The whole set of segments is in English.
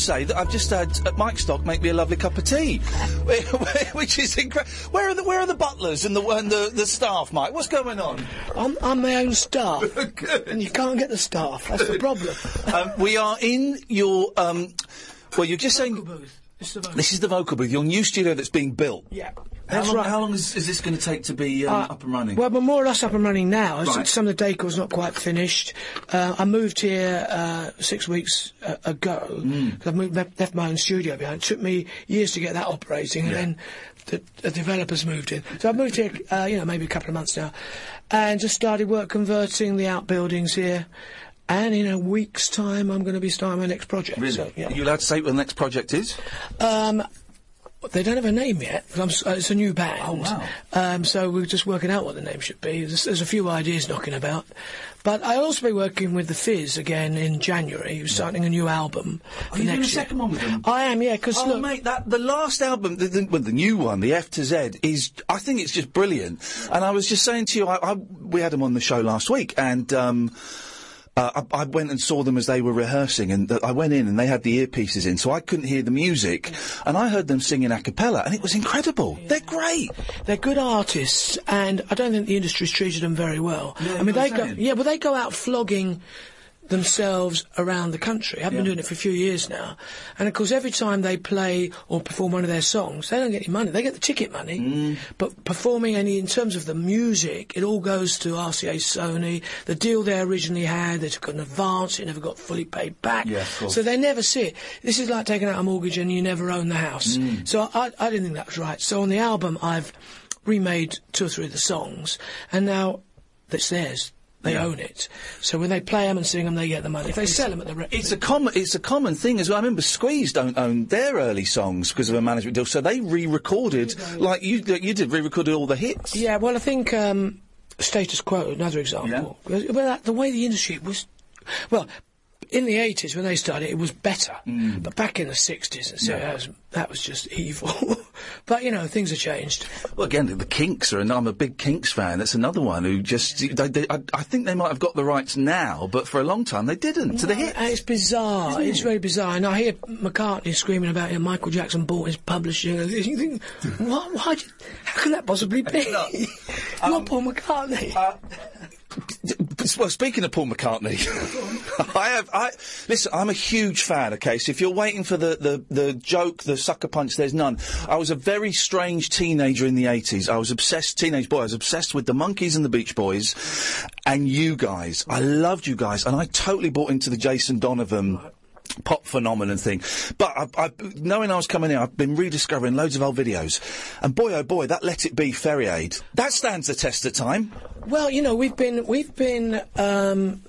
Should say that I've just had uh, Mike Stock make me a lovely cup of tea, which is incredible. Where are the Where are the butlers and the and the, the staff, Mike? What's going on? I'm, I'm my own staff, and you can't get the staff. That's the problem. um, we are in your. Um, well, you're just saying. This is the vocal booth, your new studio that's being built. Yeah. How long, right. how long is, is this going to take to be um, Uh, up and running? Well, we're more or less up and running now. Right. Some of the decor's not quite finished. Uh, I moved here uh, six weeks uh, ago. 'cause I've moved, left, my own studio behind. It took me years to get that operating, and then the, the developers moved in. So I've moved here, uh, you know, maybe a couple of months now, and just started work converting the outbuildings here. And in a week's time, I'm going to be starting my next project. really? So, yeah. Are you allowed to say what the next project is? Um, they don't have a name yet. uh, it's a new band. Oh, wow. Um, so we're just working out what the name should be. There's, there's a few ideas knocking about. But I'll also be working with the Fizz again in January. Who's starting a new album Are you doing a second one with them? I am, yeah. Because Oh, look, mate, that the last album, the, the, well, the new one, the F to Z, is I think it's just brilliant. And I was just saying to you, I, I, we had them on the show last week, and um, uh, I, I went and saw them as they were rehearsing, and th- I went in and they had the earpieces in, so I couldn't hear the music, and I heard them singing a cappella, and it was incredible. They're great. they're good artists, and I don't think the industry's treated them very well. Yeah, I mean, they go, yeah, but they go out flogging themselves around the country. I've been Yeah. doing it for a few years now, and of course, every time they play or perform one of their songs, they don't get any money. They get the ticket money, Mm. but performing any in terms of the music, it all goes to RCA Sony. The deal they originally had, they took an advance, it never got fully paid back. Yeah. So they never see it. This is like taking out a mortgage and you never own the house. Mm. So I, I didn't think that was right. So on the album, I've remade two or three of the songs, and now it's theirs. They Yeah. own it. So when they play them and sing them, they get the money. If they sell them at the record, It's a common, it's a common thing as well. I remember Squeeze don't own their early songs because of a management deal, so they re-recorded like you you did, re-recorded all the hits. Yeah, well, I think um, status quo, another example. Well, that, the way the industry was, well, in the 80s when they started, it was better. But back in the 60s and so Mm. Yeah. that, was, that was just evil. but, you know, things have changed. Well, again, the Kinks are, and I'm a big Kinks fan. That's another one who just, they, they, I, I think they might have got the rights now, but for a long time they didn't. To the hit. It's bizarre. It's it? very bizarre. And I hear McCartney screaming about it. Michael Jackson bought his publishing. And you think, what? Why? you- How can that possibly be? Um, You're Paul McCartney. uh, Well, speaking of Paul McCartney, I have. I listen. I'm a huge fan. Okay, so if you're waiting for the, the, the joke, the sucker punch, there's none. I was a very strange teenager in the 80s. I was obsessed, teenage boy. I was obsessed with the Monkees and the Beach Boys, and you guys. I loved you guys, and I totally bought into the Jason Donovan pop phenomenon thing. But I, I, knowing I was coming here, I've been rediscovering loads of old videos, and boy oh boy, that Let It Be Ferry Aid that stands the test of time. Well, you know, we've been we've been um,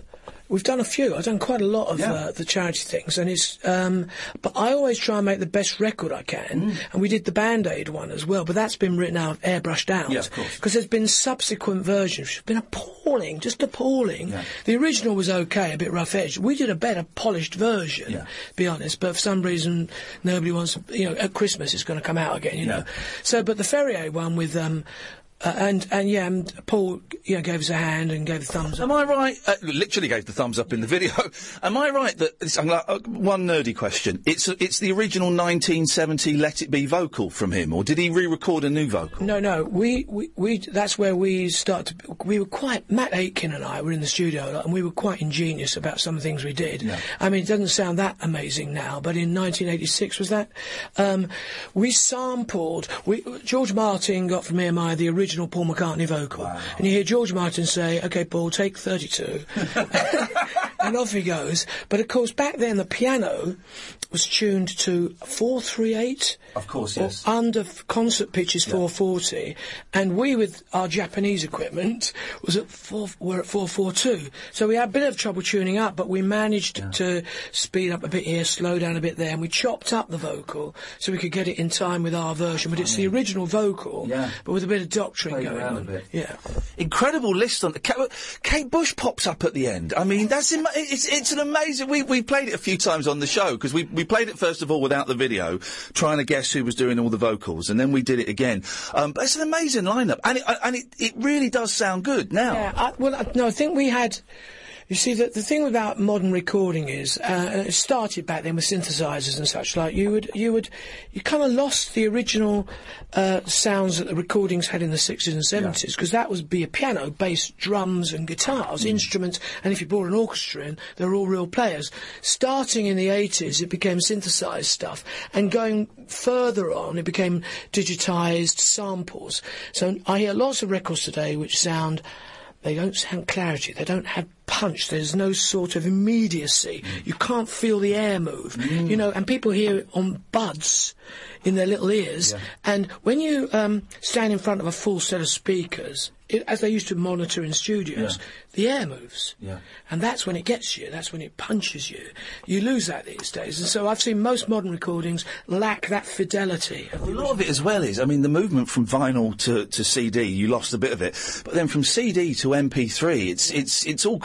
we've done a few. I've done quite a lot of Yeah. uh, the charity things, and it's. Um, but I always try and make the best record I can, Mm. and we did the Band Aid one as well. But that's been written out, airbrushed out. Yeah. Because there's been subsequent versions which have been appalling, just appalling. The original was okay, a bit rough edged. We did a better polished version, Yeah. be honest. But for some reason, nobody wants. You know, at Christmas it's going to come out again. You know. So, but the Ferry Aid one with. Um, uh, and and yeah, and Paul you know, gave us a hand and gave the thumbs up. Am I right? Uh, literally gave the thumbs up in the video. Am I right that like, uh, one nerdy question? It's it's the original 1970 Let It Be vocal from him, or did he re-record a new vocal? No, no, we, we, we, that's where we started. to- We were quite, Matt Aitken and I were in the studio a lot, and we were quite ingenious about some of the things we did. I mean, it doesn't sound that amazing now, but in 1986, was that? Um, we sampled, we, George Martin got from EMI the original Paul McCartney vocal. And you hear George Martin say, okay, Paul, take 32. and off he goes. But of course, back then the piano was tuned to 438. Of course, yes. under concert pitches 440, and we with our Japanese equipment was at four, were at 442. So we had a bit of trouble tuning up, but we managed to speed up a bit here, slow down a bit there, and we chopped up the vocal so we could get it in time with our version. But it's the original vocal, Yeah. but with a bit of doctrine Played going around a bit. Yeah. Incredible list on Kate, Kate Bush pops up at the end. I mean, that's Im- it's it's an amazing. We we played it a few times on the show because we we played it first of all without the video, trying to guess who was doing all the vocals, and then we did it again. Um, but it's an amazing lineup, and it and it, it really does sound good now. Yeah, I, well, I, no, I think we had. You see, the, the thing about modern recording is, uh, it started back then with synthesizers and such like. You would, you would, you kind of lost the original uh, sounds that the recordings had in the 60s and 70s because that was be a piano, bass, drums, and guitars, instruments. And if you brought an orchestra in, they were all real players. Starting in the 80s, it became synthesized stuff, and going further on, it became digitized samples. So I hear lots of records today which sound they don't sound clarity. They don't have punch. There's no sort of immediacy. You can't feel the air move. You know, and people hear it on buds in their little ears. And when you um, stand in front of a full set of speakers, it, as they used to monitor in studios, the air moves. Yeah. And that's when it gets you. That's when it punches you. You lose that these days. And so I've seen most modern recordings lack that fidelity. A lot of it as well is, I mean, the movement from vinyl to, to CD, you lost a bit of it, but then from CD to MP3, it's it's it's all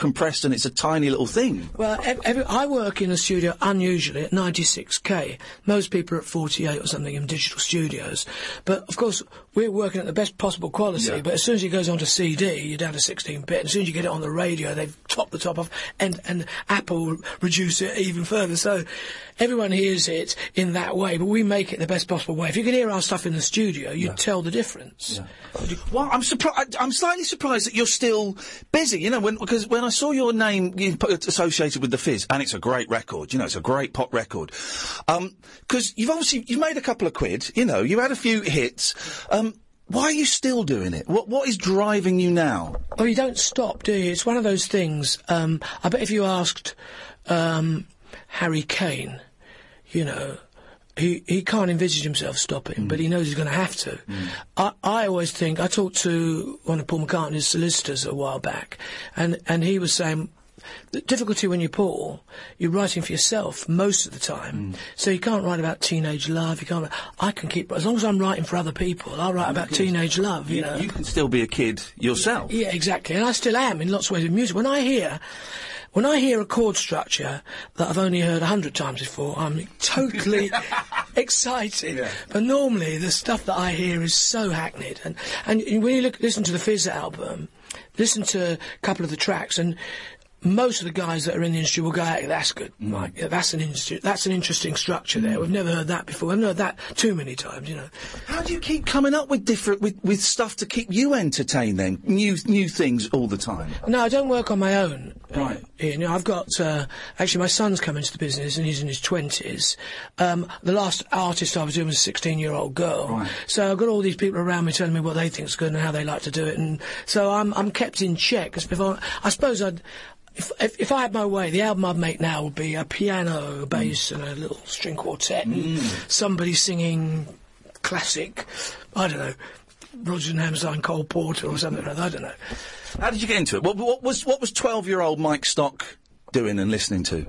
and it's a tiny little thing. Well, every, I work in a studio unusually at 96k. Most people are at 48 or something in digital studios. But of course, we're working at the best possible quality. Yeah. But as soon as it goes onto CD, you're down to 16 bit. And as soon as you get it on the radio, they've topped the top off, and and Apple reduce it even further. So everyone hears it in that way. But we make it the best possible way. If you could hear our stuff in the studio, you'd tell the difference. Well, I'm surprised. I'm slightly surprised that you're still busy. You know, when because when I saw your name you associated with the Fizz, and it's a great record. You know, it's a great pop record. Because you've obviously you've made a couple of quid. You know, you had a few hits. Um, why are you still doing it? What what is driving you now? Oh, you don't stop, do you? It's one of those things. Um, I bet if you asked um, Harry Kane, you know, he he can't envisage himself stopping, but he knows he's going to have to. I, I always think I talked to one of Paul McCartney's solicitors a while back, and and he was saying. The difficulty when you're poor, you're writing for yourself most of the time. Mm. So you can't write about teenage love. You can't. I can keep as long as I'm writing for other people. I'll write about teenage love. You know. You can still be a kid yourself. Yeah, exactly. And I still am in lots of ways with music. When I hear, when I hear a chord structure that I've only heard a hundred times before, I'm totally excited. But normally the stuff that I hear is so hackneyed. And, and when you look, listen to the Fizz album, listen to a couple of the tracks and most of the guys that are in the industry will go, hey, that's good. Right, yeah, that's an industry, that's an interesting structure there. We've never heard that before. We've heard that too many times, you know. How do you keep coming up with different with, with stuff to keep you entertained? Then new new things all the time. No, I don't work on my own. Right. You know, I've got uh, actually my son's come into the business and he's in his twenties. Um, the last artist I was doing was a sixteen-year-old girl. Right. So I've got all these people around me telling me what they think's good and how they like to do it, and so I'm I'm kept in check. 'cause before, I suppose I'd. If, if if I had my way, the album I'd make now would be a piano, a bass, and a little string quartet, and somebody singing classic. I don't know, Roger and Hammerstein, Cole Porter, or something like that. I don't know. How did you get into it? What, what was what was twelve year old Mike Stock doing and listening to?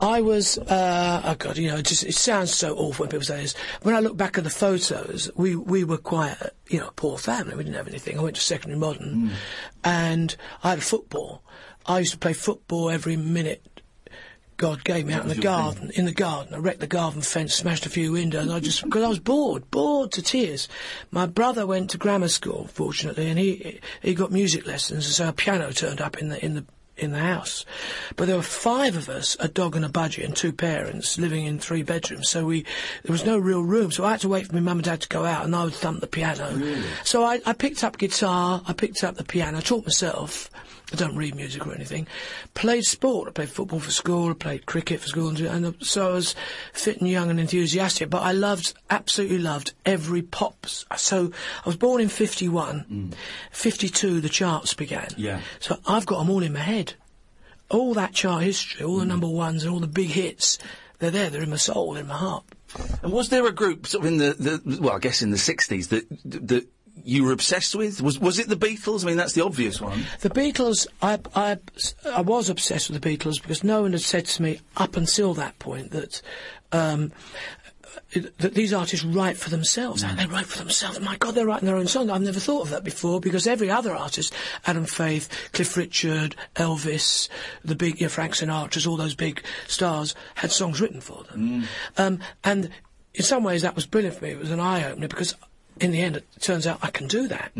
I was, uh, oh God, you know, it just it sounds so awful when people say this. When I look back at the photos, we we were quite, you know, a poor family. We didn't have anything. I went to secondary modern, and I had a football. I used to play football every minute. God gave me out in the garden. In the garden, I wrecked the garden fence, smashed a few windows. I just because I was bored, bored to tears. My brother went to grammar school, fortunately, and he he got music lessons, and so a piano turned up in the in the in the house. But there were five of us, a dog and a budgie, and two parents living in three bedrooms. So we there was no real room. So I had to wait for my mum and dad to go out, and I would thump the piano. So I, I picked up guitar, I picked up the piano, I taught myself. I don't read music or anything. Played sport. I played football for school. I played cricket for school, and, and so I was fit and young and enthusiastic. But I loved, absolutely loved every pop. So I was born in '51. '52, mm. the charts began. Yeah. So I've got them all in my head. All that chart history, all the mm. number ones and all the big hits, they're there. They're in my soul, they're in my heart. And was there a group sort of in the, the well, I guess in the sixties that that you were obsessed with? Was was it the Beatles? I mean, that's the obvious one. The Beatles, I, I, I was obsessed with the Beatles because no one had said to me up until that point that. Um, that these artists write for themselves. They write for themselves. My God, they're writing their own song. I've never thought of that before because every other artist, Adam Faith, Cliff Richard, Elvis, the big, yeah, Frank Sinatra's, all those big stars had songs written for them. Um, and in some ways that was brilliant for me. It was an eye opener because in the end it turns out I can do that.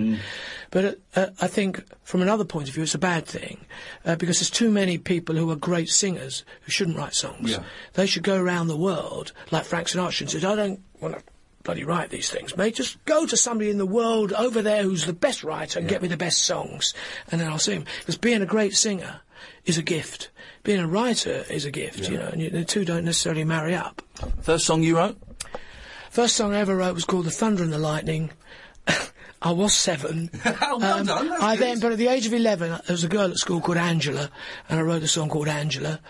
But uh, uh, I think from another point of view it's a bad thing uh, because there's too many people who are great singers who shouldn't write songs. Yeah. They should go around the world like Frank Sinatra and say, I don't want to bloody write these things, mate. Just go to somebody in the world over there who's the best writer and get me the best songs and then I'll sing. Because being a great singer is a gift. Being a writer is a gift, you know, and you, the two don't necessarily marry up. First song you wrote? First song I ever wrote was called The Thunder and the Lightning. I was seven. Oh, well done, um, I good. then, but at the age of 11, uh, there was a girl at school called Angela, and I wrote a song called Angela.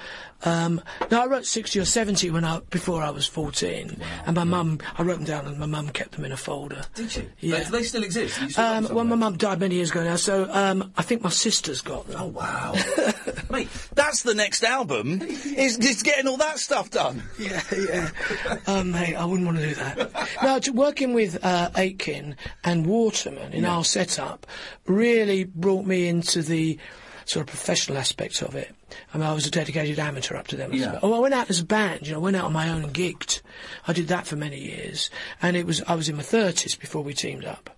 Um, no, I wrote 60 or 70 when I, before I was 14. And my mum, I wrote them down and my mum kept them in a folder. Did you? Yeah. Do they still exist? Still Um, well, my mum died many years ago now, so um, I think my sister's got them. Oh wow, mate! That's the next album. Is is getting all that stuff done? Yeah, yeah. oh, mate, I wouldn't want to do that. now, to, working with uh, Aitken and Waterman in our setup really brought me into the sort of professional aspects of it. I mean, I was a dedicated amateur up to them. Yeah. Oh, I went out as a band, you know, I went out on my own and gigged. I did that for many years. And it was, I was in my 30s before we teamed up.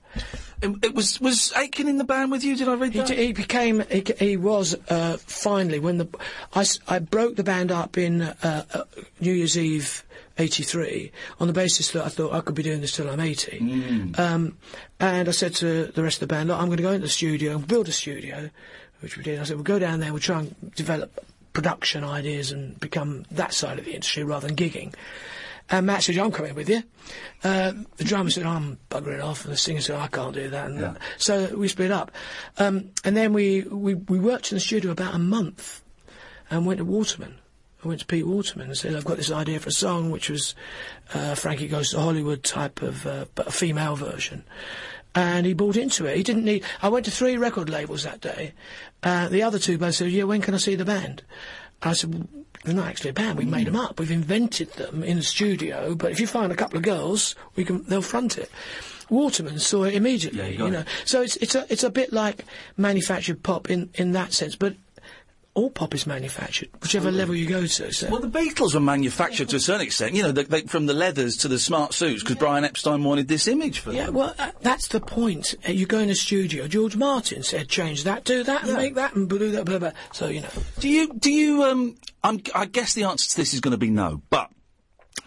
It, it was was Aitken in the band with you? Did I read He, that? d- he became he, he was uh, finally when the I, I broke the band up in uh, uh, New Year's Eve '83 on the basis that I thought I could be doing this till I'm 80. Um, and I said to the rest of the band, "Look, I'm going to go into the studio and build a studio," which we did. I said, "We'll go down there. We'll try and develop production ideas and become that side of the industry rather than gigging." And Matt said, I'm coming with you. Uh, the drummer said, I'm buggering off. And the singer said, I can't do that. And Yeah. So we split up. Um, and then we, we, we worked in the studio about a month and went to Waterman. I went to Pete Waterman and said, I've got this idea for a song, which was uh, Frankie Goes to Hollywood type of, uh, but a female version. And he bought into it. He didn't need. I went to three record labels that day. Uh, the other two both said, "Yeah, when can I see the band?" I said, well, "They're not actually a band. We've made them up. We've invented them in the studio. But if you find a couple of girls, we can. They'll front it." Waterman saw it immediately. Yeah, you you know, it. so it's it's a it's a bit like manufactured pop in in that sense, but. All pop is manufactured, whichever level you go to. So. Well, the Beatles were manufactured to a certain extent. You know, they, they, from the leathers to the smart suits, because Brian Epstein wanted this image for them. Yeah, well, uh, that's the point. Uh, you go in a studio. George Martin said, "Change that, do that, and Yeah. make that, and do that." Blah, blah. So you know, Do you? Do you? Um, I'm, I guess the answer to this is going to be no. But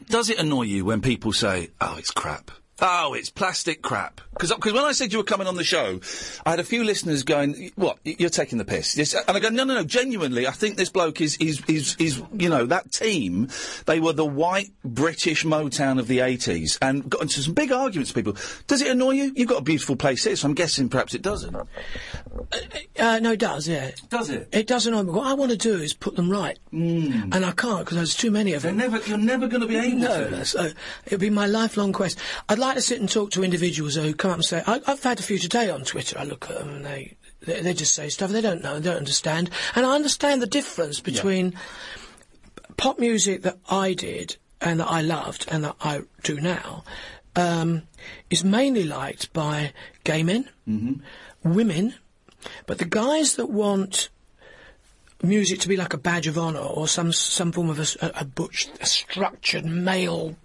does it annoy you when people say, "Oh, it's crap"? Oh, it's plastic crap. Because when I said you were coming on the show, I had a few listeners going, "What? You're taking the piss?" This, and I go, "No, no, no. Genuinely, I think this bloke is is is is you know that team. They were the white British Motown of the '80s, and got into some big arguments. with People, does it annoy you? You've got a beautiful place here, so I'm guessing perhaps it doesn't. Uh, no, it does, yeah. Does it? It does annoy me. What I want to do is put them right. Mm. And I can't because there's too many of them. Never, you're never going to be able No, to. so it'll be my lifelong quest. I'd like to sit and talk to individuals who come up and say, I, I've had a few today on Twitter. I look at them and they, they, they just say stuff they don't know, they don't understand. And I understand the difference between pop music that I did and that I loved and that I do now um, is mainly liked by gay men, women, but the guys that want music to be like a badge of honour or some some form of a butch, a structured male.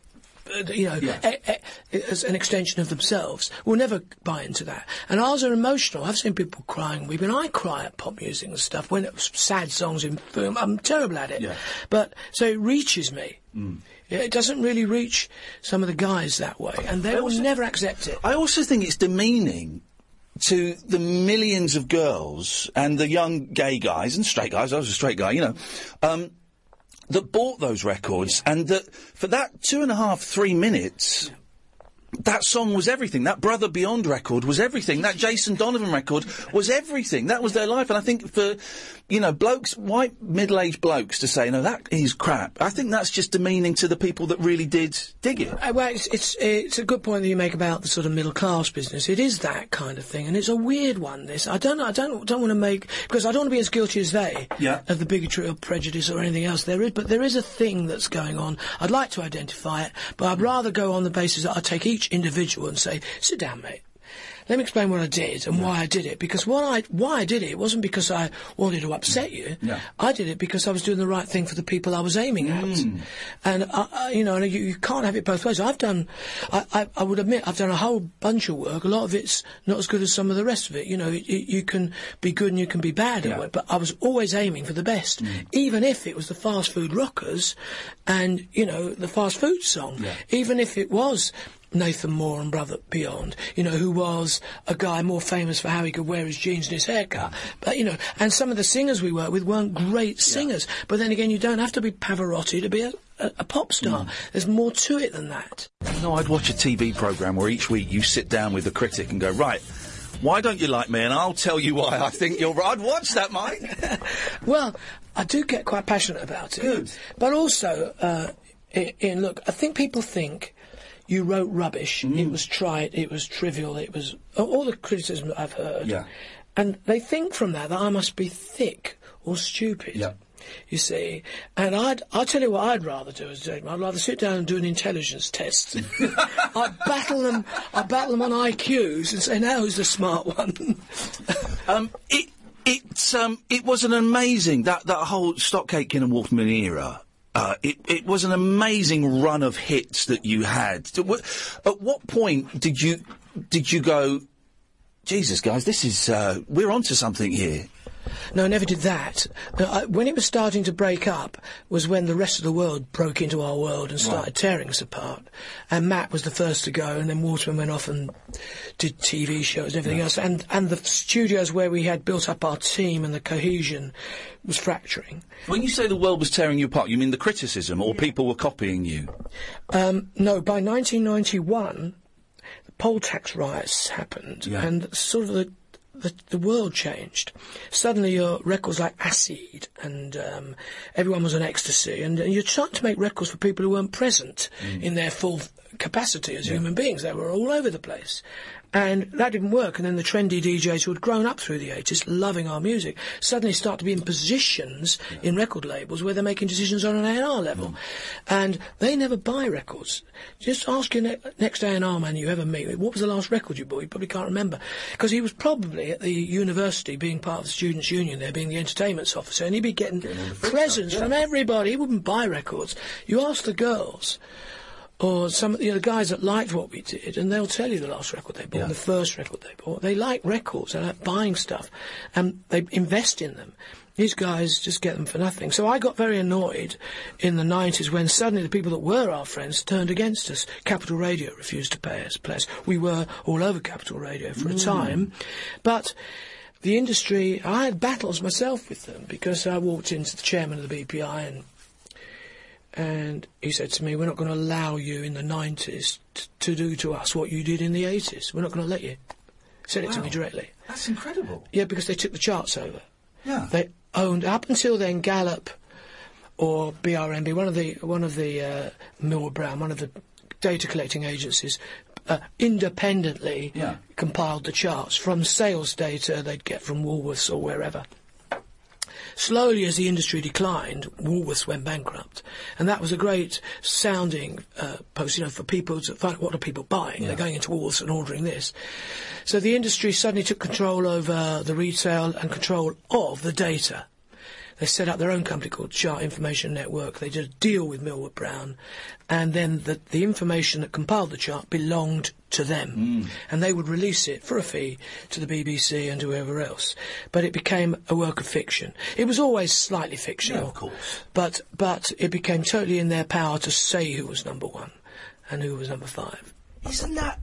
Uh, You know, Yeah. e- e- as an extension of themselves, We'll never buy into that. And ours are emotional. I've seen people crying, weeping. I cry at pop music and stuff when it's sad songs in film. I'm terrible at it. Yeah. But so it reaches me. Mm. It doesn't really reach some of the guys that way, and they will never accept it. I also think it's demeaning to the millions of girls and the young gay guys and straight guys. I was a straight guy, you know, um, that bought those records, and that for that two and a half, three minutes. That song was everything. That Brother Beyond record was everything. That Jason Donovan record was everything. That was their life. And I think for, you know, blokes, white middle-aged blokes to say, no, that is crap. I think that's just demeaning to the people that really did dig it. Uh, well, it's, it's it's a good point that you make about the sort of middle class business. It is that kind of thing, and it's a weird one. This I don't I don't don't want to make because I don't want to be as guilty as they Yeah. of the bigotry or prejudice or anything else. There is, but there is a thing that's going on. I'd like to identify it, but I'd rather go on the basis that I take each individual and say, "Sit down, mate." Let me explain what I did and why I did it. Because what I why I did it, wasn't because I wanted to upset you. Yeah. I did it because I was doing the right thing for the people I was aiming at. Hmm. And I, I, you know, and you, you can't have it both ways. I've done, I, I, I would admit, I've done a whole bunch of work. A lot of it's not as good as some of the rest of it. You know, it, it, you can be good and you can be bad at Yeah. it. But I was always aiming for the best, hmm. even if it was the fast food rockers, and you know, the fast food song. Yeah. Even if it was. Nathan Moore and Brother Beyond, you know, who was a guy more famous for how he could wear his jeans and his haircut. But, you know, and some of the singers we worked with weren't great singers. But then again, you don't have to be Pavarotti to be a, a, a pop star. There's more to it than that. No, I'd watch a TV program where each week you sit down with the critic and go, right, why don't you like me? And I'll tell you why I think you're right. I'd watch that, Mike. Well, I do get quite passionate about it. Good. But also, uh, Iain, look, I think people think you wrote rubbish. Mm. It was trite. It was trivial. It was all the criticism that I've heard. Yeah. And they think from that that I must be thick or stupid. Yeah. You see, and I'd, I'll tell you what I'd rather do as I'd rather sit down and do an intelligence test. I'd battle them, I'd battle them on IQs and say, now who's the smart one? um, it, it, um, it was an amazing, that, that whole Stock Aitken and Waterman era. Uh, it, it was an amazing run of hits that you had. At what point did you did you go? Jesus, guys, this is uh, we're onto something here. No, I never did that. No, I, when it was starting to break up was when the rest of the world broke into our world and started tearing us apart. And Matt was the first to go, and then Waterman went off and did TV shows and everything else. And and the studios where we had built up our team and the cohesion was fracturing. When you say the world was tearing you apart, you mean the criticism, or people were copying you? Um, no, by 1991, the poll tax riots happened, Yeah. and sort of the, the the world changed. Suddenly, your records like Acid and um, everyone was on ecstasy, and, and you're trying to make records for people who weren't present in their full capacity as human beings. They were all over the place. And that didn't work. And then the trendy DJs who had grown up through the 80s, loving our music, suddenly start to be in positions in record labels where they're making decisions on an A&R level. And they never buy records. Just ask your ne- next A&R man you ever meet, what was the last record you bought? You probably can't remember. Because he was probably at the university being part of the Students' Union there, being the entertainments officer, and he'd be getting presents from everybody. He wouldn't buy records. You ask the girls, or some you know, the guys that liked what we did, and they'll tell you the last record they bought, Yeah. the first record they bought. They like records, they like buying stuff, and they invest in them. These guys just get them for nothing. So I got very annoyed in the 90s when suddenly the people that were our friends turned against us. Capital Radio refused to pay us. Play us. We were all over Capital Radio for a mm. time. But the industry, I had battles myself with them because I walked into the chairman of the BPI and and he said to me, "We're not going to allow you in the '90s t- to do to us what you did in the '80s. We're not going to let you." Said it to me directly. That's incredible. Yeah, because they took the charts over. Yeah. They owned up until then Gallup or BRMB, one of the one of the uh, Brown, one of the data collecting agencies, uh, independently Yeah. compiled the charts from sales data they'd get from Woolworths or wherever. Slowly, as the industry declined, Woolworths went bankrupt, and that was a great sounding uh, post, you know, for people to find what are people buying. They're going into Woolworths and ordering this. So the industry suddenly took control over the retail and control of the data. They set up their own company called Chart Information Network. They did a deal with Millward Brown, and then the, the information that compiled the chart belonged to them, mm. and they would release it for a fee to the BBC and to whoever else. But it became a work of fiction. It was always slightly fictional, Yeah, of course. but but it became totally in their power to say who was number one and who was number five. Isn't that?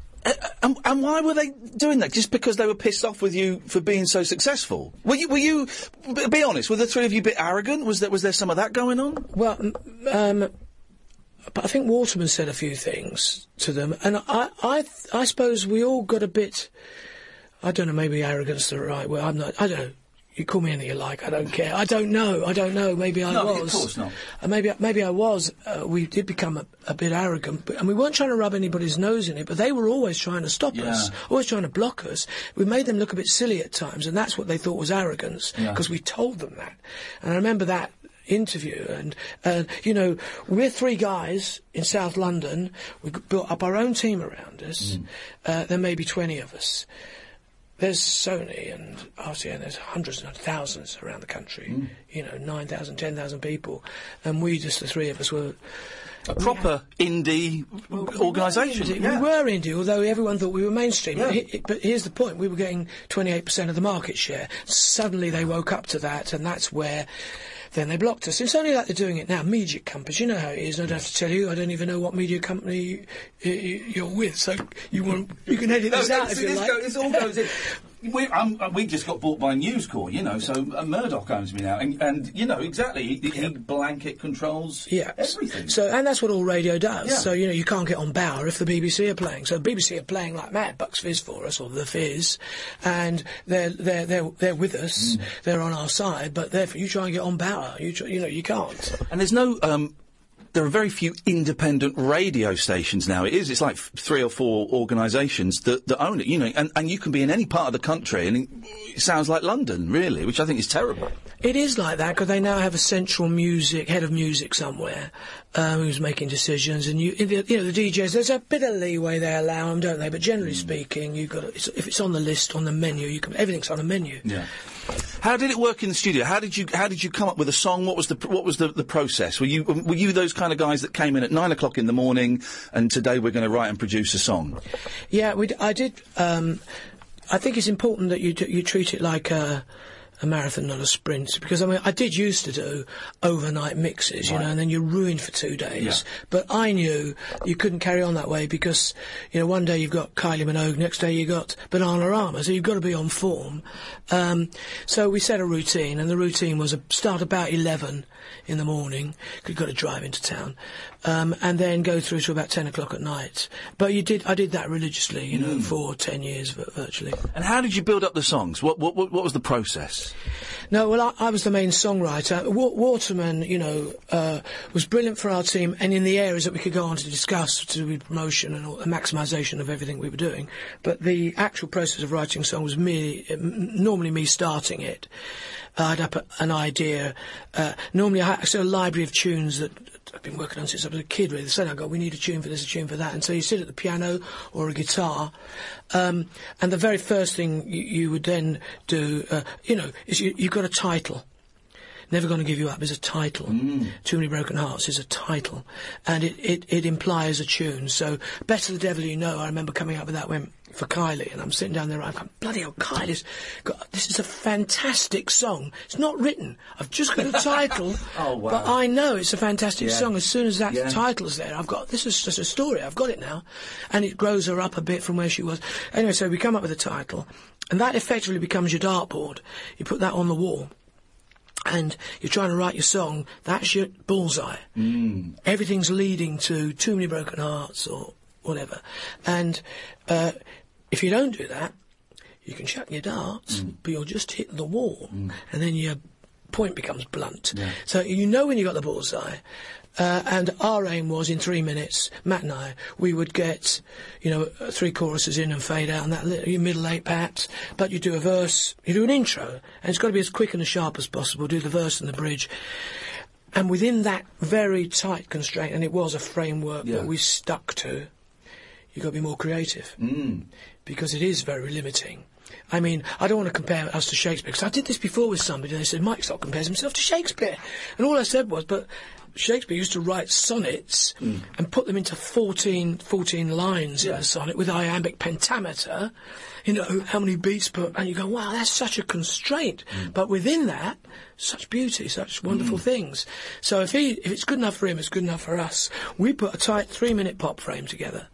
And, and why were they doing that? Just because they were pissed off with you for being so successful? Were you? Were you? Be honest. Were the three of you a bit arrogant? Was there? Was there some of that going on? Well, um, but I think Waterman said a few things to them, and I, I, I suppose we all got a bit. I don't know. Maybe arrogance the right word. I'm not. I don't know. You call me anything you like. I don't care. I don't know. I don't know. Maybe I was. No, of course not. Uh, maybe maybe I was. Uh, we did become a, a bit arrogant, but, and we weren't trying to rub anybody's nose in it. But they were always trying to stop us, always trying to block us. We made them look a bit silly at times, and that's what they thought was arrogance Yeah. because we told them that. And I remember that interview, and uh, you know, we're three guys in South London. We built up our own team around us. Uh, there may be twenty of us. There's Sony and RTN, there's hundreds and thousands around the country, mm. you know, 9,000, 10,000 people. And we, just the three of us, were. A proper indie organisation. We yeah. were indie, although everyone thought we were mainstream. Yeah. But, he- but here's the point we were getting 28% of the market share. Suddenly they woke up to that, and that's where. Then they blocked us. It's only like they're doing it now. Media companies, you know how it is. I don't have to tell you. I don't even know what media company you, you're with, so you want you can edit No, this out if you like. go- this all goes in. We, um, uh, we just got bought by News Corp, you know, so uh, Murdoch owns me now, and, and you know exactly he, he blanket controls Yeah. everything. So, and that's what all radio does. Yeah. So, you know, you can't get on Bauer if the BBC are playing. So, BBC are playing like mad, Bucks Fizz for us, or The Fizz, and they're they're they're they're with us. They're on our side, but therefore, you try and get on Bauer. You try, you know, you can't. And there's no. Um, there are very few independent radio stations now. It is. It's like f- three or four organisations that, that own it. You know, and, and you can be in any part of the country, and it, it sounds like London, really, which I think is terrible. It is like that because they now have a central music head of music somewhere um, who's making decisions, and you, you know, the DJs. There's a bit of leeway they allow them, don't they? But generally speaking, you've got to, it's, if it's on the list on the menu, you can everything's on a menu. Yeah. How did it work in the studio? How did you How did you come up with a song? What was the What was the, the process? Were you Were you those kind of guys that came in at nine o'clock in the morning and today we're going to write and produce a song? Yeah, we d- I did. Um, I think it's important that you d- you treat it like a, a marathon, not a sprint. Because I mean, I did used to do overnight mixes, you know, and then you're ruined for two days. Yeah. But I knew you couldn't carry on that way because you know one day you've got Kylie Minogue, next day you've got Bananarama, so you've got to be on form. Um, so we set a routine, and the routine was a start about eleven in the morning. 'cause You've got to drive into town, um, and then go through to about ten o'clock at night. But you did, I did that religiously, you know, for ten years virtually. And how did you build up the songs? What, what, what was the process? No, well, I, I was the main songwriter. Wa- Waterman, you know, uh, was brilliant for our team, and in the areas that we could go on to discuss to do promotion and all, the maximisation of everything we were doing. But the actual process of writing a song was um, normally me starting it. I'd up an idea. Uh, normally, I had so a library of tunes that I've been working on since I was a kid. Really, so I go, we need a tune for this, a tune for that, and so you sit at the piano or a guitar, um, and the very first thing you, you would then do, uh, you know, is you, you've got a title. Never Gonna Give You Up is a title. Mm. Too Many Broken Hearts is a title. And it, it, it implies a tune. So, Better the Devil You Know, I remember coming up with that when, for Kylie, and I'm sitting down there, I'm going, bloody hell, Kylie's got, this is a fantastic song. It's not written. I've just got a title. Oh, wow. But I know it's a fantastic Yeah. song. As soon as that Yeah. title's there, I've got, this is just a story. I've got it now. And it grows her up a bit from where she was. Anyway, so we come up with a title, and that effectively becomes your dartboard. You put that on the wall and you're trying to write your song, that's your bullseye. Mm. Everything's leading to too many broken hearts or whatever. And uh, if you don't do that, you can chuck your darts, but you'll just hit the wall, and then your point becomes blunt. So you know when you've got the bullseye. Uh, and our aim was in three minutes, Matt and I, we would get, you know, three choruses in and fade out, and that li- your middle eight perhaps. But you do a verse, you do an intro, and it's got to be as quick and as sharp as possible. Do the verse and the bridge, and within that very tight constraint, and it was a framework Yeah. that we stuck to. You've got to be more creative because it is very limiting. I mean, I don't want to compare us to Shakespeare because I did this before with somebody and they said, Mike Stock compares himself to Shakespeare. And all I said was, but Shakespeare used to write sonnets and put them into 14, 14 lines in a sonnet with iambic pentameter. You know, how many beats per, and you go, wow, that's such a constraint. But within that, such beauty, such wonderful things. So if he, if it's good enough for him, it's good enough for us. We put a tight three minute pop frame together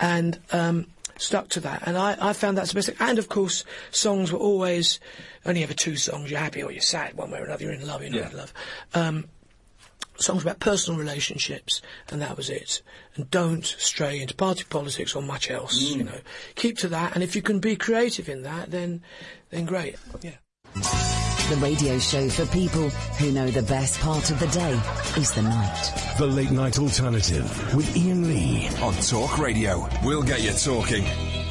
and, um, stuck to that. And I, I found that's the best thing. And of course, songs were always only ever two songs. You're happy or you're sad, one way or another. You're in love, you're not Yeah. in love. Um, songs about personal relationships, and that was it. And don't stray into party politics or much else. You mm. know, keep to that. And if you can be creative in that, then then great. Yeah. The radio show for people who know the best part of the day is the night. The Late Night Alternative with Iain Lee. On Talk Radio. We'll get you talking.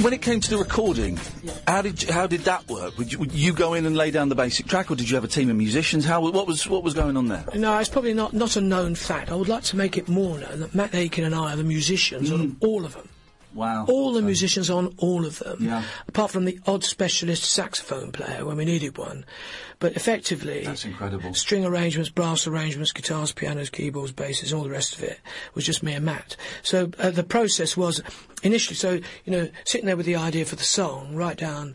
When it came to the recording, how did you, how did that work? Would you, would you go in and lay down the basic track, or did you have a team of musicians? How what was what was going on there? No, it's probably not, not a known fact. I would like to make it more known that Matt Aitken and I are the musicians on mm. all of them. Wow, All the musicians on all of them. Yeah. Apart from the odd specialist saxophone player when we needed one. But effectively. That's incredible. String arrangements, brass arrangements, guitars, pianos, keyboards, basses, all the rest of it was just me and Matt. So uh, the process was initially, so, you know, sitting there with the idea for the song, write down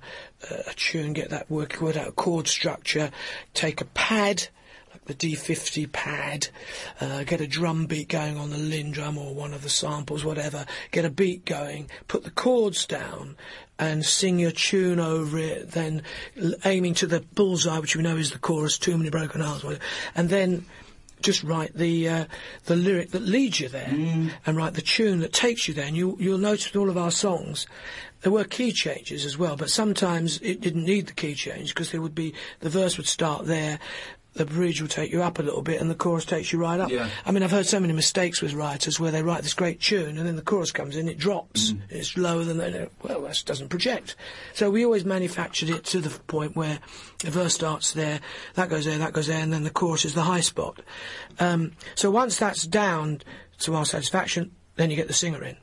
uh, a tune, get that work, work out a chord structure, take a pad, the D50 pad, uh, get a drum beat going on the Linn drum or one of the samples, whatever, get a beat going, put the chords down, and sing your tune over it, then aiming to the bullseye, which we know is the chorus, too many broken hearts, whatever, and then just write the uh, the lyric that leads you there, and write the tune that takes you there. And you you'll notice with all of our songs, there were key changes as well, but sometimes it didn't need the key change because there would be the verse would start there. The bridge will take you up a little bit, and the chorus takes you right up. Yeah. I mean, I've heard so many mistakes with writers where they write this great tune, and then the chorus comes in, it drops, it's lower than they. Well, that doesn't project. So we always manufactured it to the point where the verse starts there, that goes there, that goes there, and then the chorus is the high spot. Um, so once that's down to our satisfaction, then you get the singer in.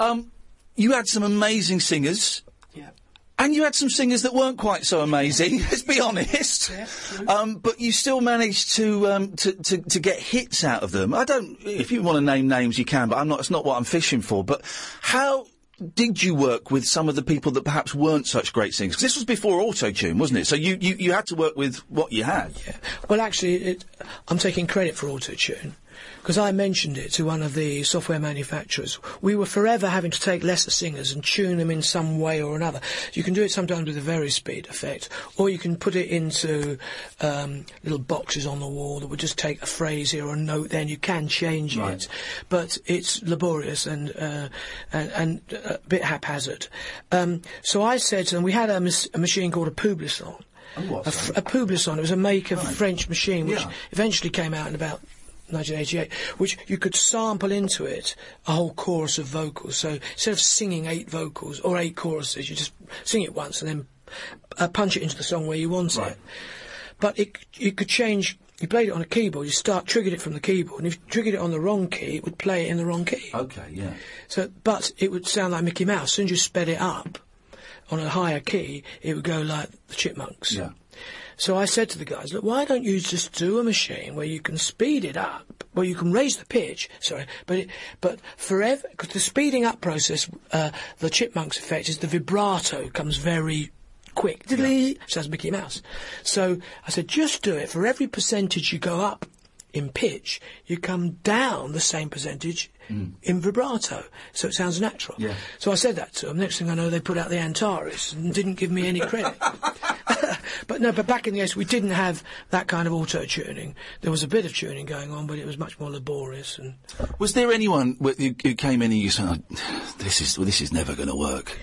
Um, you had some amazing singers. Yeah. And you had some singers that weren't quite so amazing. Let's be honest. um, but you still managed to, um, to to to get hits out of them. I don't. If you want to name names, you can. But I'm not. It's not what I'm fishing for. But how did you work with some of the people that perhaps weren't such great singers? Because this was before auto tune, wasn't it? So you, you you had to work with what you had. Yeah. Well, actually, it, I'm taking credit for AutoTune because I mentioned it to one of the software manufacturers. We were forever having to take lesser singers and tune them in some way or another. You can do it sometimes with a very speed effect, or you can put it into um, little boxes on the wall that would just take a phrase here or a note there, and you can change Right. it. But it's laborious and uh, and, and a bit haphazard. Um, so I said to them, we had a, mas- a machine called a Publison. A, sorry? Publison. It was a make of Right. French machine, which Yeah. eventually came out in about 1988, which you could sample into it a whole chorus of vocals. So instead of singing eight vocals or eight choruses, you just sing it once and then uh, punch it into the song where you want Right. it. But it, you could change. You played it on a keyboard. You start triggered it from the keyboard, and if you triggered it on the wrong key, it would play it in the wrong key. Okay. Yeah. So, but it would sound like Mickey Mouse. As soon as you sped it up on a higher key, it would go like the Chipmunks. Yeah. So I said to the guys, look, why don't you just do a machine where you can speed it up, where you can raise the pitch, sorry, but it, but forever, because the speeding up process, uh, the chipmunks effect is the vibrato comes very quick. Diddly, sounds Mickey Mouse. So I said, just do it. For every percentage you go up in pitch, you come down the same percentage Mm. in vibrato. So it sounds natural. Yeah. So I said that to them. Next thing I know, they put out the Antares and didn't give me any credit. but no, but back in the days, we didn't have that kind of auto tuning. There was a bit of tuning going on, but it was much more laborious. And Was there anyone who, who came in and you said, "Oh, "This is this is never going to work"?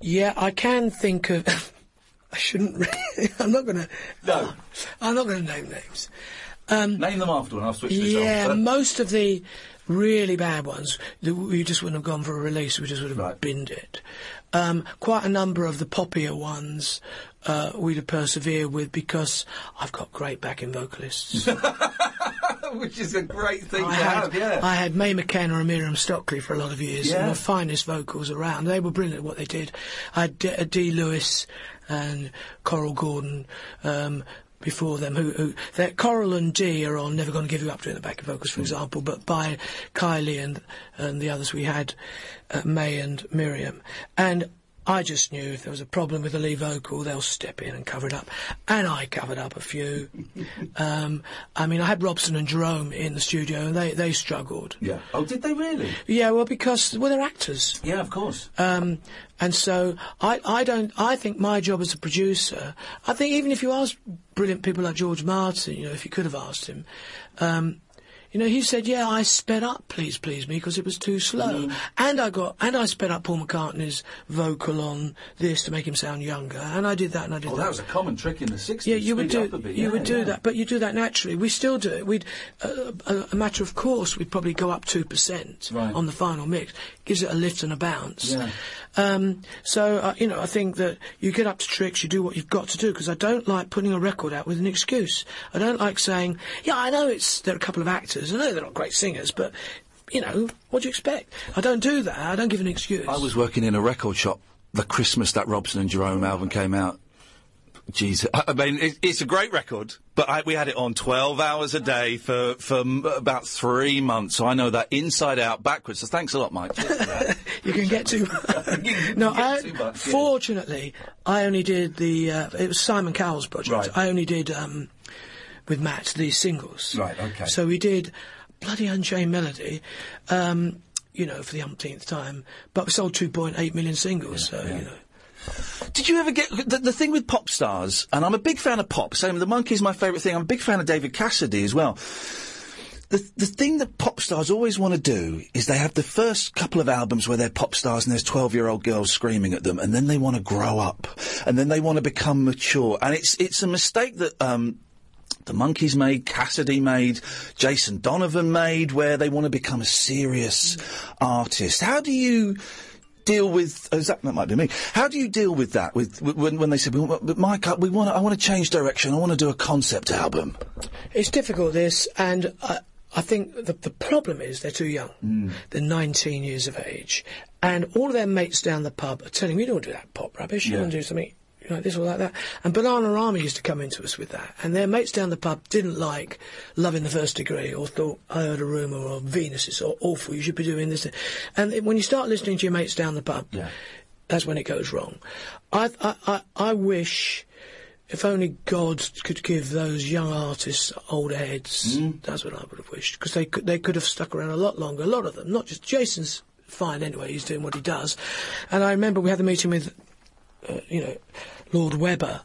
yeah, I can think of. I shouldn't. Really, I'm not going to. No. I'm not going to name names. Um, name them after, and I'll switch this Yeah, most of the really bad ones, we just wouldn't have gone for a release. We just would have Right. binned it. Um, quite a number of the poppier ones uh, we'd have persevered with because I've got great backing vocalists. Which is a great thing I to had, have, yeah. I had May McKenna and Miriam Stockley for a lot of years. Yeah. and the finest vocals around. They were brilliant at what they did. I had D, uh, Dee Lewis and Coral Gordon. Um, before them, who, who that Coral and Dee are on Never Gonna Give You Up doing the back vocals, Mm. for example, but by Kylie and and the others we had uh, Mae and Miriam, and I just knew if there was a problem with the lead vocal, they'll step in and cover it up. And I covered up a few. um, I mean, I had Robson and Jerome in the studio, and they, they struggled. yeah. Oh, did they really? Yeah, well, because well, they're actors. Yeah, of course. Um, and so I, I don't, I think my job as a producer, I think even if you ask brilliant people like George Martin, you know, if you could have asked him, um, you know, he said, yeah, I sped up Please Please Me because it was too slow. And I got, and I sped up Paul McCartney's vocal on this to make him sound younger. And I did that and I did Oh, that. that was a common trick in the 60s. Yeah, you would do. bit. You yeah, would do yeah. that, but you do that naturally. We still do it. We'd uh, a, a matter of course. We'd probably go up two percent Right. on the final mix. Gives it a lift and a bounce. Yeah. Um, so uh, you know, I think that you get up to tricks. You do what you've got to do because I don't like putting a record out with an excuse. I don't like saying, "Yeah, I know it's there are a couple of actors. I know they're not great singers, but." You know, what do you expect? I don't do that. I don't give an excuse. I was working in a record shop the Christmas that Robson and Jerome album came out. Jeez, I mean, it, it's a great record, but I, we had it on 12 hours a day for, for m- about three months, so I know that inside out, backwards. So thanks a lot, Mike. Cheers for that. you can get too. no, get I, too much, yeah. fortunately, I only did the. Uh, it was Simon Cowell's project. Right. I only did um, with Matt the singles. Right, okay. So we did bloody Unchained Melody. Um, you know, for the umpteenth time, but we sold 2.8 million singles. so you know, Did you ever get the, the thing with pop stars? And I'm a big fan of pop. Same, the Monkees, my favourite thing. I'm a big fan of David Cassidy as well. The the thing that pop stars always want to do is they have the first couple of albums where they're pop stars and there's 12 year old girls screaming at them, and then they want to grow up, and then they want to become mature. And it's it's a mistake that. Um, the Monkees made, Cassidy made, Jason Donovan made, where they want to become a serious artist. How do you deal with? Oh, that, that might be me. How do you deal with that? With, when, when they say, "Well, "But Mike, uh, we want, I want to change direction. I want to do a concept album." it's difficult this, and I, I think the, the problem is they're too young. Mm. They're 19 years of age, and all of their mates down the pub are telling me, "You don't do that pop rubbish. You Yeah. want to do something." Like this or like that, and Bananarama used to come into us with that, and their mates down the pub didn't like Love in the First Degree, or thought I heard a rumour, or Venus is awful. You should be doing this, and it- when you start listening to your mates down the pub, Yeah. that's when it goes wrong. I, I, I, I wish if only God could give those young artists older heads. Hmm. That's what I would have wished because they could they could have stuck around a lot longer. A lot of them, not just Jason's fine anyway. He's doing what he does, and I remember we had the meeting with, uh, you know, Lord Webber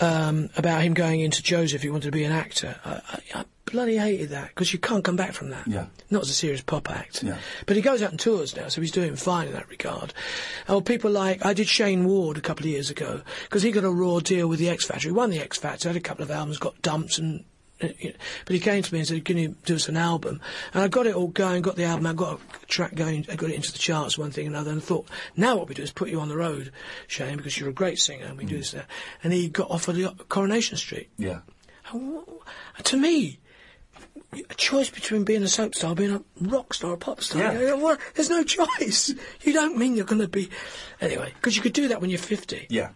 um, about him going into Joseph. He wanted to be an actor. I, I, I bloody hated that because you can't come back from that. Yeah. Not as a serious pop act. Yeah. But he goes out and tours now, so he's doing fine in that regard. Oh, people like I did Shayne Ward a couple of years ago because he got a raw deal with the X Factor. He won the X Factor, had a couple of albums, got dumped, and but he came to me and said, "Can you do us an album?" And I got it all going, got the album, I got a track going, I got it into the charts, one thing and another, and I thought, now what we do is put you on the road, Shayne, because you're a great singer, and we do mm. this. and. And he got offered the Coronation Street. Yeah. And To me, a choice between being a soap star, being a rock star, a pop star. Yeah. You know, well, there's no choice. You don't mean you're going to be anyway because you could do that when you're 50. Yeah.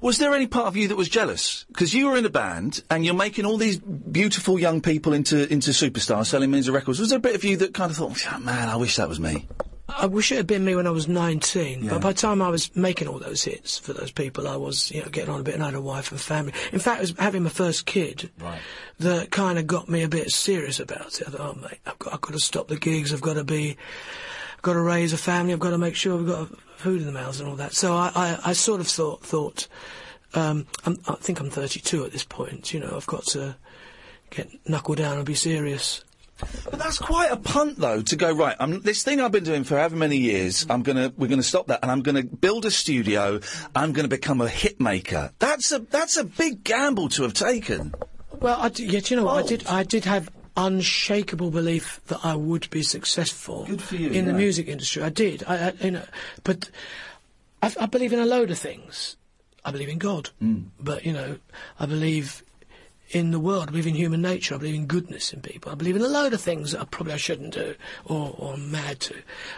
Was there any part of you that was jealous? Because you were in a band and you're making all these beautiful young people into into superstars, selling millions of records. Was there a bit of you that kind of thought, "Oh, man, I wish that was me? I wish it had been me when I was 19, Yeah. but by the time I was making all those hits for those people, I was, you know, getting on a bit and I had a wife and family. In fact, it was having my first kid Right. that kind of got me a bit serious about it. I thought, oh, mate, I've got, I've got to stop the gigs, I've got to be, I've got to raise a family, I've got to make sure we've got food in the mouths and all that. So I, I, I sort of thought, thought, um, I'm, I think I'm 32 at this point, you know, I've got to get knuckle down and be serious. But that's quite a punt, though, to go right. I'm, this thing I've been doing for however many years, I'm gonna we're gonna stop that, and I'm gonna build a studio. I'm gonna become a hit maker. That's a that's a big gamble to have taken. Well, I d- yeah, do you know what? I did. I did have unshakable belief that I would be successful you, in the music industry. I did. I, I you know, but I, I believe in a load of things. I believe in God, Hmm. but you know, I believe in the world. I believe in human nature. I believe in goodness in people. I believe in a load of things that I probably I shouldn't do or, or I'm mad to.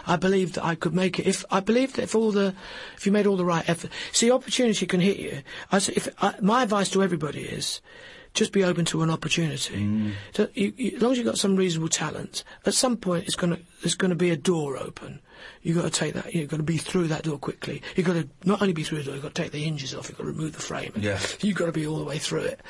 I believe that I could make it. If I believe that if all the, if you made all the right effort, see, opportunity can hit you. I say, if I, my advice to everybody is. Just be open to an opportunity. Mm. So you, you, as long as you've got some reasonable talent, at some point it's going to there's going to be a door open. You've got to take that. You've got to be through that door quickly. You've got to not only be through the door. You've got to take the hinges off. You've got to remove the frame. Yeah. You've got to be all the way through it.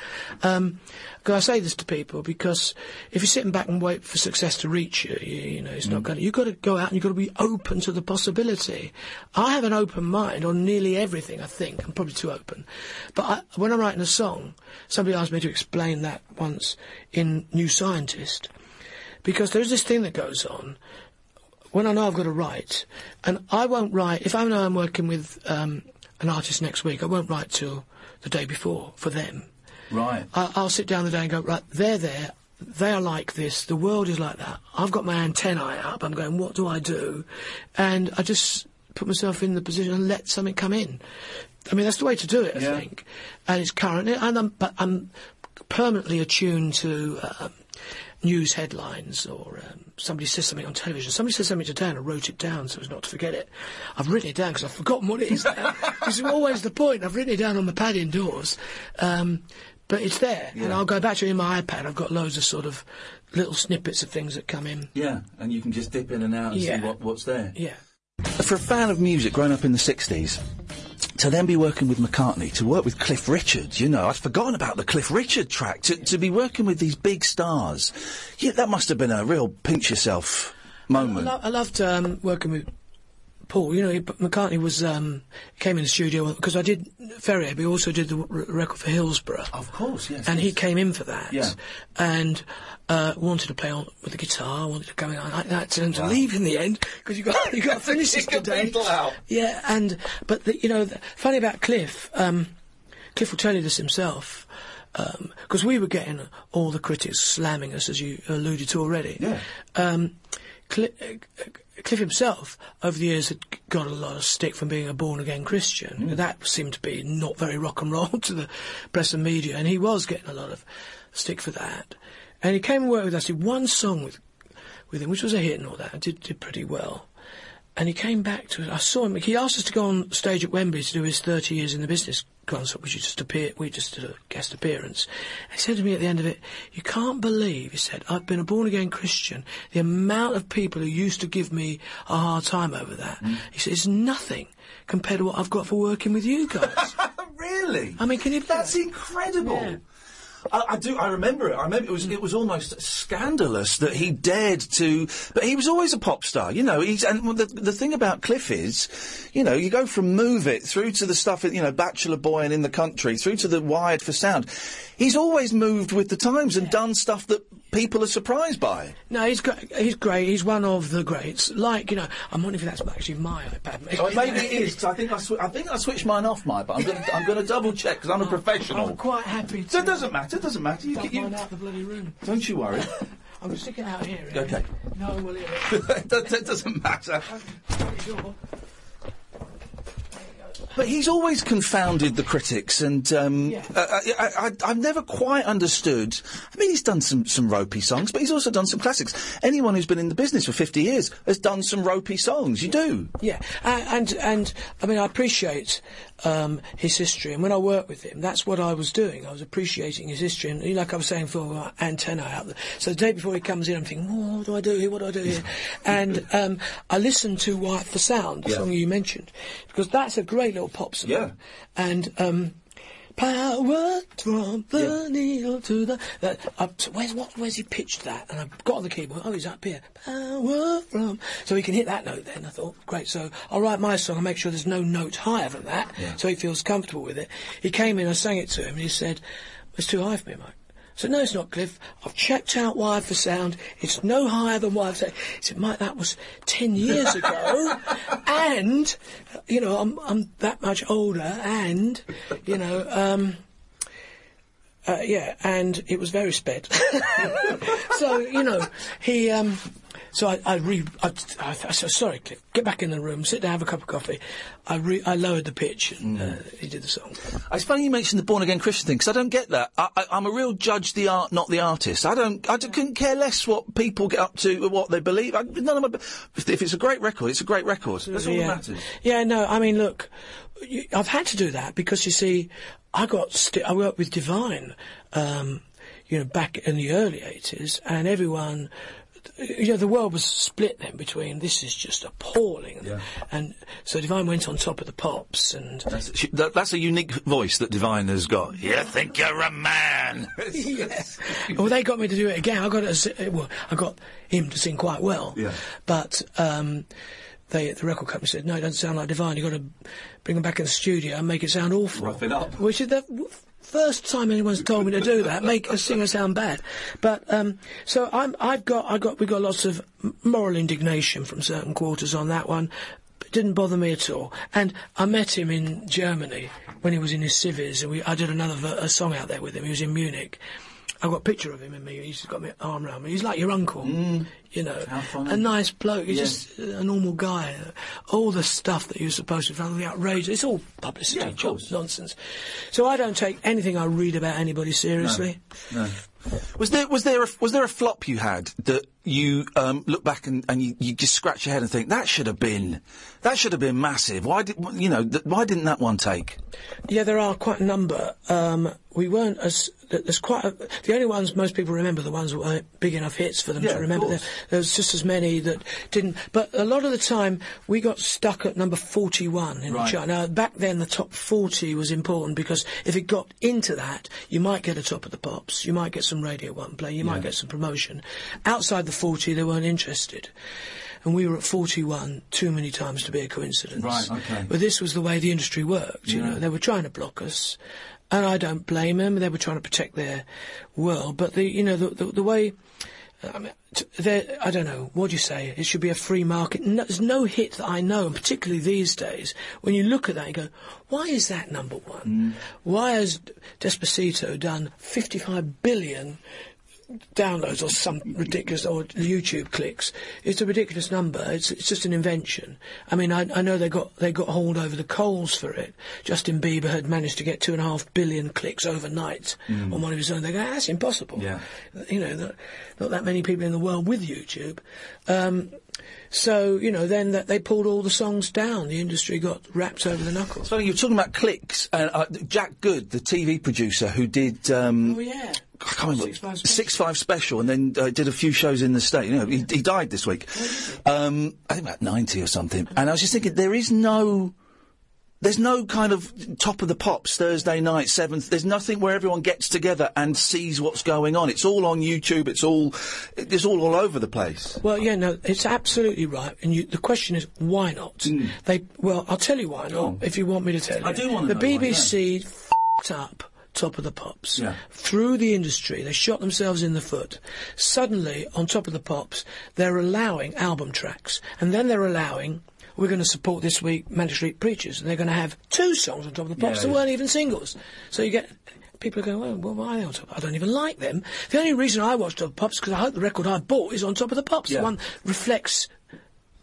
Um, I say this to people because if you're sitting back and wait for success to reach you, you, you know, it's not going to, you've got to go out and you've got to be open to the possibility. I have an open mind on nearly everything, I think. I'm probably too open. But I, when I'm writing a song, somebody asked me to explain that once in New Scientist. Because there's this thing that goes on when I know I've got to write, and I won't write, if I know I'm working with um, an artist next week, I won't write till the day before for them. Right. I, I'll sit down the day and go, right, they're there, they are like this, the world is like that. I've got my antennae up, I'm going, what do I do? And I just put myself in the position and let something come in. I mean, that's the way to do it, I Yeah. think. And it's current, and I'm, but I'm permanently attuned to um, news headlines or um, somebody says something on television. Somebody says something today and I wrote it down so as not to forget it. I've written it down because I've forgotten what it is this is always the point. I've written it down on the pad indoors. Um, but it's there, and I'll go back to it in my iPad. I've got loads of sort of little snippets of things that come in. Yeah, and you can just dip in and out and Yeah. see what, what's there. Yeah. For a fan of music growing up in the 60s, to then be working with McCartney, to work with Cliff Richard, you know, I'd forgotten about the Cliff Richard track, to, to be working with these big stars, yeah, that must have been a real pinch yourself I, moment. lo- I loved um, working with Paul. You know, McCartney was um, came in the studio because I did Ferry Aid, but he also did the record for Hillsborough. Of course, yes. and he came in for that. Yeah. And uh, wanted to play on with the guitar, wanted to go in. I, I had to to leave in the end because you got you got to finish this today. out. Yeah, and but the, you know, the, funny about Cliff. Um, Cliff will tell you this himself. Because we were getting all the critics slamming us, as you alluded to already. Yeah. Um, uh, Cliff himself, over the years, had got a lot of stick from being a born-again Christian. Mm. That seemed to be not very rock and roll to the press and media, and he was getting a lot of stick for that. And he came and worked with us. Did one song with with him, which was a hit and all that, and did did pretty well. And he came back to us. I saw him. He asked us to go on stage at Wembley to do his 30 years in the business concert, which he just appeared. We just did a guest appearance. He said to me at the end of it, "You can't believe," he said, "I've been a born again Christian. The amount of people who used to give me a hard time over that." Mm. He said, "It's nothing compared to what I've got for working with you guys." really? I mean, can you? believe That's incredible. Yeah. I, I do. I remember it. I remember it was. It was almost scandalous that he dared to. But he was always a pop star, you know. He's and the the thing about Cliff is, you know, you go from Move It through to the stuff, you know, Bachelor Boy and In the Country, through to the Wired for Sound. He's always moved with the times and done stuff that people are surprised by. No, he's great. He's great. He's one of the greats. Like you know, I'm wondering if that's actually my iPad. Maybe, it is. 'cause I think I, swi- I think I switched mine off, my. But I'm going to I'm going to double check because I'm a professional. I'm quite happy. To So it doesn't matter. It doesn't matter. You, Take you, mine out of the bloody room. don't you worry. I'm going to stick it out here. eh? Okay. No one will hear it. doesn't matter. Pretty sure. There you go. But he's always confounded the critics, and um, Yeah. uh, I, I, I, I've never quite understood. I mean, he's done some, some ropey songs, but he's also done some classics. Anyone who's been in the business for 50 years has done some ropey songs. You do. Yeah, and, and I mean, I appreciate um, his history, and when I worked with him, that's what I was doing. I was appreciating his history, and like I was saying for uh, antenna out there. So the day before he comes in, I'm thinking, oh, what do I do here? What do I do here? and um, I listened to Wired for Sound, the Yeah. song you mentioned, because that's a great little pop song. Yeah. and. Um, Power from the needle to the. That, up to, where's what? Where's he pitched that? And I've got on the keyboard. Oh, he's up here. Power from. So he can hit that note. Then I thought, great. So I'll write my song and make sure there's no note higher than that, so he feels comfortable with it. He came in, I sang it to him, and he said, "It's too high for me, Mike." Said, no, it's not, Cliff. I've checked out Wired for Sound. It's no higher than Wired for Sound. He said, Mike, that was 10 years ago. and, you know, I'm, I'm that much older and, you know, um, uh, yeah, and it was very sped. so, you know, he, um, so I, I re, I, I, I said, sorry, Cliff, get back in the room, sit down, have a cup of coffee. I re, I lowered the pitch and uh, he did the song. It's funny you mentioned the born again Christian thing because I don't get that. I, I, I'm a real judge the art, not the artist. I don't. I don't- couldn't care less what people get up to, or what they believe. I, none of my. If, if it's a great record, it's a great record. That's all yeah. that matters. Yeah, no, I mean, look, you, I've had to do that because you see, I got sti- I worked with Divine, um, you know, back in the early eighties, and everyone. You know, the world was split then between this is just appalling, Yeah. and so Divine went on top of the pops, and That's, she- that, that's a unique voice that Divine has got. You think you're a man? yeah. Well, they got me to do it again. I got it. Well, I got him to sing quite well. Yeah. But um, they, the record company said, "No, it doesn't sound like Divine. You've got to bring him back in the studio and make it sound awful." Rough it up. Which is the w- first time anyone's told me to do that. Make a singer sound bad. But um, so I'm, I've got, I got, we got lots of moral indignation from certain quarters on that one. It didn't bother me at all. And I met him in Germany when he was in his civvies, and we, I did another a song out there with him. He was in Munich. I got a picture of him and me. He's got my arm around me. He's like your uncle, you know, a nice bloke. He's Yeah. just a normal guy. All the stuff that you're supposed to find, the outrageous, it's all publicity, Yeah, job nonsense. So I don't take anything I read about anybody seriously. No. Was there was there a, was there a flop you had that you um, look back and, and you, you just scratch your head and think that should have been that should have been massive? Why did you know th- why didn't that one take? Yeah, there are quite a number. Um, we weren't as there's quite a, the only ones most people remember the ones that weren't big enough hits for them Yeah, to remember. course. There, there's just as many that didn't. But a lot of the time we got stuck at number 41 in Right. the chart. Now back then the top 40 was important because if it got into that, you might get a top of the pops, you might get some Radio One play, you might get some promotion. Outside the 40, they weren't interested. And we were at 41 too many times to be a coincidence. Right, okay. But this was the way the industry worked. You know, they were trying to block us, and I don't blame them. They were trying to protect their world. But the, you know, the the, the way. I mean, there, I don't know. What do you say? It should be a free market. No, there's no hit that I know, and particularly these days, when you look at that, you go, "Why is that number one? Mm. Why has Despacito done 55 billion downloads or some ridiculous or YouTube clicks. It's a ridiculous number. It's it's just an invention. I mean, I, I know they got they got hold over the coals for it. Justin Bieber had managed to get two and a half billion clicks overnight on one of his own. They go, that's impossible. Yeah. You know, not, not that many people in the world with YouTube. Um, so you know, then that they pulled all the songs down. The industry got wrapped over the knuckles. So you were talking about clicks and uh, Jack Good, the TV producer who did. Um, Oh yeah. I can't remember. Six Five Special. Six Five Special, and then uh, did a few shows in the state. You know, he, he died this week. Um, I think about ninety or something. And I was just thinking, there is no, there's no kind of top of the pops Thursday night seventh. There's nothing where everyone gets together and sees what's going on. It's all on YouTube. It's all, it's all all over the place. Well, yeah, no, it's absolutely right. And you, the question is, why not? Mm. They, well, I'll tell you why not. If you want me to tell you, I do wanna The know why, BBC f***ed up Top of the Pops Yeah. through the industry. They shot themselves in the foot. Suddenly, on Top of the Pops, they're allowing album tracks, and then they're allowing. We're going to support this week Manic Street Preachers, and they're going to have two songs on Top of the Pops Yeah, that yeah. weren't even singles. So you get people are going, well, well why are they on top? I don't even like them. The only reason I watch Top of the Pops because I hope the record I bought is on Top of the Pops. Yeah. The one reflects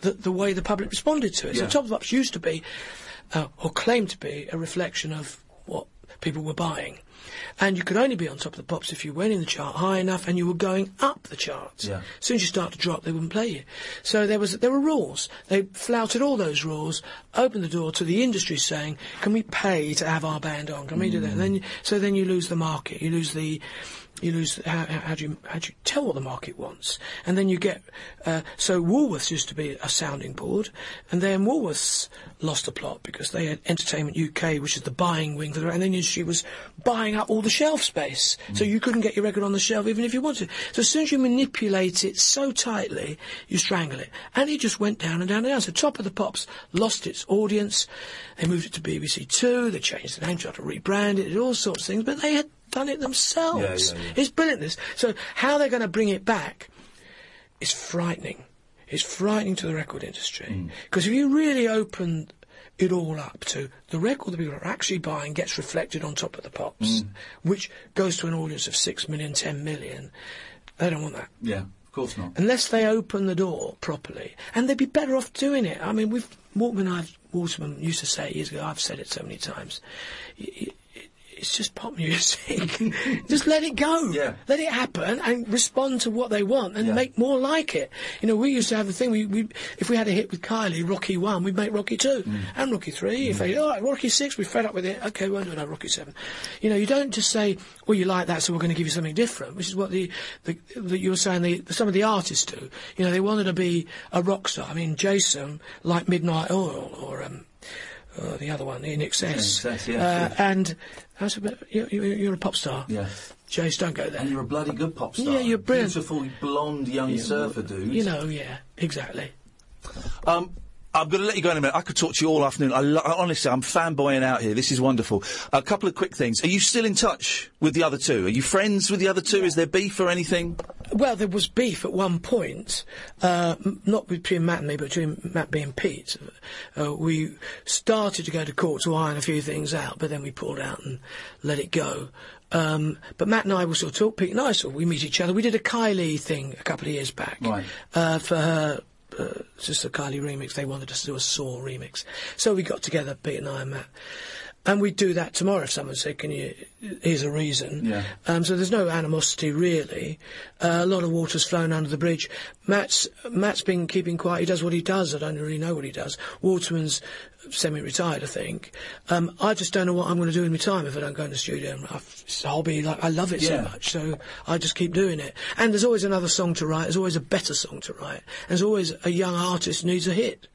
the, the way the public responded to it. So Top of the Pops used to be uh, or claimed to be a reflection of what people were buying. And you could only be on top of the pops if you went in the chart high enough and you were going up the charts. Yeah. As soon as you start to drop, they wouldn't play you. So there was there were rules. They flouted all those rules, opened the door to the industry saying, "Can we pay to have our band on? Can we do that?" Mm. And then so then you lose the market. You lose the you lose how, how, do you how do you tell what the market wants, and then you get uh, so Woolworths used to be a sounding board, and then Woolworths lost the plot because they had Entertainment UK, which is the buying wing for the and the industry was buying up all the shelf space, so you couldn't get your record on the shelf even if you wanted. So as soon as you manipulate it so tightly, you strangle it, and it just went down and down and down. So Top of the Pops lost its audience. They moved it to BBC Two. They changed the name, tried to rebrand it, did all sorts of things, but they had done it themselves. Yeah, yeah, yeah. It's brilliant. This. So how they're going to bring it back is frightening. It's frightening to the record industry hmm. because if you really open it all up to the record that people are actually buying gets reflected on top of the pops, hmm. which goes to an audience of six million, ten million. They don't want that Yeah, of course not. unless they open the door properly, and they'd be better off doing it. I mean, we've Waterman, I've, Waterman used to say years ago. I've said it so many times. It's just pop music. just let it go. Yeah. Let it happen and respond to what they want and Yeah. make more like it. You know, we used to have the thing. We, we if we had a hit with Kylie, Rocky One, we'd make Rocky Two Mm. and Rocky Three. If they, all right, Rocky Six, we're fed up with it. Okay, we won't do another Rocky Seven. You know, you don't just say, well, you like that, so we're going to give you something different. Which is what the, the, the you were saying. The, some of the artists do. You know, they wanted to be a rock star. I mean, Jason, like Midnight Oil, or um, uh, the other one, INXS. In Excess, uh, and I said, you, you, you're a pop star. Yeah. Jace, don't go there. And you're a bloody good pop star. Yeah, you're brilliant. Beautiful, blonde, young surfer dude. You know, yeah, exactly. Um, I'm going to let you go in a minute. I could talk to you all afternoon. I lo- honestly, I'm fanboying out here. This is wonderful. A couple of quick things. Are you still in touch with the other two? Are you friends with the other two? Is there beef or anything? Well, there was beef at one point, uh, m- not between Matt and me, but between Matt B and Pete. Uh, we started to go to court to iron a few things out, but then we pulled out and let it go. Um, but Matt and I will sort of talk. Pete and I sort of, we meet each other. We did a Kylie thing a couple of years back. Right. Uh, for her uh, Sister Kylie remix. They wanted us to do a Saw remix. So we got together, Pete and I and Matt. And we'd do that tomorrow if someone said, can you, here's a reason. Yeah. Um, so there's no animosity really. Uh, a lot of water's flown under the bridge. Matt's, Matt's been keeping quiet. He does what he does. I don't really know what he does. Waterman's semi-retired, I think. Um, I just don't know what I'm going to do in my time if I don't go in the studio. I've, it's a hobby. Like, I love it Yeah. so much. So I just keep doing it. And there's always another song to write. There's always a better song to write. There's always a young artist needs a hit.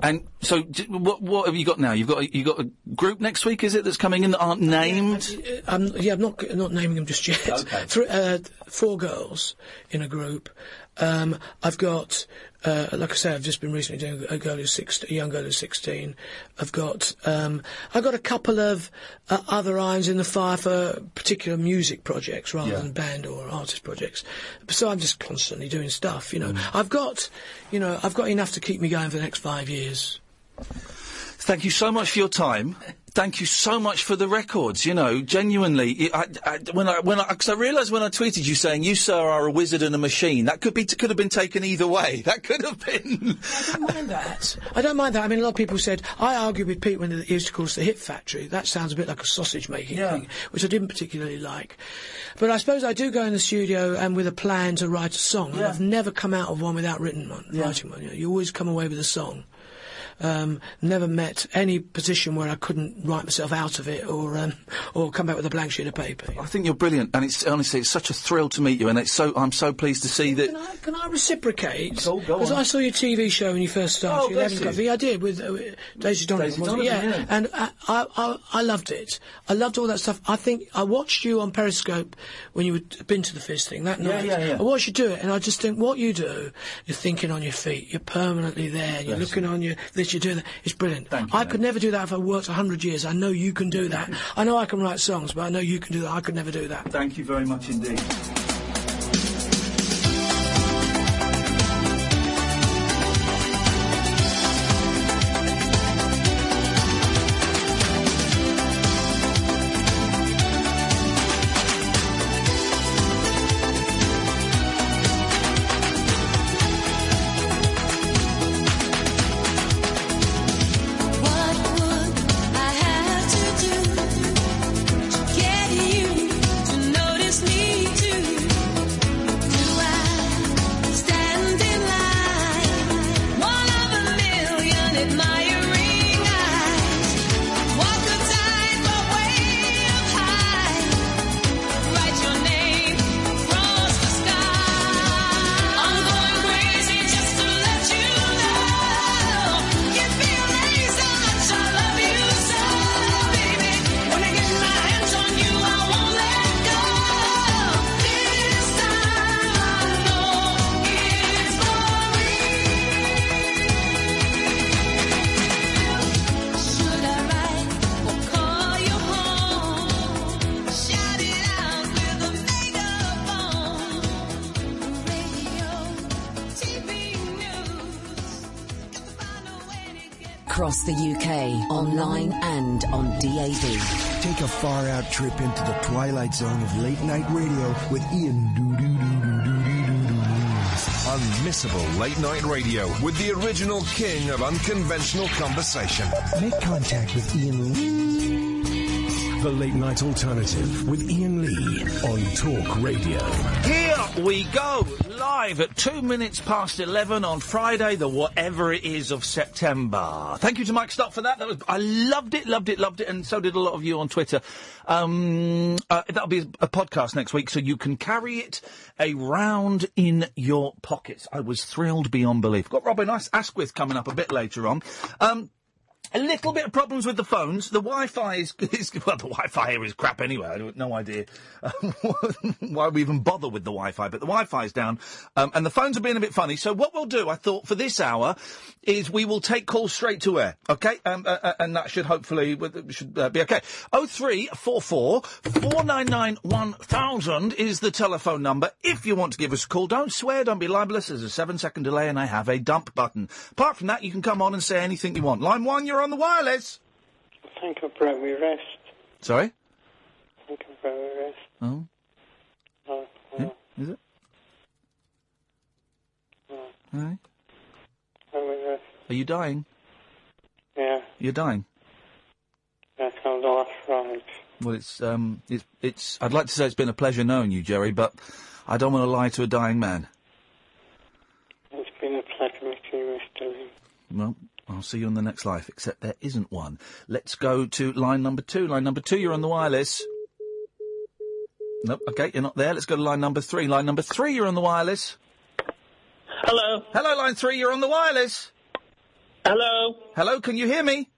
And so, d- what, what have you got now? You've got a, you got a group next week, is it? That's coming in that aren't named. I'm, yeah, I'm not not naming them just yet. Okay. Three, uh, four girls in a group. Um, I've got, uh, like I say, I've just been recently doing a girl who's 16, a young girl who's 16. I've got, um, I've got a couple of uh, other irons in the fire for particular music projects rather Yeah. than band or artist projects. So I'm just constantly doing stuff, you know. Mm. I've got, you know, I've got enough to keep me going for the next five years. Thank you so much for your time. Thank you so much for the records. You know, genuinely, I, I, when I when I because I realised when I tweeted you saying you sir are a wizard and a machine, that could be could have been taken either way. That could have been. I don't mind that. I don't mind that. I mean, a lot of people said I argued with Pete when he used to call us the Hit Factory. That sounds a bit like a sausage making Yeah. thing, which I didn't particularly like. But I suppose I do go in the studio and with a plan to write a song. And Yeah. I've never come out of one without written one, writing one. You, know, you always come away with a song. Um, never met any position where I couldn't write myself out of it or um, or come back with a blank sheet of paper. I think you're brilliant, and it's honestly it's such a thrill to meet you, and it's so I'm so pleased to see Can that. I, can I reciprocate? Because. I saw your TV show when you first started. Oh, bless 11 you. Yeah, I did with, uh, Daisy Donovan. Daisy? Donovan, yeah. yeah. and I, I, I, loved it. I loved all that stuff. I think I watched you on Periscope when you had been to the Fizz thing that night. yeah, yeah. I watched you do it, and I just think what you do, you're thinking on your feet. You're permanently there. You're looking on your this. You're doing that. It's brilliant. You, I mate. could never do that if I worked a hundred years. I know you can do that. I know I can write songs, but I know you can do that. I could never do that. Thank you very much indeed. Trip into the twilight zone of late night radio with Iain. Unmissable late night radio with the original king of unconventional conversation. Make contact with Iain Lee. The Late Night Alternative with Iain Lee on Talk Radio. Here we go, live at two minutes past eleven on Friday, the whatever it is of September. Thank you to Mike Stock for that. That was I loved it, loved it, loved it, and so did a lot of you on Twitter. Um, uh, that'll be a podcast next week, so you can carry it around in your pockets. I was thrilled beyond belief. Got Robin As- Askwith coming up a bit later on. Um, a little bit of problems with the phones. The Wi-Fi is, is well, the Wi-Fi here is crap anyway. I have no idea um, why we even bother with the Wi-Fi, but the Wi-Fi is down, um, and the phones are being a bit funny. So what we'll do, I thought, for this hour, is we will take calls straight to air, okay? Um, uh, uh, and that should hopefully should uh, be okay. Oh three four four four nine nine one thousand is the telephone number. If you want to give us a call, don't swear, don't be libelous. There's a seven second delay, and I have a dump button. Apart from that, you can come on and say anything you want. Line one, you're on the wireless. I think I broke my wrist. Sorry. I think I broke my wrist. Oh, Oh, yeah, is it? oh, right. broke my wrist. Are you dying? Yeah, You're dying. that's called arthritis. Well, it's um, it's it's. I'd like to say it's been a pleasure knowing you, Jerry, but I don't want to lie to a dying man. It's been a pleasure meeting you, Mr. Lee. Well, I'll see you in the next life, except there isn't one. Let's go to line number two. Line number two, you're on the wireless. Nope, okay, you're not there. Let's go to line number three. Line number three, you're on the wireless. Hello. Hello, line three, you're on the wireless. Hello. Hello, can you hear me?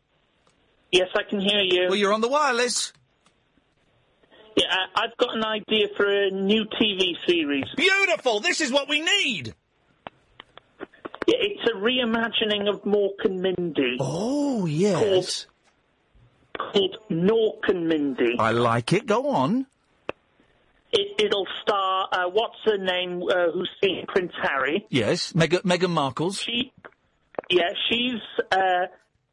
Yes, I can hear you. Well, you're on the wireless. Yeah, I, I've got an idea for a new TV series. Beautiful! This is what we need! Yeah, it's a reimagining of Mork and Mindy. Oh, yes. Called Nork and Mindy. I like it. Go on. It, it'll star, uh, what's her name, uh, who's seen Prince Harry? Yes, Meg- Meghan Markle's. She, yeah, she's uh,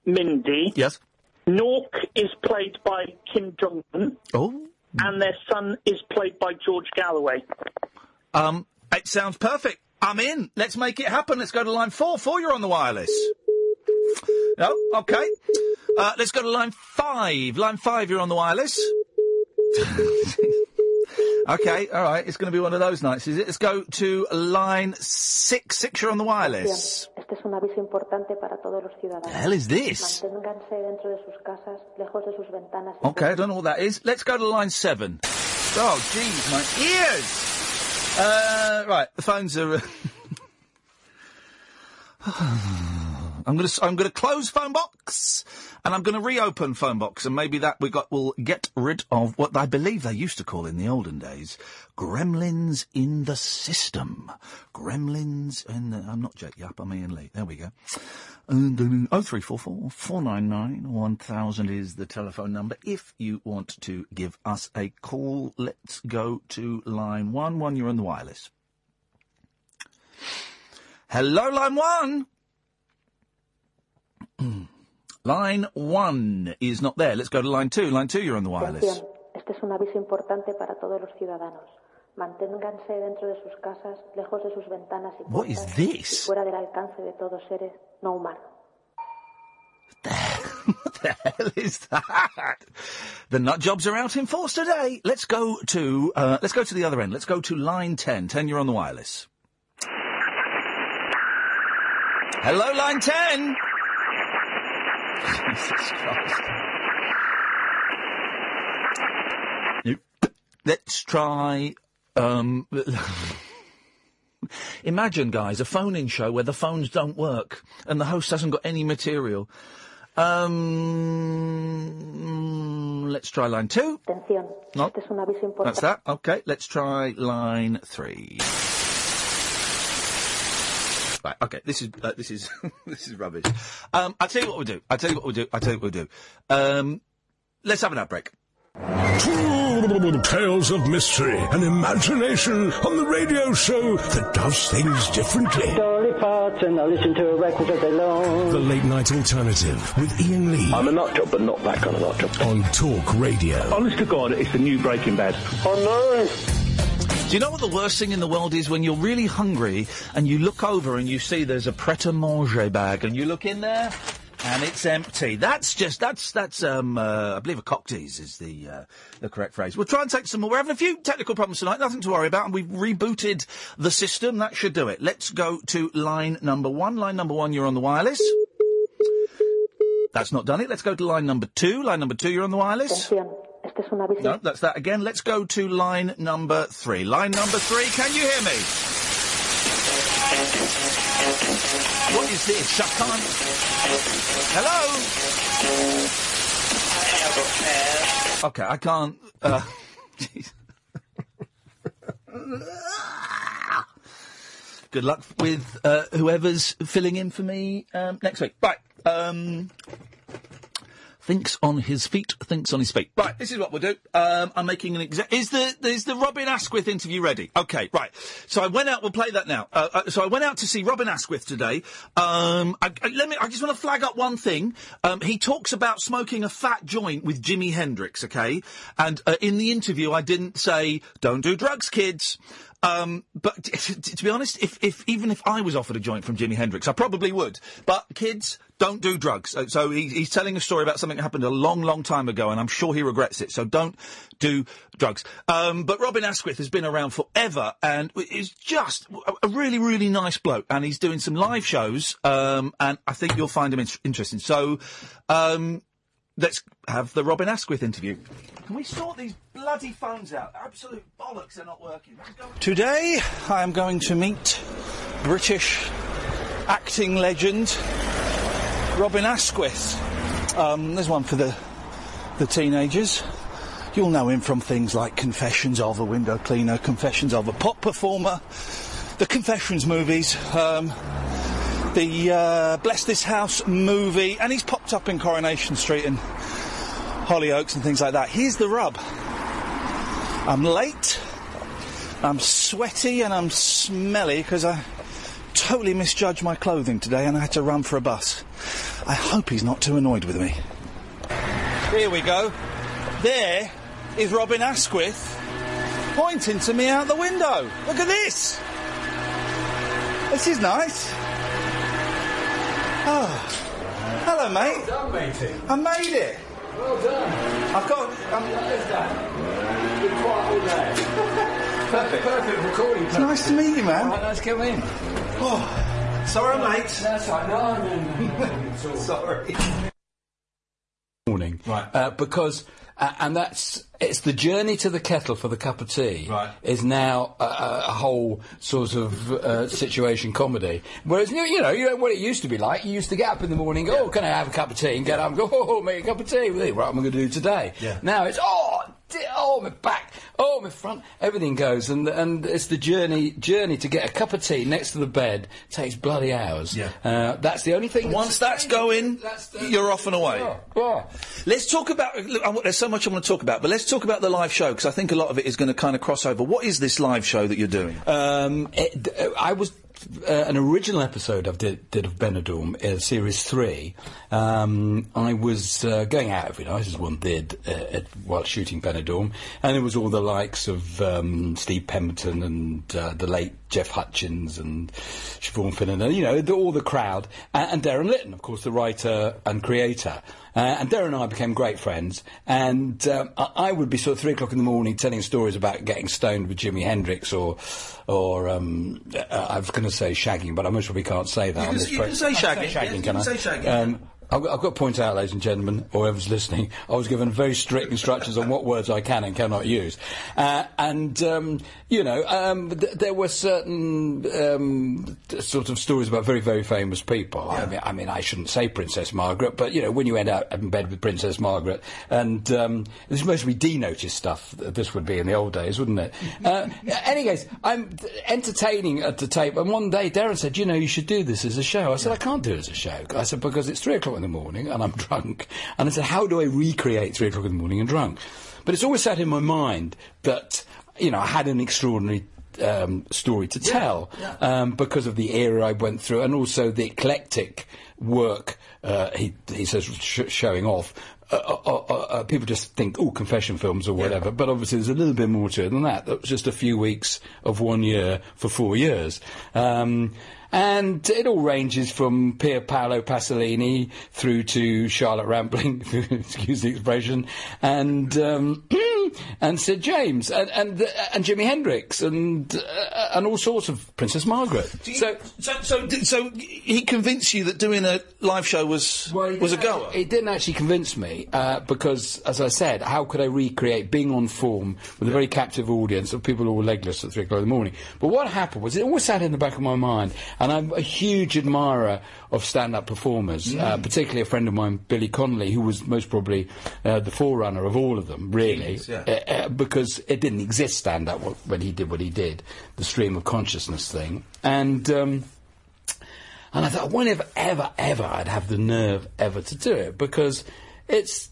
Mindy. Yes. Nork is played by Kim Jong-un. Oh. And their son is played by George Galloway. Um, it sounds perfect. I'm in. Let's make it happen. Let's go to line four. Four, you're on the wireless. No, okay. Uh, let's go to line five. Line five, you're on the wireless. okay, all right. It's going to be one of those nights, is it? Let's go to line six. Six, you're on the wireless. Este es un aviso importante para todos los ciudadanos. The hell is this? Manténganse dentro de sus casas, lejos de sus ventanas. Okay, I don't know what that is. Let's go to line seven. Oh, jeez, my ears! Uh, right, the phones are. I'm going to I'm going to close phone box, and I'm going to reopen phone box, and maybe that we got will get rid of what I believe they used to call in the olden days gremlins in the system. Gremlins in the. I'm not Jet Yup. I'm Iain Lee. There we go. Oh, nine nine one thousand is the telephone number. If you want to give us a call, let's go to line one. One, you're on the wireless. Hello, line one. Line one is not there. Let's go to line two. Line two, you're on the wireless. Este es un aviso importante para todos los ciudadanos. Manténganse dentro de sus casas, lejos de sus ventanas y What is this? y fuera del alcance de todo seres no humanos. What the hell is that? The nut jobs are out in force today. Let's go to uh, let's go to the other end. Let's go to line ten. Ten, you're on the wireless. Hello, line ten. Jesus Christ. Let's try. Um, imagine, guys, a phone-in show where the phones don't work and the host hasn't got any material. Um, let's try line two. Atención, No. este es un aviso importante. That's that. Okay, let's try line three. Right. Okay. This is uh, this is this is rubbish. Um, I'll tell you what we'll do. I'll tell you what we'll do. I'll tell you what we'll do. Um, let's have an outbreak. Tales of mystery and imagination on the radio show that does things differently. Dolly Parton, I listen to a record all day long. The Late Night Alternative with Iain Lee. I'm a nut job, but not that kind of nut job. On Talk Radio. Honest to God, it's the new Breaking Bad. Oh Do you know what the worst thing in the world is when you're really hungry and you look over and you see there's a pret-a-manger bag and you look in there and it's empty. That's just that's that's um uh, I believe a cocktease is the uh, the correct phrase. We'll try and take some more. We're having a few technical problems tonight. Nothing to worry about. And we've rebooted the system. That should do it. Let's go to line number one. Line number one, you're on the wireless. That's not done it. Let's go to line number two. Line number two, you're on the wireless. Este es un aviso. No, that's that again. Let's go to line number three. Line number three, can you hear me? What is this? I can't. Hello? Okay, I can't. Uh. Good luck with uh, whoever's filling in for me um, next week. Right. Um, thinks on his feet, thinks on his feet. Right, this is what we'll do. Um, I'm making an exact. Is the is the Robin Askwith interview ready? Okay, right. So I went out. We'll play that now. Uh, uh, so I went out to see Robin Askwith today. Um, I, I- let me. I just want to flag up one thing. Um, he talks about smoking a fat joint with Jimi Hendrix. Okay, and uh, in the interview, I didn't say don't do drugs, kids. Um, but t- t- to be honest, if, if even if I was offered a joint from Jimi Hendrix, I probably would. But kids, don't do drugs. So, so he, he's telling a story about something that happened a long, long time ago, and I'm sure he regrets it. So don't do drugs. Um, but Robin Askwith has been around forever, and is just a, really, really nice bloke. And he's doing some live shows, um, and I think you'll find him in- interesting. So. Um, Let's have the Robin Askwith interview. Can we sort these bloody phones out? Absolute bollocks, they're not working. Today, I am going to meet British acting legend Robin Askwith. Um, there's one for the the teenagers. You'll know him from things like Confessions of a Window Cleaner, Confessions of a Pop Performer, the Confessions movies, um, the uh, Bless This House movie, and he's popped up in Coronation Street and Hollyoaks and things like that. Here's the rub. I'm late, I'm sweaty, and I'm smelly because I totally misjudged my clothing today and I had to run for a bus. I hope he's not too annoyed with me. Here we go. There is Robin Askwith pointing to me out the window. Look at this. This is nice. Oh. Hello, mate. Well done, matey. I made it. Well done. I've got. I'm, What is that? Been quiet all day. Perfect. Perfect recording. It's nice to meet you, man. Right, let's come in. Oh, sorry, I'm late. That's right. No, no, no. no. Sorry. morning, right? Uh, because uh, and that's it's the journey to the kettle for the cup of tea. Right. Is now a, a whole sort of uh, situation comedy. Whereas you know, you know, what it used to be like. You used to get up in the morning, go, oh, can I have a cup of tea? And get up and go, oh, make a cup of tea. Well, What am I going to do today? Yeah. Now it's oh. Oh, my back! Oh, my front! Everything goes, and and it's the journey journey to get a cup of tea next to the bed takes bloody hours. Yeah. uh, that's the only thing. Once that's going, you're off and away. Yeah, yeah. Let's talk about. Look, I there's so much I want to talk about, but let's talk about the live show because I think a lot of it is going to kind of cross over. What is this live show that you're doing? Um, it, I was uh, an original episode of did, did of Benidorm, uh, series three. Um, I was uh, going out every night, as one did, uh, at, while shooting Benidorm, and it was all the likes of um, Steve Pemberton and uh, the late Geoff Hutchings and Siobhan Finneran, and you know, the, all the crowd, and, and Derren Litten, of course, the writer and creator. Uh, and Darren and I became great friends, and um, I, I would be sort of three o'clock in the morning telling stories about getting stoned with Jimi Hendrix, or, or um, uh, I was going to say shagging, but I'm not sure we can't say that. You on can- this you can say shagging, shagging, yeah, can can I? say shagging. Um, I've got, I've got to point out, ladies and gentlemen, or whoever's listening, I was given very strict instructions on what words I can and cannot use. Uh, and, um, you know, um, th- there were certain um, th- sort of stories about very, very famous people. I, mean, I mean, I shouldn't say Princess Margaret, but, you know, when you end up in bed with Princess Margaret, and um, this is mostly denoted stuff, th- this would be in the old days, wouldn't it? uh, anyways, I'm th- entertaining at the tape, and one day Derren said, you know, you should do this as a show. I said, I can't do it as a show. I said, because it's three o'clock in the morning and I'm drunk. And I said, how do I recreate three o'clock in the morning and drunk? but it's always sat in my mind that you know I had an extraordinary. Um, story to tell Um, because of the era I went through, and also the eclectic work uh, he he says sh- showing off. Uh, uh, uh, uh, people just think, oh, confession films or whatever, but obviously there's a little bit more to it than that. That was just a few weeks of one year for four years. Um, and it all ranges from Pier Paolo Pasolini through to Charlotte Rampling, excuse the expression, and um, and Sid James and and, uh, and Jimi Hendrix and uh, and all sorts of Princess Margaret. So, so, so, d- so he convinced you that doing a live show was was a goer. It didn't actually convince me uh, because, as I said, how could I recreate being on form with a very captive audience of people all legless at three o'clock in the morning? But what happened was it always sat in the back of my mind, and I'm a huge admirer of stand-up performers, uh, particularly a friend of mine, Billy Connolly, who was most probably uh, the forerunner of all of them, really, Genius, yeah. Uh, uh, because it didn't exist stand-up when he did what he did, the stream of consciousness thing, and. Um, and I thought, I wonder if ever, ever, I'd have the nerve ever to do it because it's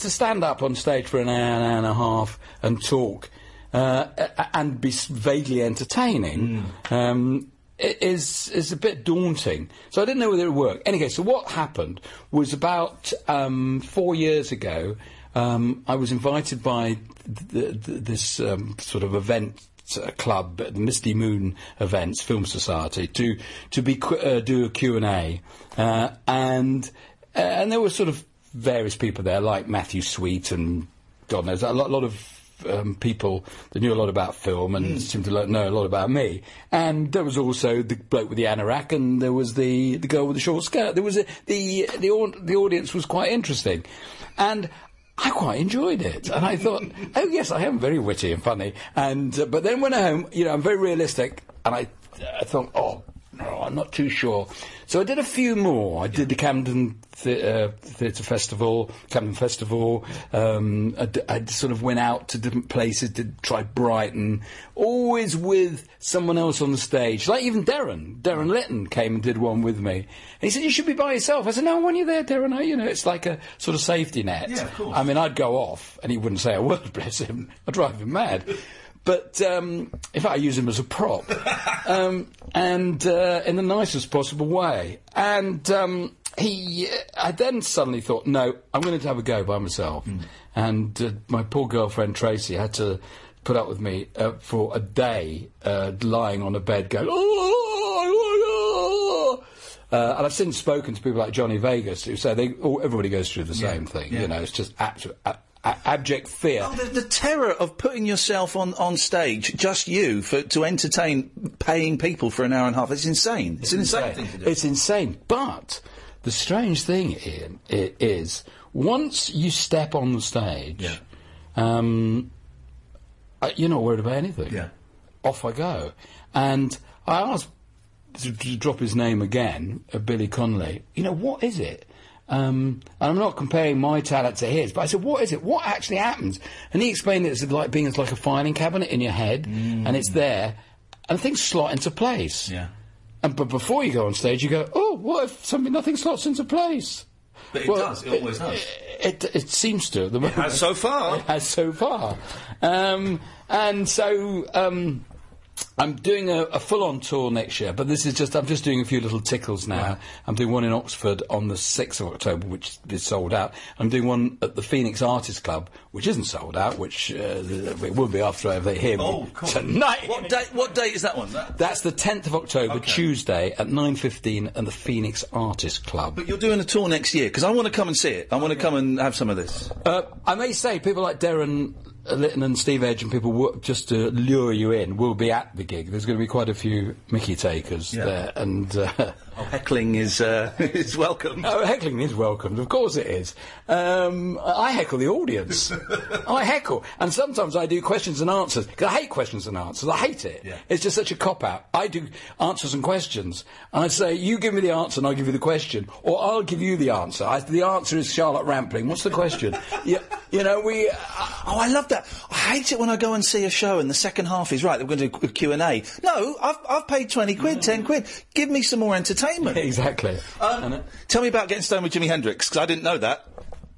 to stand up on stage for an hour, an hour and a half and talk uh, and be vaguely entertaining. Um, is is a bit daunting, so I didn't know whether it would work. Anyway, so what happened was about um, four years ago. Um, I was invited by th- th- this um, sort of event uh, club, Misty Moon Events Film Society, to to be qu- uh, do a Q and A, uh, and uh, and there were sort of various people there, like Matthew Sweet and God knows a lot, lot of. Um, people that knew a lot about film and seemed to know a lot about me, and there was also the bloke with the anorak, and there was the, the girl with the short skirt. There was a, the the the audience was quite interesting, and I quite enjoyed it, and I thought, oh yes, I am very witty and funny. And uh, but then when I home, you know, I'm very realistic, and I, I thought, oh no, I'm not too sure. So I did a few more. I did the Camden Th- uh, Theatre Festival, Camden Festival. Um, I, d- I sort of went out to different places, did try Brighton, always with someone else on the stage. Like even Derren, Derren Litten came and did one with me. And he said, "You should be by yourself." I said, "No, when you're there, Derren. I, you know, it's like a sort of safety net." Yeah, of course. I mean, I'd go off, and he wouldn't say a word. Bless him. I'd drive him mad. But um, in fact, I use him as a prop, um, and uh, in the nicest possible way. And um, he, I then suddenly thought, no, I'm going to have a go by myself. And uh, my poor girlfriend Tracy had to put up with me uh, for a day, uh, lying on a bed, going, oh, uh, and I've since spoken to people like Johnny Vegas who say they, oh, everybody goes through the same thing. You know, it's just absolute, a, abject fear. Oh, the, the terror of putting yourself on, on stage, just you, for to entertain paying people for an hour and a half. It's insane. It's, an insane thing to do. It's insane. But the strange thing, Iain, i- is once you step on the stage, um, uh, you're not worried about anything. Yeah. Off I go. And I asked to, to drop his name again, uh, Billy Connolly, you know, what is it? Um, and I'm not comparing my talent to his, but I said, what is it? What actually happens? And he explained it as like being as like a filing cabinet in your head, and it's there, and things slot into place. Yeah. And but before you go on stage, you go, oh, what if something nothing slots into place? But it Well, does. It always does. It, it seems to. at The moment. has so far. It has so far. Um, and so um, I'm doing a, a full-on tour next year, but this is just I'm just doing a few little tickles now. I'm doing one in Oxford on the 6th of October, which is sold out. I'm doing one at the Phoenix Artists Club, which isn't sold out, which uh, it will be after they hear me Oh, cool. tonight. What date? What date is that one? That- That's the 10th of October, Okay. Tuesday at 9.15 at the Phoenix Artists Club. But you're doing a tour next year because I want to come and see it. I want to come and have some of this. Uh, I may say people like Derren Litten and Steve Edge and people wo- just to lure you in will be at the gig. There's going to be quite a few Mickey takers Yeah. there, and uh, Oh, heckling is uh, is welcome. oh, heckling is welcomed. Of course it is. Um, I heckle the audience. I heckle, and sometimes I do questions and answers because I hate questions and answers. I hate it. Yeah. It's just such a cop out. I do answers and questions, and I say you give me the answer and I'll give you the question, or I'll give you the answer. I, the answer is Charlotte Rampling. What's the question? you, you know we. Uh, Oh, I love that. I hate it when I go and see a show and the second half is right. We're going to do a Q and A. No, I've I've paid twenty quid, ten quid. Give me some more entertainment. Exactly. Um, tell me about getting stoned with Jimi Hendrix because I didn't know that.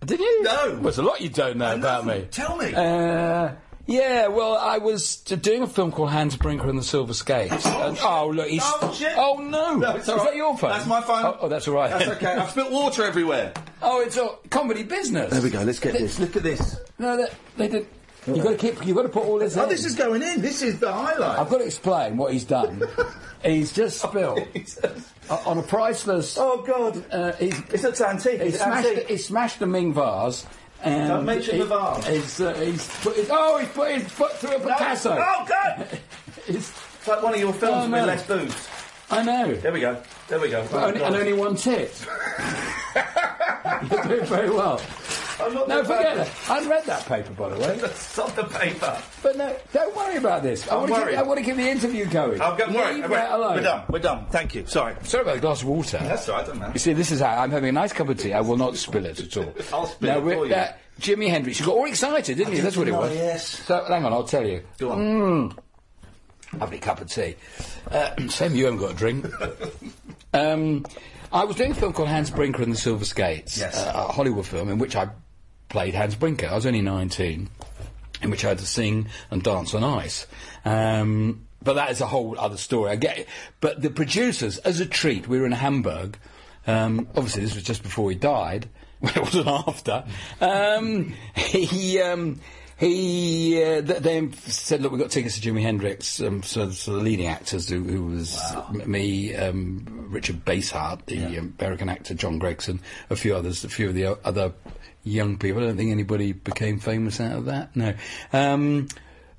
Did you? No. Well, there's a lot you don't know about me. Tell me. Uh, yeah, well, I was t- doing a film called Hans Brinker and the Silver Skates. and, oh, look, he's. Oh, shit. Oh, no. No, Is all right. that your phone? That's my phone. Oh, oh, that's all right. That's okay. I've spilt water everywhere. oh, it's a comedy business. There we go. Let's get this. Look at this. No, that, they did. You've got to keep. You've got to put all this. Oh, in. this is going in. This is the highlight. I've got to explain what he's done. he's just spilled uh, on a priceless. Oh God! Uh, he's, It's not antique. he smashed. antique. He smashed a Ming vase. And Don't mention he- the vase. He's, uh, he's put his, oh, he's put his foot through a Picasso. Oh God! He's- It's like one of your films Oh, with no. less boobs. I know. There we go. There we go. Only, and only one tit. You're doing very well. I'm not No, forget bad. it. I read that paper, by the way. Stop the paper. But no, don't worry about this. I I'm want, to keep, worried. I want to keep the interview going. I'll go. Worry. Leave We're, that alone. we're done. We're done. Thank you. Sorry. Sorry about the glass of water. That's all right. Doesn't matter. You see, this is how I'm having a nice cup of tea. I will not spill it at all. I'll spill Now, it we're- for you. uh, Jimi Hendrix, you got all excited, didn't you? That's what it Oh, was. yes. So, hang on, I'll tell you. Go on. Mm. Lovely cup of tea. Uh, Sam, you haven't got a drink. um, I was doing a film called Hans Brinker and the Silver Skates, Yes. uh, a Hollywood film in which I played Hans Brinker. I was only 19, in which I had to sing and dance on ice. Um, but that is a whole other story. I get it. But the producers, as a treat, we were in Hamburg. Um, obviously, this was just before he died. Well, it wasn't after. Um, he. Um, he uh, th- they said, "Look, we've got tickets to Jimi Hendrix." Um, so, so the leading actors, who, who was m- me, um, Richard Basehart, the um, American actor, John Gregson, a few others, a few of the o- other young people. I don't think anybody became famous out of that. No. Um,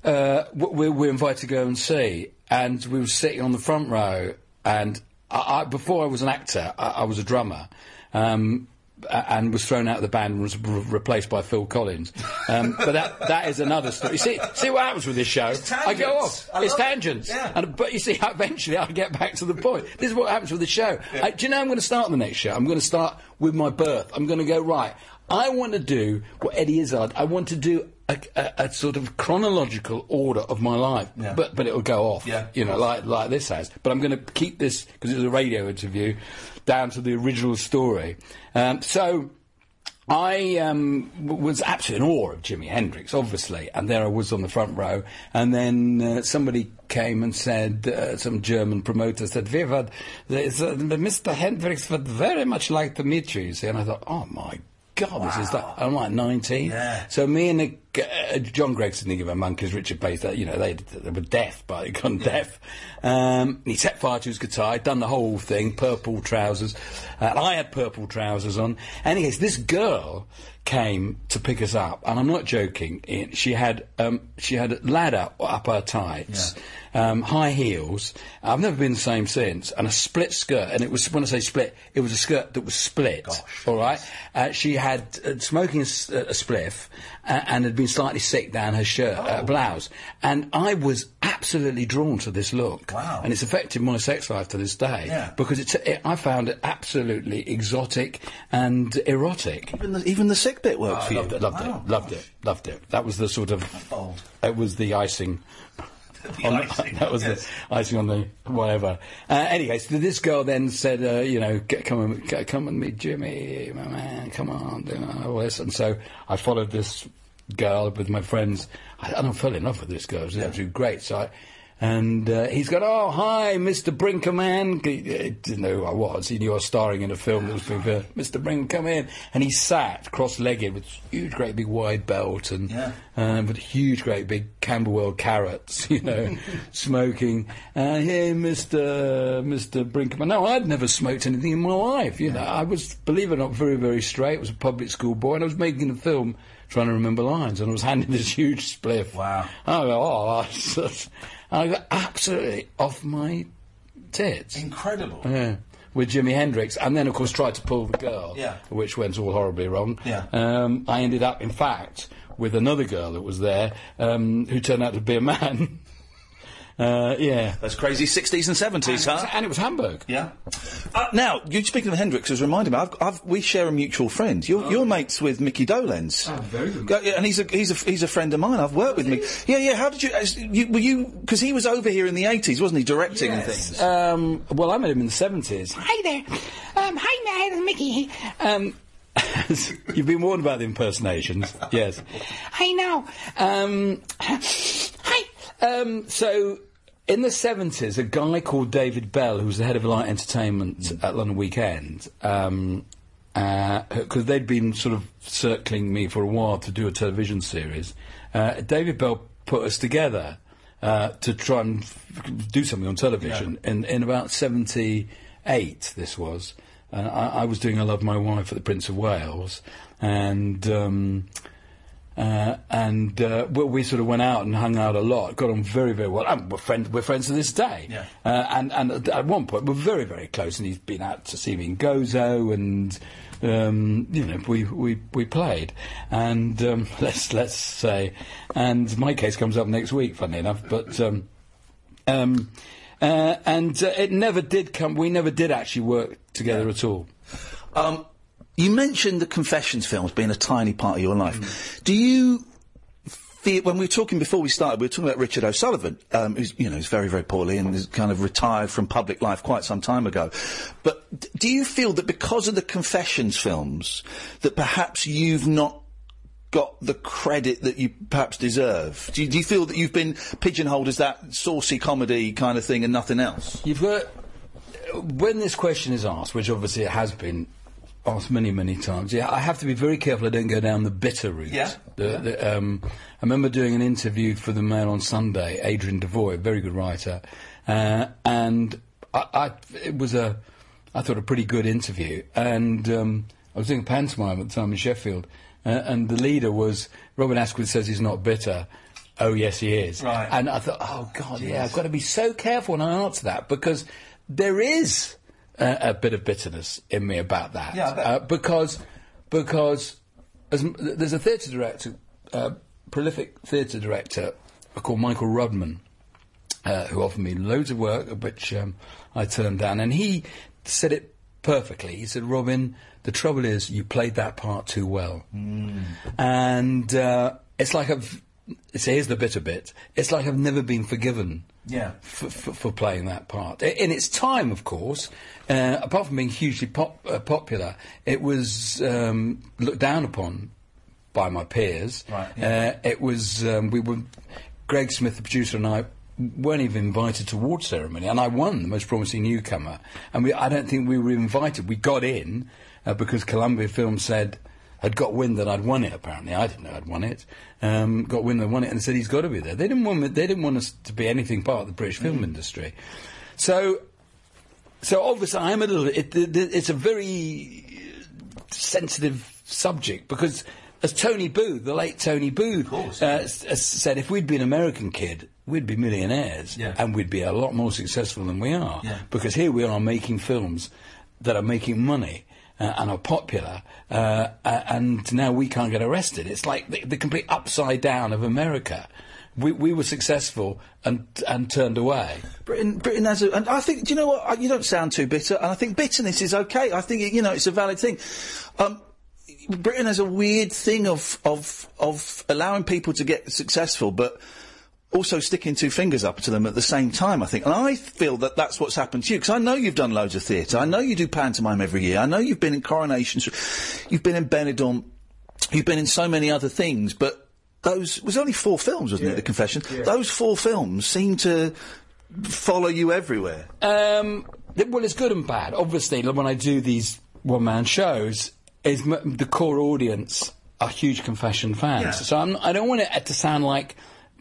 uh, we were invited to go and see, and we were sitting on the front row. And I, I, before I was an actor, I, I was a drummer. Um, and was thrown out of the band and was re- replaced by Phil Collins. Um, but that that is another story. See, see what happens with this show. I go off. I it's love it. tangents. Yeah. And, but you see, eventually I get back to the point. This is what happens with the show. I, do you know I'm going to start the next show? I'm going to start with my birth. I'm going to go right. I want to do what Eddie Izzard. I want to do. A, a, a sort of chronological order of my life, Yeah. but but it'll go off, Yeah. you know, like like this has. But I'm going to keep this because it was a radio interview, down to the original story. Um, so I um, was absolutely in awe of Jimi Hendrix, obviously, and there I was on the front row. And then uh, somebody came and said, uh, some German promoter said, "We would, there's, uh, Mr. Hendrix would very much like to meet you." you see. And I thought, oh my God, this is that. I'm like 19. Yeah. So me and the, uh, John Gregson, didn't give a monkeys, Richard Bates, that, you know, they, they were deaf, but they'd gone deaf. Um, he set fire to his guitar, he'd done the whole thing, purple trousers. Uh, I had purple trousers on. Anyways, this girl came to pick us up, and I'm not joking. Iain, She had um, she had a ladder up her tights, um, high heels. I've never been the same since, and a split skirt. And it was when I say split, it was a skirt that was split. all right. Uh, she had uh, smoking a spliff, uh, and had been slightly sick down her shirt uh, blouse. And I was absolutely drawn to this look. Wow. And it's affected my sex life to this day Yeah. because it's, it, I found it absolutely exotic and erotic. Even the, even the sick bit worked I for you. loved it, loved Wow. it, loved it, loved it. That was the sort of. It was the icing. Icing, that was yes. the icing on the whatever. Uh, anyway, so this girl then said, uh, you know, "Get- come and come and meet Jimmy, my man, come on, you know, all this. And so I followed this girl with my friends. I, and I fell in love with this girl. It was absolutely great. So I. And uh, he's gone, oh, hi, Mr. Brinkerman. He, he didn't know who I was. He knew I was starring in a film that was being filmed. Mr. Brinker, come in. And he sat cross-legged with huge, great big wide belt and Yeah. um, with huge, great big Camberwell carrots, you know, smoking. Uh, hey, Mr. Mr. Brinkerman. No, I'd never smoked anything in my life. You know, I was, believe it or not, very, very straight. I was a public school boy, and I was making a film trying to remember lines, and I was handed this huge spliff. Wow. I go, oh, I got absolutely off my tits. Incredible. Yeah. With Jimi Hendrix, and then of course tried to pull the girl, Yeah. which went all horribly wrong. Yeah. Um, I ended up, in fact, with another girl that was there, um, who turned out to be a man. uh, yeah. Those crazy 60s and 70s, huh? And it was Hamburg. Yeah. Uh, now, you speaking of Hendrix has reminded me. I've, I've, we share a mutual friend. You're, you're mates with Micky Dolenz. Oh, very good. Go- and he's a he's a he's a friend of mine. I've worked with Micky. Yeah, yeah. How did you? as- you were you? Because he was over here in the 80s, wasn't he? Directing and things. Um, well, I met him in the 70s. Hi there. Um, hi, Ned and Micky. Um, You've been warned about the impersonations. yes. Hey now. Um, hi. Um, so. In the 70s, a guy called David Bell, who was the head of Light Entertainment at London Weekend, um, because they'd been sort of circling me for a while to do a television series, uh, David Bell put us together uh, to try and f- do something on television. In, in about 78, this was. Uh, I, I was doing I Love My Wife at the Prince of Wales, and. Um, uh, and uh, we, we sort of went out and hung out a lot. Got on very, very well. And we're, friend, we're friends to this day. Yeah. Uh, and, and at- one point, we're very, very close. And he's been out to see me in Gozo, and um, you know, we, we, we played. And um, let's let's say, and my case comes up next week. Funny enough, but. Um, um, uh, and uh, it never did come. We never did actually work together at all. Um, you mentioned the Confessions films being a tiny part of your life. Mm. Do you feel, when we were talking before we started, we were talking about Richard O'Sullivan, um, who's, you know, who's very, very poorly and is kind of retired from public life quite some time ago. But d- do you feel that because of the Confessions films, that perhaps you've not got the credit that you perhaps deserve? Do you, do you feel that you've been pigeonholed as that saucy comedy kind of thing and nothing else? You've got when this question is asked, which obviously it has been asked many, many times. Yeah, I have to be very careful I don't go down the bitter route. Yeah, The, the, um, I remember doing an interview for the Mail on Sunday. Adrian Devoy, a very good writer, uh, and I, I, it was a, I thought a pretty good interview. And um, I was doing a pantomime at the time in Sheffield, uh, and the leader was Robin Askwith says he's not bitter. Oh yes, he is. Right. And I thought, oh God, yeah, I've got to be so careful when I answer that because there is a, a bit of bitterness in me about that. Yeah. Uh, because because as, there's a theatre director, uh, prolific theatre director called Michael Rudman, uh, who offered me loads of work, which um, I turned down, and he said it perfectly. He said, "Robin, the trouble is you played that part too well." and uh, it's like I've. So here's the bitter bit. It's like I've never been forgiven. Yeah. For, for, for playing that part. In its time, of course, uh, apart from being hugely pop, uh, popular, it was um, looked down upon by my peers. Right, yeah. Uh, it was um, we were Greg Smith, the producer, and I weren't even invited to award ceremony, and I won the most promising newcomer. And we, I don't think we were invited. We got in uh, because Columbia Film said had got wind that I'd won it. Apparently, I didn't know I'd won it. Um, got wind that I won it, and said he's got to be there. They didn't want me, they didn't want us to be anything part of the British film industry. So so obviously, I'm a little. It, it, it's a very sensitive subject because, as Tony Booth, the late Tony Booth, uh, s- s- said, if we'd been American kid, we'd be millionaires, Yeah. and we'd be a lot more successful than we are. Yeah. Because here we are making films that are making money. Uh, and are popular, uh, and now we can't get arrested. It's like the, the complete upside down of America. We, we were successful and and turned away. Britain, Britain has a, and I think, do you know what? You don't sound too bitter, and I think bitterness is okay. I think, you know, it's a valid thing. Um, Britain has a weird thing of, of, of allowing people to get successful, but also sticking two fingers up to them at the same time, I think. And I feel that that's what's happened to you, because I know you've done loads of theatre. I know you do pantomime every year. I know you've been in coronations. You've been in Benidorm. You've been in so many other things, but those, it was only four films, wasn't it, The Confession? Those four films seem to follow you everywhere. Um, th- well, it's good and bad. Obviously, when I do these one-man shows, is m- the core audience are huge confession fans. Yeah. So I'm, I don't want it to sound like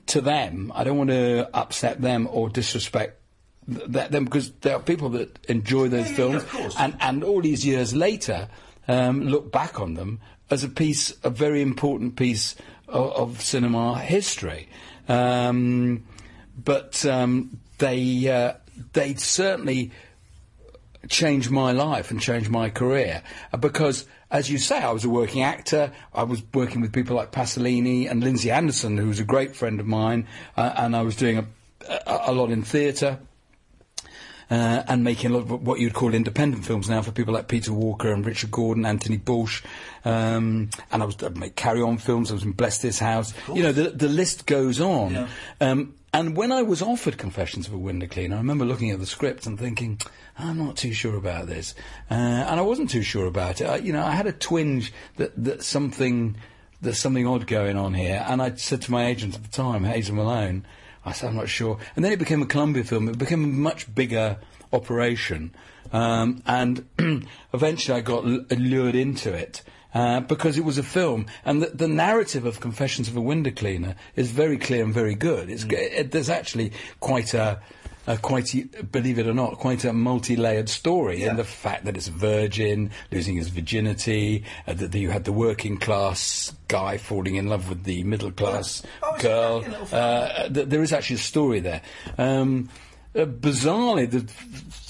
to them. I don't want to upset them or disrespect th- th- them because there are people that enjoy those films, and and all these years later, um, look back on them as a piece, a very important piece of, of cinema history. Um, but um, they uh, they certainly changed my life and changed my career uh, because, as you say, I was a working actor. I was working with people like Pasolini and Lindsay Anderson, who was a great friend of mine, uh, and I was doing a, a, a lot in theatre. Uh, and making a lot of what you'd call independent films now for people like Peter Walker and Richard Gordon, Anthony Bush, um, and I was I made carry-on films. I was in Bless This House. You know, the the list goes on. Um, and when I was offered Confessions of a Window Cleaner, I remember looking at the script and thinking, I'm not too sure about this, uh, and I wasn't too sure about it. I, you know, I had a twinge that that something there's something odd going on here, and I said to my agent at the time, Hazel Malone, I said I'm not sure, and then it became a Columbia film. It became a much bigger operation, um, and eventually I got l- lured into it. Uh, because it was a film, and the, the narrative of Confessions of a Window Cleaner is very clear and very good. It's, g it, there's actually quite a, a quite, believe it or not, quite a multi-layered story in the fact that it's a virgin losing his virginity, uh, that you had the working class guy falling in love with the middle class girl. Uh, th- there is actually a story there. Um, uh, bizarrely, the,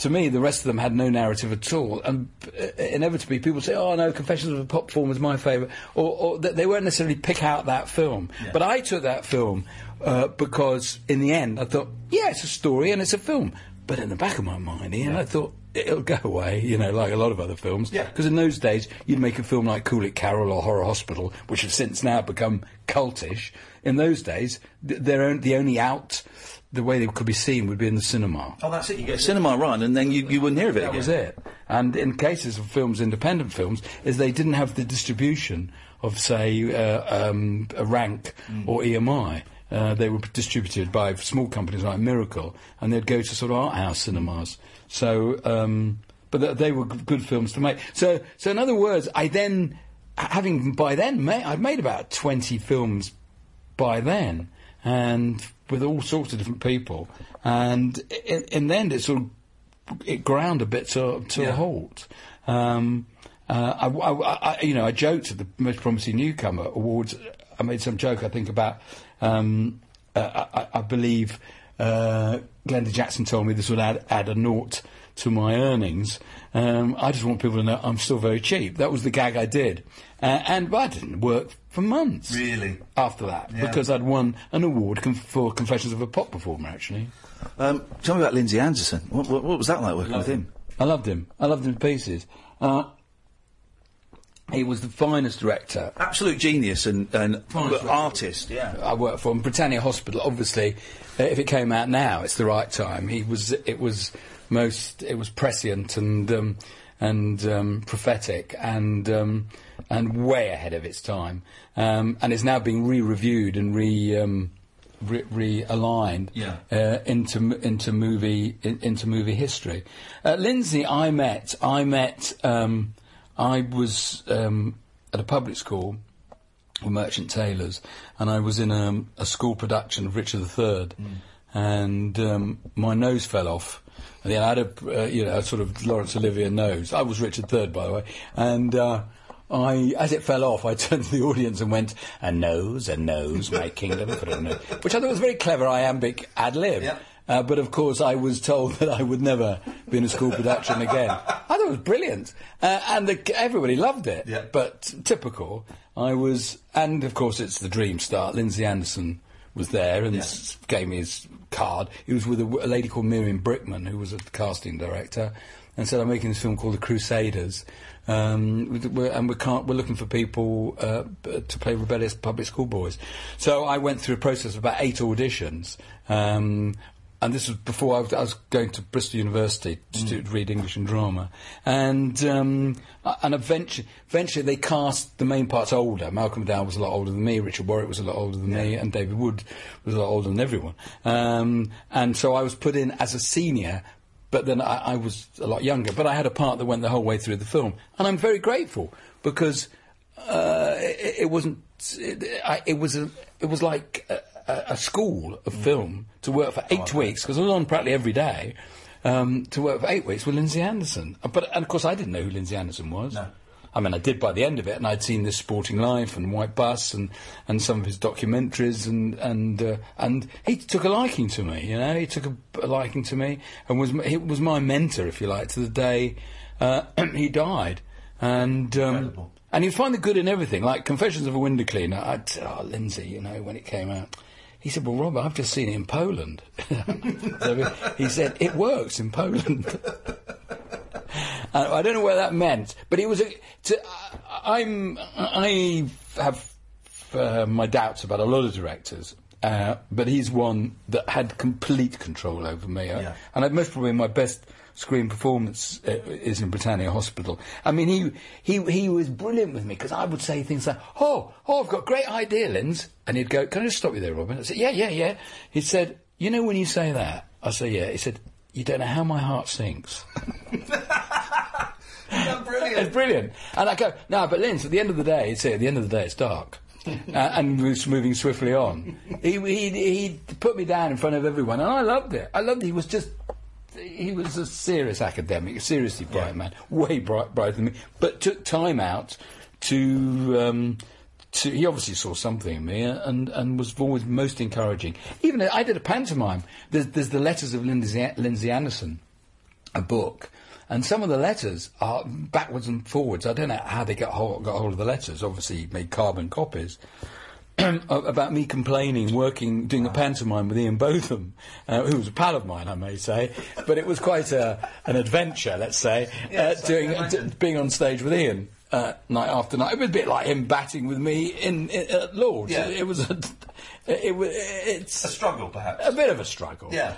to me, the rest of them had no narrative at all. And uh, inevitably, people say, "Oh no, Confessions of a Pop Performer is my favourite," or, or th- they won't necessarily pick out that film. But I took that film uh, because, in the end, I thought, "Yeah, it's a story and it's a film." But in the back of my mind, Iain, I thought it'll go away, you know, like a lot of other films. Because in those days, you'd make a film like Cool It Carol or Horror Hospital, which have since now become cultish. In those days, th- they're on- the only out, the way they could be seen would be in the cinema. Oh, that's it. You get a cinema run, and then you, you wouldn't hear of it That again. was it. And in cases of films, independent films, is they didn't have the distribution of, say, uh, um, a Rank or EMI. Uh, they were distributed by small companies like Miracle, and they'd go to sort of art house cinemas. So, um, but th- they were g- good films to make. So, so in other words, I then, having by then, ma- I'd made about twenty films by then, and with all sorts of different people, and in, in the end, it sort of it ground a bit to, to a halt. Um, uh, I, I- I- you know, I joked at the Most Promising Newcomer Awards. I made some joke, I think, about. Um, uh, I, I- I believe uh, Glenda Jackson told me this would add, add a naught to my earnings. Um, I just want people to know I'm still very cheap. That was the gag I did, uh, and but I didn't work for months. Really? After that, Yeah. because I'd won an award for Confessions of a Pop Performer, actually. Um, tell me about Lindsay Anderson. What, what, what was that like working with him? I loved him. I loved him to pieces. Uh, he was the finest director. Absolute genius and, and artist. Yeah. I worked for him. Britannia Hospital. Obviously, uh, if it came out now, it's the right time. He was. It was most. It was prescient and um, and um, prophetic and um, and way ahead of its time. Um, and it's now being re-reviewed and re. Um, Re- realigned Yeah. uh, into into movie in, into movie history. Uh, Lindsay, I met. I met. Um, I was um, at a public school with Merchant Taylors, and I was in um, a school production of Richard III, and um, my nose fell off. And then I had a, uh, you know, a sort of Laurence Olivier nose. I was Richard III, by the way, and. I, as it fell off, I turned to the audience and went, "A nose, a nose, my kingdom for a nose," which I thought was a very clever iambic ad lib. Uh, but of course, I was told that I would never be in a school production again. I thought it was brilliant, uh, and the, everybody loved it. But typical, I was, and of course, it's the dream start. Lindsay Anderson was there and s- gave me his card. He was with a lady called Miriam Brickman, who was a casting director, and said, "I'm making this film called The Crusaders." Um, we're, and we can't, we're looking for people uh, to play rebellious public school boys. So I went through a process of about eight auditions, um, and this was before I was, I was going to Bristol University to read English and drama. And um, and eventually, eventually they cast the main parts older. Malcolm McDowell was a lot older than me. Richard Warwick was a lot older than me, and David Wood was a lot older than everyone. Um, and so I was put in as a senior. But then I, I was a lot younger. But I had a part that went the whole way through the film, and I'm very grateful because uh, it, it wasn't. It, I, it was a, It was like a, a, school of film to work for eight weeks because I was on practically every day. Um, to work for eight weeks with Lindsay Anderson, but and of course I didn't know who Lindsay Anderson was. I mean, I did by the end of it, and I'd seen this Sporting Life and White Bus and, and some of his documentaries, and and uh, and he took a liking to me. You know, he took a, a liking to me, and was he was my mentor, if you like, to the day uh, he died. And um, and he'd find the good in everything, like Confessions of a Window Cleaner. I'd oh, Lindsay, you know, when it came out. He said, "Well, Robert, I've just seen it in Poland." so he said, "It works in Poland." Uh, I don't know what that meant, but it was. A, to, I'm. I have uh, my doubts about a lot of directors, Uh, but he's one that had complete control over me. Uh, Yeah. And I, most probably my best screen performance uh, is in Britannia Hospital. I mean, he he he was brilliant with me because I would say things like, "Oh, oh, I've got a great idea, Linz," and he'd go, "Can I just stop you there, Robin?" I said, "Yeah, yeah, yeah." He said, "You know when you say that?" I say, "Yeah." He said, "You don't know how my heart sinks." brilliant. It's brilliant. And I go, no, but Linz, at the end of the day, it's at the end of the day, it's dark. uh, and was moving swiftly on. He, he, he put me down in front of everyone, and I loved it. I loved it. He was just, he was a serious academic, a seriously bright man, way bright, brighter than me, but took time out to. Um, to, he obviously saw something in me and, and was always most encouraging. Even I did a pantomime. There's, there's the letters of Lindsay, Lindsay Anderson, a book, and some of the letters are backwards and forwards. I don't know how they got hold, got hold of the letters. Obviously, he made carbon copies. about me complaining, working, doing a pantomime with Ian Botham, uh, who was a pal of mine, I may say, but it was quite a, an adventure, let's say, uh, doing, d- being on stage with Ian. Uh, night after night, it was a bit like him batting with me in, in at Lords. Yeah. It, it was a, it, was it's A struggle, perhaps. a bit of a struggle. Yeah.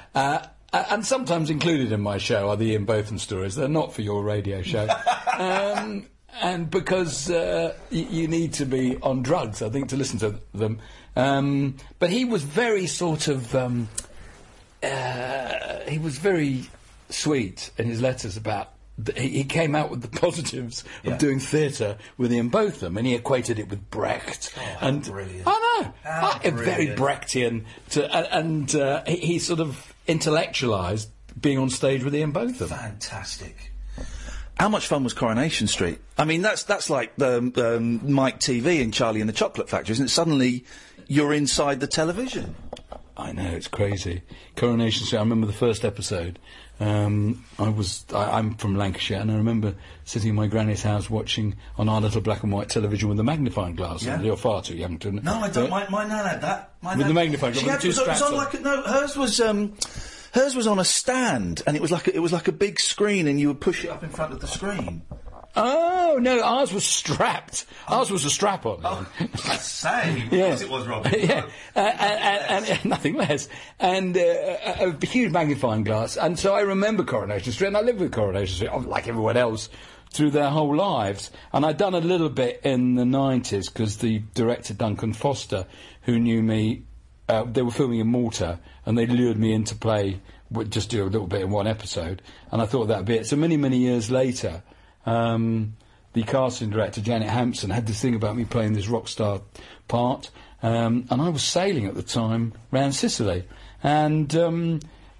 And sometimes included in my show are the Ian Botham stories. They're not for your radio show. um, and because uh, y- you need to be on drugs, I think, to listen to them. Um, but he was very sort of. Um, uh, he was very sweet in his letters about. th- He he came out with the positives Yeah. of doing theatre with Ian Botham, and he equated it with Brecht. how and brilliant. I know, a very. Brechtian, to, and, and uh, he, he sort of intellectualised being on stage with Ian Botham. Fantastic. How much fun was Coronation Street? I mean, that's that's like the um, Mike Teavee and Charlie and the Chocolate Factory, isn't it? Suddenly, you're inside the television. I know it's crazy. Coronation Street. I remember the first episode. Um, I was I, I'm from Lancashire, and I remember sitting in my granny's house watching on our little black and white television with a magnifying glass. Yeah. You're far too young to. No, I don't. Uh, My, my nan had that. My With nan- the magnifying glass. She had, with the it two was, on- was on straps like a, no, hers was um, hers was on a stand, and it was like a, it was like a big screen, and you would push it up in front of the screen. Oh no, ours was strapped. Ours was a strap on. Oh, Same. Yeah. Of it was, Robin. yeah, uh, and, and, and nothing less, and uh, a, a huge magnifying glass. And so I remember Coronation Street, and I lived with Coronation Street, like everyone else, through their whole lives. And I'd done a little bit in the nineties because the director Duncan Foster, who knew me, uh, they were filming in Malta, and they lured me in to play, just do a little bit in one episode, and I thought that'd be it. So many, many years later. Um, the casting director Janet Hampson had this thing about me playing this rock star part, um, and I was sailing at the time round Sicily, and um,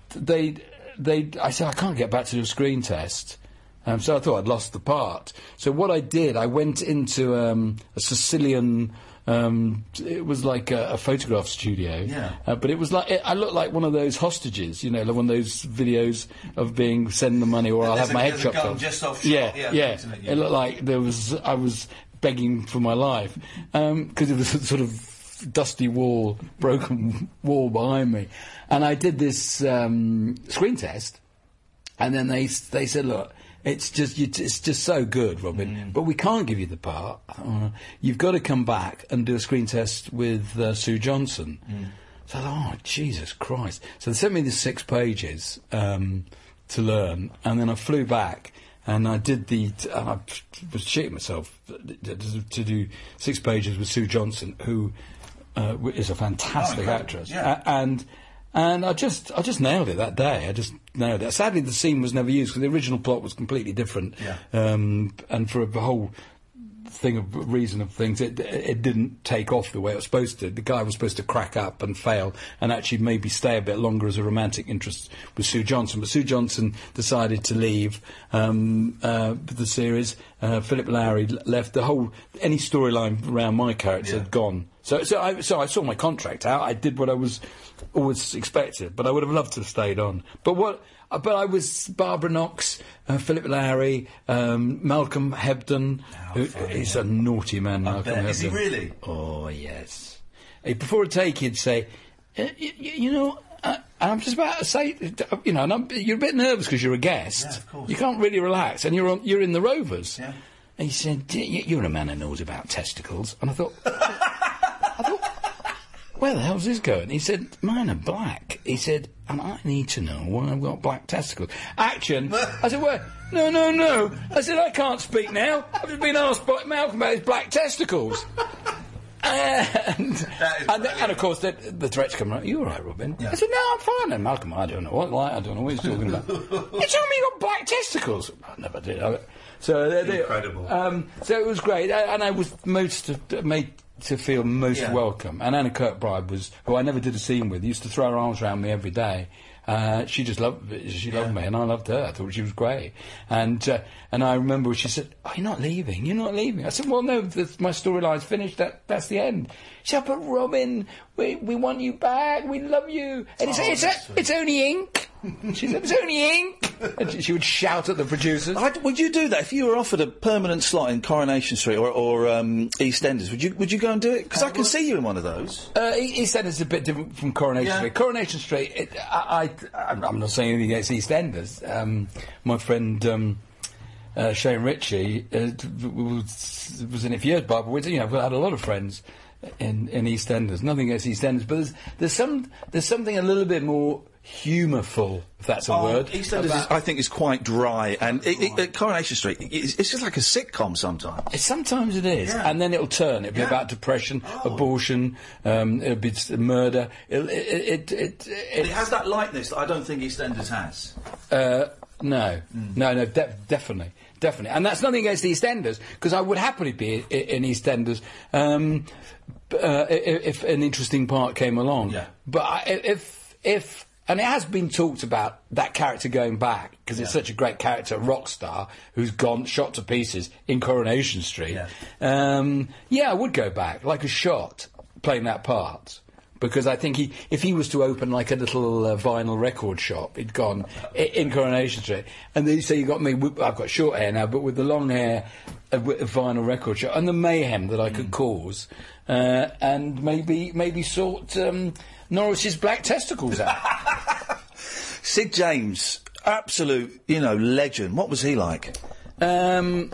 they they I said I can't get back to do a screen test. Um, so I thought I'd lost the part. So what I did, I went into um, a Sicilian. Um, it was like a, a photograph studio, Yeah. uh, but it was like it, I looked like one of those hostages, you know, like one of those videos of being send the money or I'll have a- my head chopped off. just off yeah, yeah, yeah. Yeah. It looked like there was I was begging for my life because it was a sort of dusty wall, broken wall behind me, and I did this um, screen test, and then they they said, look. It's just it's just so good, Robin. Mm. But we can't give you the part. Uh, you've got to come back and do a screen test with uh, Sue Johnston. Mm. So thought, oh Jesus Christ! So they sent me the six pages um, to learn, and then I flew back and I did the. And I was shitting myself to, do six pages with Sue Johnston, who uh, is a fantastic incredible, actress, yeah. A- and and I just I just nailed it that day. I just nailed it. Sadly, the scene was never used because the original plot was completely different, Yeah. um, and for a whole thing of reason of things, it, it didn't take off the way it was supposed to. The guy was supposed to crack up and fail, and actually maybe stay a bit longer as a romantic interest with Sue Johnston. But Sue Johnston decided to leave um, uh, the series. Uh, Philip Lowrie left. The whole any storyline around my character Yeah. had gone. So, so I, so I saw my contract out. I did what I was always expected, but I would have loved to have stayed on. But what? But I was Barbara Knox, uh, Philip Lowrie, um, Malcolm Hebden. who is a naughty man, Malcolm. Hebden. Is he really? Oh yes. Eh, Before a take, he'd say, "Uh, y- y- "You know." Uh, I'm just about to say, you know, and I'm, you're a bit nervous because you're a guest. Yeah. You can't really relax, and you're on, you're in the Rovers. Yeah. And he said, "Y- "You're a man who knows about testicles." And I thought, where the hell's this going? He said, mine are black. He said, and I need to know why I've got black testicles. Action. I said, well, no, no, no. I said, I can't speak now. I've just been asked by Malcolm about his black testicles. And, and, and of course, the, the threats come around. You all right, Robin? I said, no, I'm fine. And Malcolm, I don't know what, like, I don't know what he's talking about. you told me you got black testicles. I never did. I, so they- Incredible. Um, so it was great, A- and I was most made to feel most Yeah. welcome. And Anne Kirkbride was, who I never did a scene with, used to throw her arms around me every day. Uh, she just loved she loved me, and I loved her. I thought she was great. And uh, and I remember she said, "Oh, you're not leaving. You're not leaving." I said, "Well, no, that's, my storyline's finished. That that's the end." She said, "But Robin, we we want you back. We love you." And it's Oh, it's, that's a, it's only ink. She said, "It's only ink." And she, she would shout at the producers. I'd- would you do that if you were offered a permanent slot in Coronation Street or, or um, EastEnders? Would you would you go and do it? Because I can see you in one of those. Uh, E- EastEnders is a bit different from Coronation Yeah. Street. Coronation Street, it, I, I, I'm- I'm not saying anything against EastEnders. Um, my friend um, uh, Shane Richie uh, was, was in it for years, Barbara Windsor. You know, I've had a lot of friends in, in EastEnders. Nothing against EastEnders, but there's, there's, some, there's something a little bit more humourful, if that's a Oh, word. EastEnders, is, about- I think, is quite dry, and it, it, at Coronation Street, it's, it's just like a sitcom sometimes. It- Sometimes it is, Yeah. and then it'll turn. It'll be Yeah. about depression, abortion, um, it'll be murder. It'll, it, it, it, it, It has that lightness that I don't think EastEnders has. Uh, no, no, no, de- definitely, definitely, and that's nothing against EastEnders because I would happily be i- in EastEnders um, uh, i- if an interesting part came along. Yeah. But I, if if and it has been talked about that character going back because it's such a great character, rock star who's gone shot to pieces in Coronation Street. Yeah. Um, yeah, I would go back like a shot playing that part. Because I think he, if he was to open like a little uh, vinyl record shop, he'd gone in Coronation Street, and then you say you got me. I've got short hair now, but with the long hair, a, w- a vinyl record shop, and the mayhem that I could cause, uh, and maybe maybe sort um, Norris's black testicles out. Sid James, absolute, you know, legend. What was he like? Um,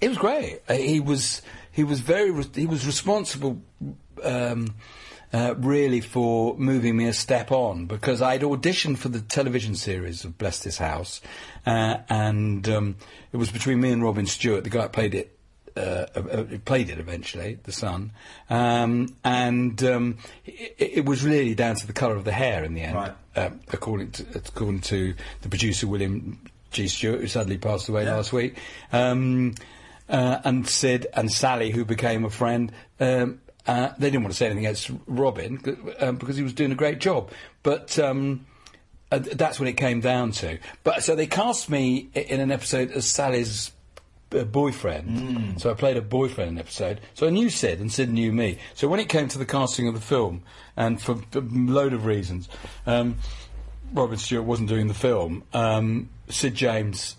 it was great. Uh, he was he was very re- he was responsible. Um, uh, really, for moving me a step on because I'd auditioned for the television series of Bless This House, uh, and um, it was between me and Robin Stewart, the guy that played it. Uh, uh, played it eventually, the son, um, and um, it, it was really down to the colour of the hair in the end, Right. um, according to according to the producer William G. Stewart, who sadly passed away last week, um, uh, and Sid and Sally, who became a friend. Um, uh, they didn't want to say anything against Robin um, because he was doing a great job, but. Um, uh, that's what it came down to. But so they cast me in an episode as Sally's uh, boyfriend. So I played a boyfriend in an episode. So I knew Sid, and Sid knew me. So when it came to the casting of the film, and for a load of reasons, um, Robin Stewart wasn't doing the film. Um, Sid James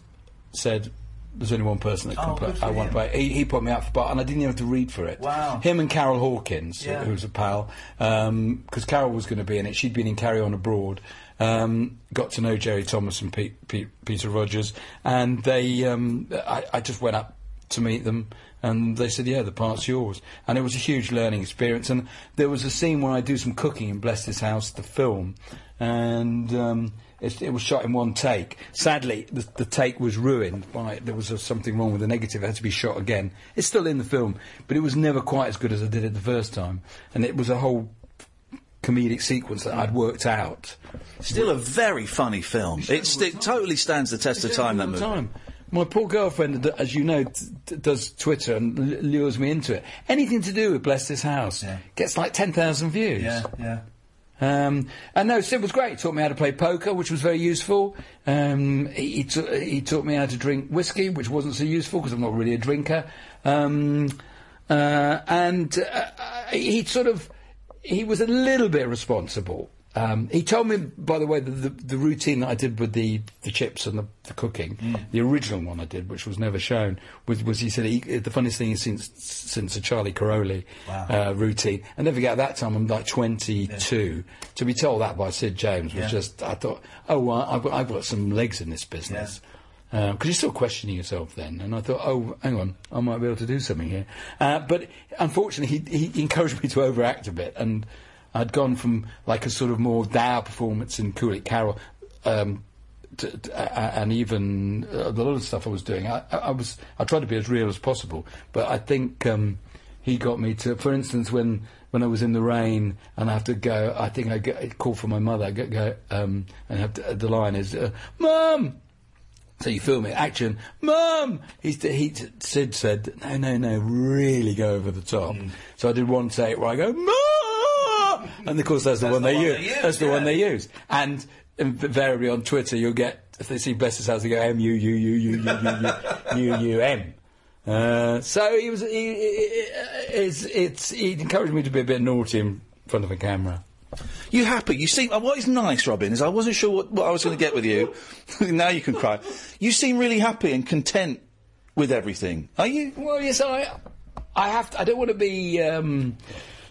said. There's only one person that can Oh, play. I want to play. He, he put me out for part, and I didn't even have to read for it. Wow. Him and Carol Hawkins, Yeah. was a pal, because Carol was going to be in it. She'd been in Carry On Abroad. Um, got to know Jerry Thomas and Pete, Pete, Peter Rogers, and they. Um, I, I just went up to meet them, and they said, "Yeah, the part's yours." And it was a huge learning experience. And there was a scene where I do some cooking in Bless This House, the film, and. Um, it, was shot in one take. Sadly, the, the take was ruined by there was uh something wrong with the negative. It had to be shot again. It's still in the film, but it was never quite as good as I did it the first time. And it was a whole comedic sequence that I'd worked out. Still a very funny film. It's, it totally stands the test of time, that movie. time. My poor girlfriend, as you know, t- t- does Twitter and l- lures me into it. Anything to do with Bless This House Yeah. gets like 10,000 views. yeah. Um, and no, Sid was great. He taught me how to play poker, which was very useful. Um, he, he, ta- he taught me how to drink whiskey, which wasn't so useful because I'm not really a drinker. Um, uh, and uh, uh, he sort of he was a little bit responsible. Um, he told me, by the way, the, the, the routine that I did with the, the chips and the, the cooking, the original one I did, which was never shown, was, was he said he, the funniest thing is since since a Charlie Cairoli uh, routine. And never forget, at that time I'm like 22. To be told that by Sid James was Yeah. just, I thought, oh, well, I've, I've got some legs in this business. Because you're still questioning yourself then. And I thought, oh, hang on, I might be able to do something here. Uh, but unfortunately, he, he encouraged me to overact a bit. And I'd gone from like a sort of more dour performance in Cool It Carol. Um, to, to, uh, and even uh, a lot of stuff I was doing, I, I, was I tried to be as real as possible. But I think um, he got me to, for instance, when when I was in the rain and I have to go, I think I get call from my mother. I get go um, and have to, the line is, uh, "Mum." So you film it, action, Mum. He's he Sid said, no, no, no, really go over the top. So I did one take where I go, Mum, and of course that's the one they use. That's the one they use. And invariably on Twitter, you'll get if they see Bless His House, they go M U U U U U U U U M. Uh, so he was. He, he, it's, it's, he encouraged me to be a bit naughty in front of a camera. You happy? You seem. uh, What is nice, Robin, is I wasn't sure what, what I was going to get with you. now you can cry. You seem really happy and content with everything. Are you? Well, yes, I. I have. To, I don't want to be um,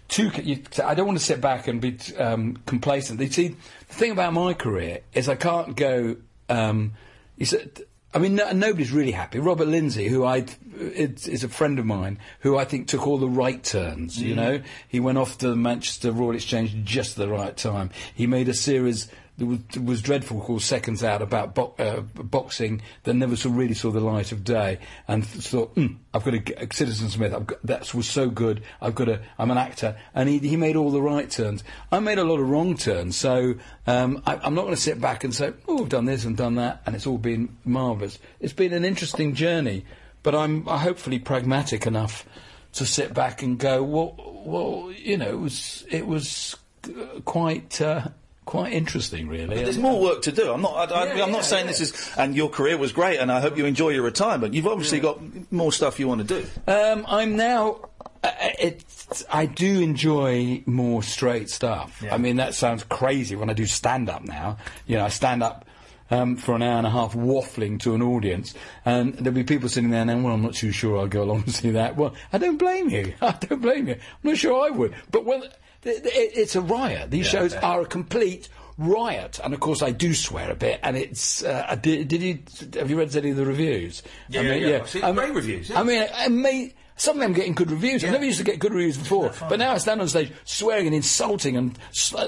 too. You, I don't want to sit back and be um, complacent. You see, the thing about my career is I can't go. Um, you said. I mean, no, nobody's really happy. Robert Lindsay, who I is, is a friend of mine, who I think took all the right turns. You Mm. know, he went off to the Manchester Royal Exchange just at the right time. He made a series that was, was dreadful called Seconds Out about bo- uh, boxing that never really saw the light of day, and th- thought, mm, I've got to get Citizen Smith. Got, that was so good. I've got to. I'm an actor, and he, he made all the right turns. I made a lot of wrong turns, so um, I, I'm not going to sit back and say, oh, I've done this and done that, and it's all been marvellous. It's been an interesting journey, but I'm uh, hopefully pragmatic enough to sit back and go, well, well, you know, it was it was uh, quite. Uh, Quite interesting, really. There's more work to do. I'm not. I, I, Yeah, I'm not yeah, saying this is. And your career was great, and I hope you enjoy your retirement. You've obviously got more stuff you want to do. Um, I'm now. Uh, it's, I do enjoy more straight stuff. I mean, that sounds crazy when I do stand up now. You know, I stand up um, for an hour and a half waffling to an audience, and there'll be people sitting there and, well, I'm not too sure I'll go along and see that. Well, I don't blame you. I don't blame you. I'm not sure I would. But well, th- th- it, it's a riot. These shows are a complete riot, and of course I do swear a bit. And it's uh, did, did you have you read any of the reviews? Yeah, I mean, yeah, I've seen I mean- great reviews, yeah. I mean, I may, suddenly I'm getting good reviews. I never used to get good reviews before, but now I stand on stage swearing and insulting, and,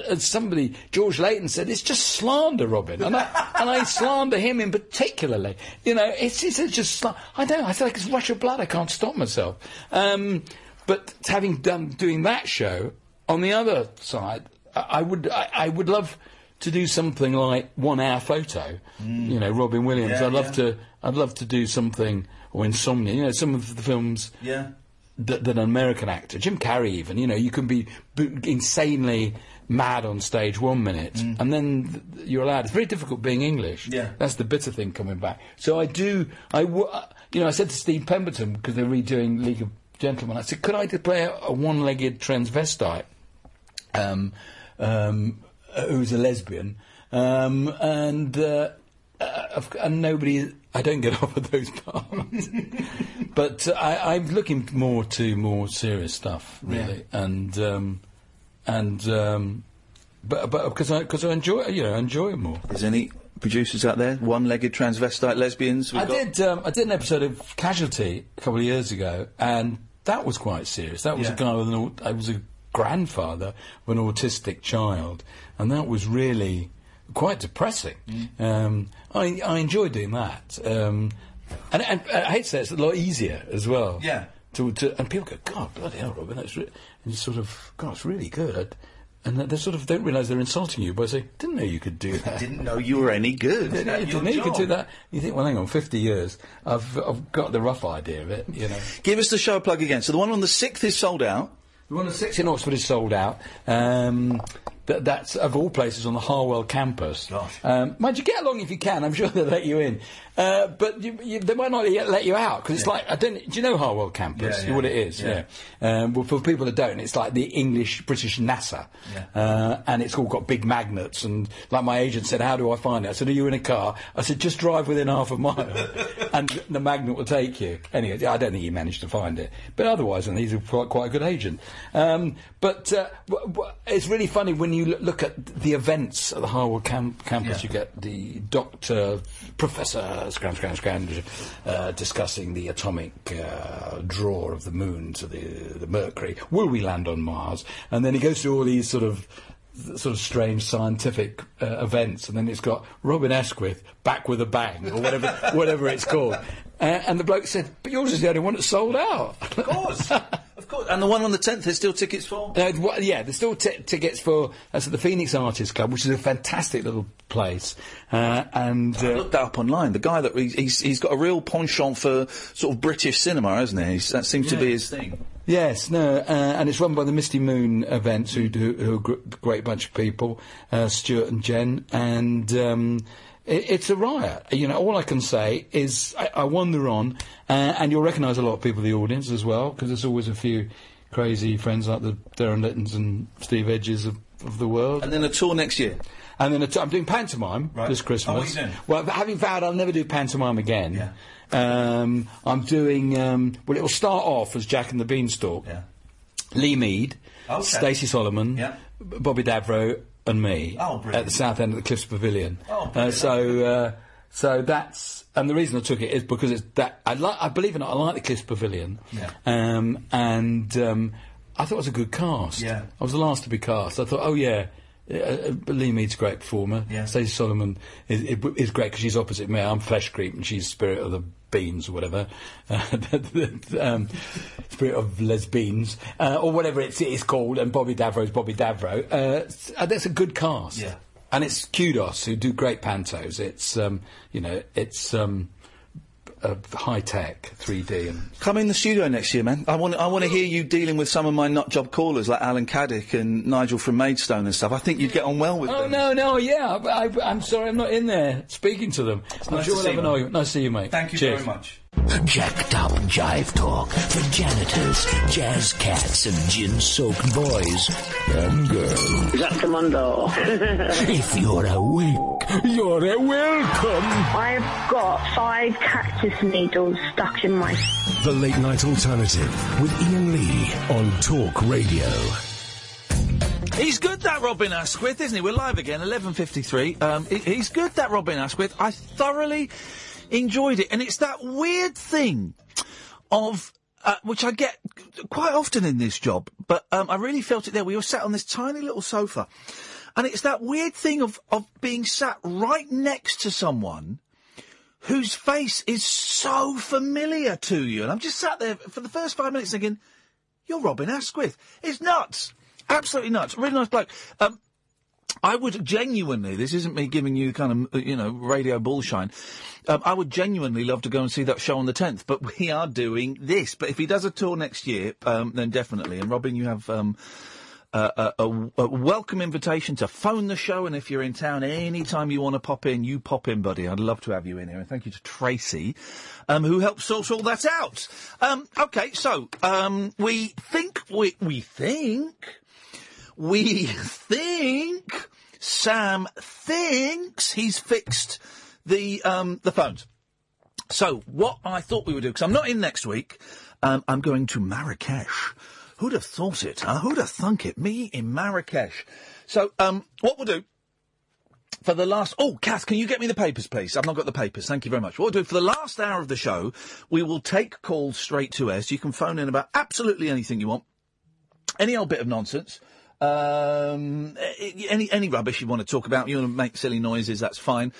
and somebody, George Layton said, "It's just slander, Robin," and I and I slander him in particularly. You know, it's, it's just I don't. know, I feel like it's rush of blood. I can't stop myself. Um, but having done doing that show, on the other side, I, I would I, I would love to do something like one hour photo. You know, Robin Williams. Mm. Yeah, I'd love yeah. to. I'd love to do something or Insomnia. You know, some of the films Yeah. that, that an American actor, Jim Carrey, even. You know, you can be b- insanely mad on stage one minute, and then th- you're allowed. It's very difficult being English. Mm. Yeah. that's the bitter thing coming back. So I do. I w- uh, you know, I said to Steve Pemberton because they're redoing League of Gentlemen. I said, could I play a, a one-legged transvestite? Um, um, who's a lesbian, um, and uh, uh, and nobody. I don't get offered those parts, but uh, I, I'm looking more to more serious stuff, really, and um, and um, but but because I because I enjoy you know I enjoy it more. Is any producers out there one-legged transvestite lesbians? I got? did. Um, I did an episode of Casualty a couple of years ago, and that was quite serious. That was Yeah. a guy with an. au- I was a grandfather of an autistic child, and that was really quite depressing. Mm. Um, I, I enjoyed doing that, um, and, and I hate to say it's a lot easier as well. Yeah. To, to, and people go, God, bloody hell, Robin, that's re-, and sort of, God, it's really good. And they sort of don't realise they're insulting you by saying, "Didn't know you could do that." Didn't know you were any good. Didn't know you, didn't know you could do that. You think, well, hang on, 50 years. I've, I've got the rough idea of it, you know. Give us the show plug again. So the one on the sixth is sold out. The one at six in Oxford is sold out. Um, that, that's of all places on the Harwell campus. Gosh. Um, mind you, get along if you can. I'm sure they'll let you in, uh, but you, you, they might not yet let you out because it's like I don't. Do you know Harwell campus? Yeah, yeah, what it is? yeah. Yeah. Um, well, for people that don't, it's like the English British NASA, Yeah. uh, and it's all got big magnets. And like my agent said, how do I find it? I said, are you in a car? I said, just drive within half a mile, and the magnet will take you. Anyway, I don't think he managed to find it, but otherwise, and he's a quite, quite a good agent. Um, but uh, w- w- it's really funny when you l- look at the events at the Harwell cam- campus, you get the doctor, Professor Scran Scran Scran uh, discussing the atomic uh, draw of the moon to the, the Mercury. Will we land on Mars? And then he goes through all these sort of sort of strange scientific uh, events, and then it's got Robin Askwith back with a bang, or whatever whatever it's called. Uh, and the bloke said, "But yours is the only one that's sold out." Of course, of course. And the one on the tenth, there's still tickets for. Uh, wha- yeah, there's still t- tickets for that's at the Phoenix Artists Club, which is a fantastic little place. Uh, and I uh, looked that up online. The guy that he's, he's, he's got a real penchant for sort of British cinema, hasn't he? He's, that seems to be his thing. Yes, no, uh, and it's run by the Misty Moon events, who do who are a gr- great bunch of people, uh, Stuart and Jen, and. Um, it, it's a riot. You know, all I can say is I, I wander on, uh, and you'll recognise a lot of people in the audience as well, because there's always a few crazy friends like the Derren Littens and Steve Edges of, of the world. And then a tour next year. And then t- I'm doing pantomime Right. this Oh, Christmas. what are you doing? Well, having vowed I'll never do pantomime again. Um, I'm doing. Um, well, it will start off as Jack and the Beanstalk. Yeah. Lee Mead, Okay. Stacey Solomon, Yeah. B- Bobby Davro, and me Oh, at the south end of the Cliffs Pavilion. Oh, uh, so, uh, so that's and the reason I took it is because it's that I like. I believe it or not, I like the Cliffs Pavilion. Yeah. Um, and um, I thought it was a good cast. Yeah. I was the last to be cast. I thought, oh yeah. Uh, uh, Lee Mead's a great performer. Yeah. Stacey Solomon is, is, is great because she's opposite me. I'm flesh creep and she's spirit of the beans or whatever. Uh, um, spirit of lesbians uh, or whatever it's, it's called. And Bobby Davro's Bobby Davro. Uh, uh, that's a good cast. Yeah. And it's Qdos who do great pantos. It's um, you know it's um, uh, high tech 3D and Come in the studio next year, man. I want I want to hear you dealing with some of my nut job callers like Alan Caddick and Nigel from Maidstone and stuff. I think you'd get on well with Oh them. no, no, yeah. I, I, I'm sorry, I'm not in there speaking to them. I'm nice sure to we'll see you, an Nice to see you, mate. Thank you Cheers. very much. Jacked up jive talk for janitors, jazz cats, and gin soaked boys and girls. Is that Commando? If you're awake, you're a welcome. I've got five cactus needles stuck in my. The Late Night Alternative with Iain Lee on Talk Radio. He's good, that Robin Askwith, isn't he? We're live again, 11.53. Um, he- he's good, that Robin Askwith. I thoroughly enjoyed it. And it's that weird thing of, uh, which I get quite often in this job, but um, I really felt it there. We were sat on this tiny little sofa. And it's that weird thing of, of being sat right next to someone whose face is so familiar to you. And I'm just sat there for the first five minutes thinking, you're Robin Askwith. It's nuts. Absolutely nuts. Really nice bloke. Um, I would genuinely, this isn't me giving you kind of, uh, you know, radio bullshine. Um, I would genuinely love to go and see that show on the 10th, but we are doing this. But if he does a tour next year, um, then definitely. And Robin, you have, um, a, a, a, welcome invitation to phone the show, and if you're in town anytime you want to pop in, you pop in, buddy. I'd love to have you in here. And thank you to Tracy, um, who helped sort all that out. Um, okay, so um, we think we we think we think Sam thinks he's fixed the um, the phones. So what I thought we would do, because I'm not in next week, um, I'm going to Marrakesh. Who'd have thought it? Huh? Who'd have thunk it? Me in Marrakesh. So um, what we'll do for the last. Oh, Kath, can you get me the papers, please? I've not got the papers. Thank you very much. What we'll do for the last hour of the show, we will take calls straight to. So you can phone in about absolutely anything you want, any old bit of nonsense. Um, any any rubbish you want to talk about, you want to make silly noises, that's fine.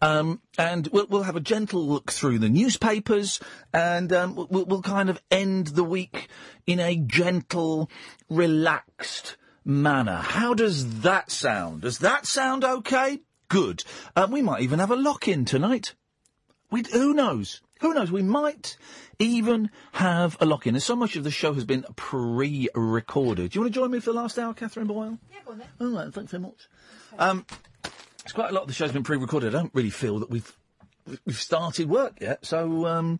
Um, and we'll, we'll have a gentle look through the newspapers, and um, we'll, we'll kind of end the week in a gentle, relaxed manner. How does that sound? Does that sound okay? Good. Um, we might even have a lock-in tonight. We, who knows? Who knows? We might even have a lock-in. And so much of the show has been pre-recorded. Do you want to join me for the last hour, Catherine Boyle? Yeah, go on then. All right, thanks very much. Um, it's quite a lot of the show's been pre-recorded. I don't really feel that we've we've started work yet. So, um,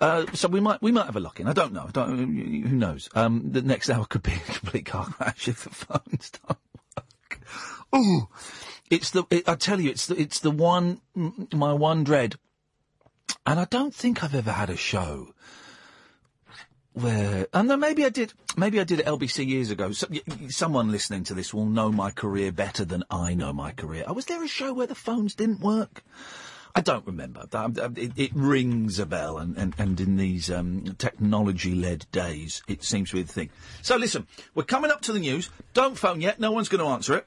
uh, so we might we might have a lock-in. I don't know. I don't, who knows? Um, the next hour could be a complete car crash if the phones don't work. Ooh, it's the. It, I tell you, it's the. It's the one. My one dread and I don't think I've ever had a show where? And then maybe I did. Maybe I did at LBC years ago. So, y- someone listening to this will know my career better than I know my career. Oh, was there a show where the phones didn't work? I don't remember. That- It, it rings a bell, and, and, and in these um, technology-led days, it seems to be the thing. So listen, we're coming up to the news. Don't phone yet. No one's going to answer it.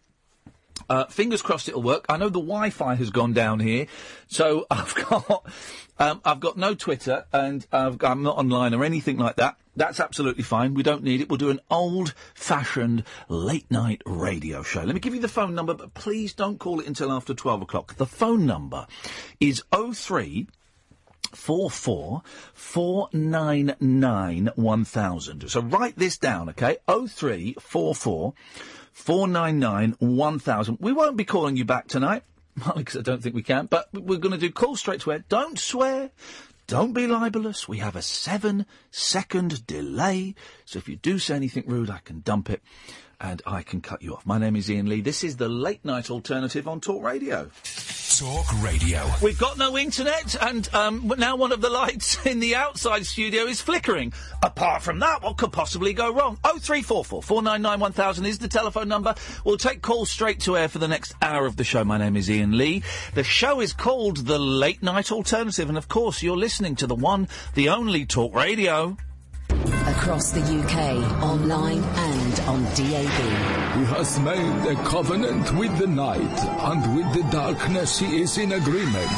Uh, fingers crossed it'll work. I know the Wi-Fi has gone down here, so I've got um, I've got no Twitter and I've, I'm not online or anything like that. That's absolutely fine. We don't need it. We'll do an old-fashioned late-night radio show. Let me give you the phone number, but please don't call it until after twelve o'clock. The phone number is 03 four four four nine nine one thousand. So write this down, okay? Oh three four four four nine nine one thousand. We won't be calling you back tonight, partly because I don't think we can. But we're going to do call straight to air. Don't swear. Don't be libelous. We have a seven second delay. So if you do say anything rude, I can dump it and I can cut you off. My name is Iain Lee. This is the late night alternative on Talk Radio. Talk Radio. We've got no internet, and um, now one of the lights in the outside studio is flickering. Apart from that, what could possibly go wrong? Oh three four four four nine nine one thousand is the telephone number. We'll take calls straight to air for the next hour of the show. My name is Iain Lee. The show is called The Late Night Alternative, and of course, you're listening to the one, the only Talk Radio. Across the UK, online and on DAB. He has made a covenant with the night, and with the darkness he is in agreement.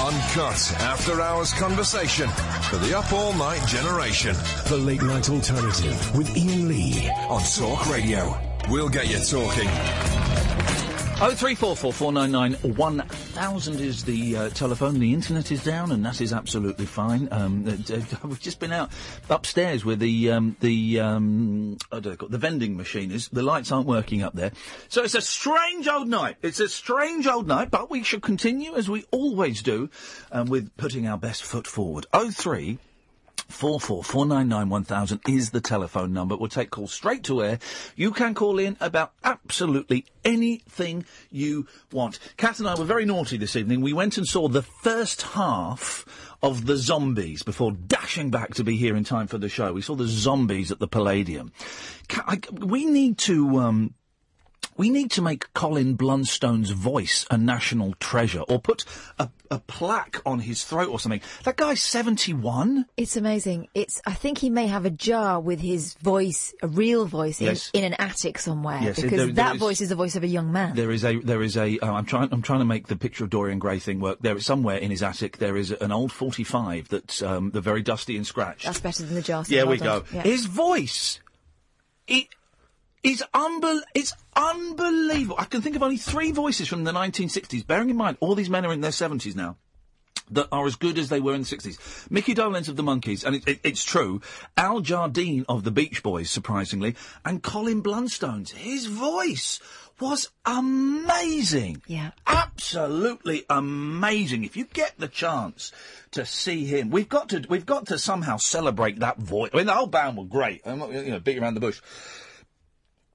Uncut after hours conversation for the up all night generation. The Late Night Alternative with Iain Lee. On Talk Radio. We'll get you talking. Oh three four four four nine nine one thousand is the uh, telephone. The internet is down, and that is absolutely fine. Um, uh, we've just been out upstairs where the um, the um, the vending machine is. The lights aren't working up there, so it's a strange old night. It's a strange old night, but we should continue as we always do, um, with putting our best foot forward. Oh three. Four four four nine nine one thousand is the telephone number. We'll take calls straight to air. You can call in about absolutely anything you want. Kat and I were very naughty this evening. We went and saw the first half of the Zombies before dashing back to be here in time for the show. We saw the Zombies at the Palladium. Ca- I, we need to. Um, we need to make Colin Blunstone's voice a national treasure, or put a, a plaque on his throat or something. That guy's seventy-one. It's amazing. It's. I think he may have a jar with his voice, a real voice, in, Yes. in an attic somewhere. Yes, because there- there that is- voice is the voice of a young man. There is a there is a uh, I'm trying I'm trying to make the picture of Dorian Gray thing work. There is somewhere in his attic there is an old 45 that's um, the very dusty and scratched. That's better than the jar. yeah, we go. Yeah. His voice, it is unbel- It's unbelievable. I can think of only three voices from the 1960s. Bearing in mind all these men are in their 70s now. That are as good as they were in the 60s. Micky Dolenz of the Monkees, and it, it, it's true. Al Jardine of the Beach Boys, surprisingly, and Colin Blunstone's. His voice was amazing. Yeah. Absolutely amazing. If you get the chance to see him, we've got to we've got to somehow celebrate that voice. I mean, the whole band were great. I'm not, you know, beat around the bush.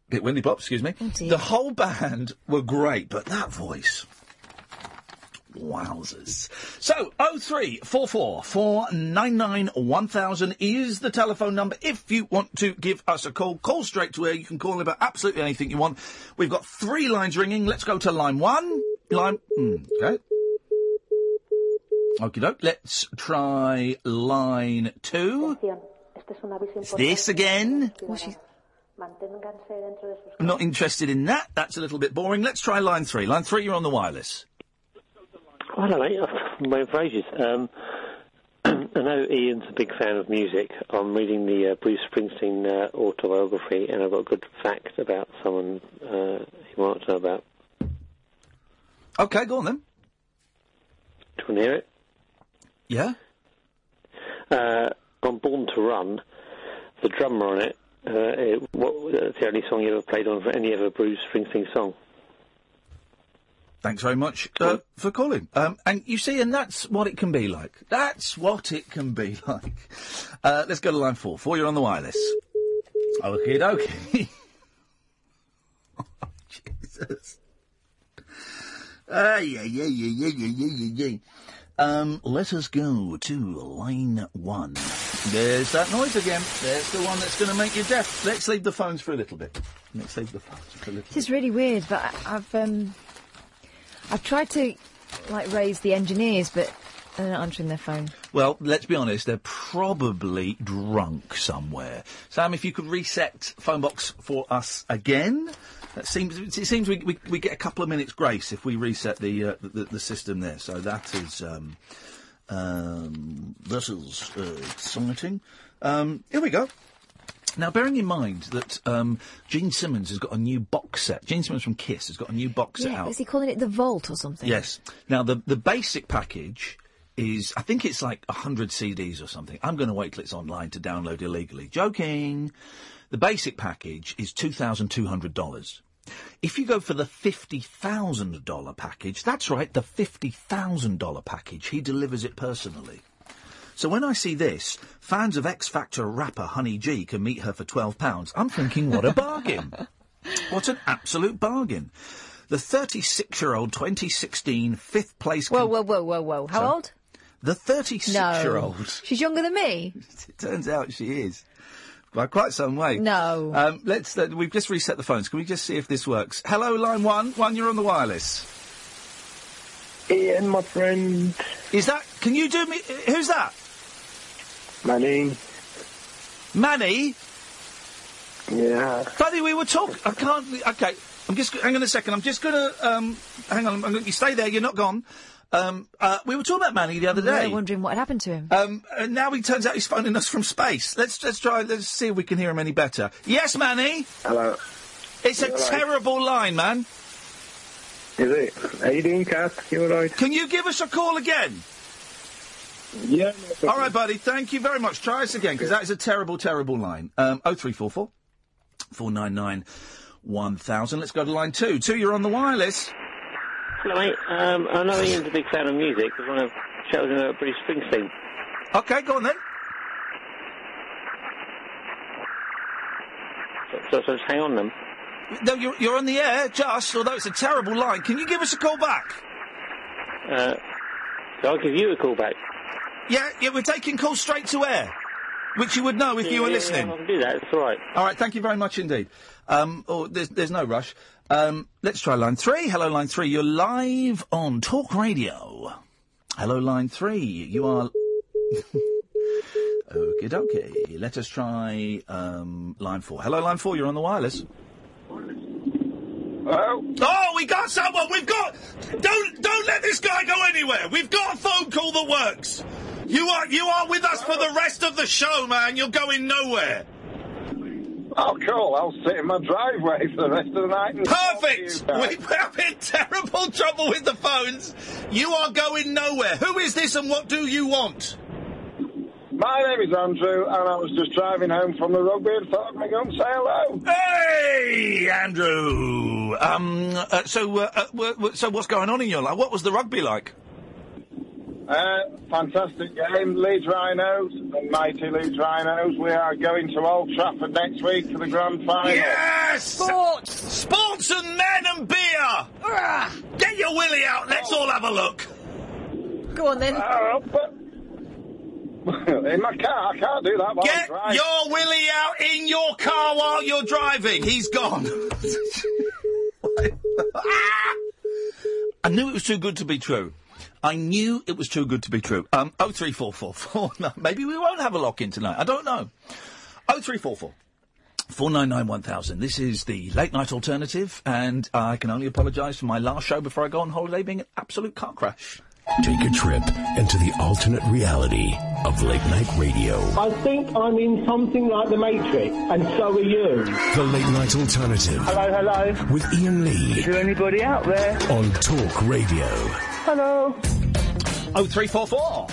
Bit windy pop, excuse me. dear. the whole band were great, but that voice. Wowzers. So, 0344 499 1000 is the telephone number. If you want to give us a call, call straight to where You can call about absolutely anything you want. We've got three lines ringing. Let's go to line one. Line. mm, okay. Okie doke. Let's try line two. Este es un aviso Is this again? Manténganse dentro de sus I'm not interested in that. That's a little bit boring. Let's try line three. Line three, you're on the wireless. Hello, mate. I've been waiting for ages. Um, I know Iain's a big fan of music. I'm reading the uh, Bruce Springsteen uh, autobiography, and I've got a good fact about someone uh, he wants to know about. Okay, go on then. Do you want to hear it? Yeah. Uh, on Born to Run, the drummer on it, uh, eh, what, that's the only song you ever played on for any ever Bruce Springsteen song. Thanks very much uh, for calling. Um, and you see, and that's what it can be like. That's what it can be like. Uh, let's go to line four. Four, you're on the wireless. Okay, okay. oh, Jesus. Uh, yeah, yeah, yeah, yeah, yeah, yeah, yeah. Um, let us go to line one. There's that noise again. There's the one that's going to make you deaf. Let's leave the phones for a little bit. Let's leave the phones for a little bit. This is really weird, but I- I've um, I've tried to like raise the engineers, but they're not answering their phone. Well, let's be honest, they're probably drunk somewhere. Sam, if you could reset phone box for us again. That seems it seems we, we, we get a couple of minutes grace if we reset the uh, the, the system there. So that is um, um, that is uh, exciting. Um, here we go. Now, bearing in mind that um, Gene Simmons has got a new box set, Gene Simmons from Kiss has got a new box set out. Is he calling it the Vault or something? Yes. Now, the the basic package is, I think it's like 100 CDs or something. I'm going to wait till it's online to download illegally. Joking. The basic package is $2,200. If you go for the fifty thousand dollar package, that's right, the fifty thousand dollar package, he delivers it personally. So when I see this, fans of X Factor rapper Honey G can meet her for twelve pounds. I'm thinking, what a bargain! what an absolute bargain! The 36-year-old 2016 fifth place. Whoa, whoa, whoa, whoa, whoa! How old? The 36-year-old. No, she's younger than me. It turns out she is. By quite some way. No. Um, let's. Uh, we've just reset the phones. Can we just see if this works? Hello, line one. One, you're on the wireless. Iain, my friend. Is that? Can you do me? Who's that? Manny. Manny. Yeah. Buddy, we were talking. I can't. Okay, I'm just. Hang on a second. I'm just gonna. Um, hang on. I'm gonna, you stay there. You're not gone. Um, uh, we were talking about Manny the other We were day. wondering what had happened to him. Um, and now he turns out he's phoning us from space. Let's let's try. Let's see if we can hear him any better. Yes, Manny. Hello. It's a You terrible line, man. Is it? How you doing, Cat? You alright? Can you give us a call again? Yeah. All right, buddy. Thank you very much. Try us again because that is a terrible, terrible line. Um, oh three four four four nine nine one thousand. Let's go to line two. Two, you're on the wireless. Hello, mate. Um, I know Iain's a big fan of music. Want to chat with him about Bruce Springsteen. Okay, go on then. So, so, just hang on then. No, you're, you're on the air, just, although it's a terrible line. Can you give us a call back? Uh, so I'll give you a call back. Yeah, yeah, we're taking calls straight to air, which you would know if you were Yeah, listening. I can do that. It's all right. All right, thank you very much indeed. Um, oh, there's, there's no rush. Um, let's try line three. Hello, line three. You're live on Talk Radio. Hello, line three. You are. okay, dokie. Let us try um, line four. Hello, line four. You're on the wireless. Hello? Oh, we got someone. We've got. Don't don't let this guy go anywhere. We've got a phone call that works. You are you are with us for the rest of the show, man. You're going nowhere. Oh, cool. I'll sit in my driveway for the rest of the night. And Perfect. talk to you We guys. have in terrible trouble with the phones. You are going nowhere. Who is this and what do you want? My name is Andrew, and I was just driving home from the rugby and thought I'd go and say hello. Hey, Andrew. Um. Uh, so, uh, uh, so what's going on in your life? What was the rugby like? Uh, fantastic game. Leeds Rhinos, the mighty Leeds Rhinos. We are going to Old Trafford next week for the grand final. Yes! Sports! Sports and men and beer! Ah, Get your willy out, let's all have a look. Go on then. Uh, but in my car, I can't do that while I'm Get driving. your willy out in your car while you're driving. He's gone. I knew it was too good to be true. I knew it was too good to be true. Um, oh three four four four. No, maybe we won't have a lock in tonight. I don't know. Oh three four four. 499 1000. This is the late night alternative, and I can only apologise for my last show before I go on holiday being an absolute car crash. Take a trip into the alternate reality of late night radio. I think I'm in something like the Matrix, and so are you. The late night alternative Hello, hello. with Iain Lee Is there anybody out there? on Talk Radio. Hello. Oh three four four.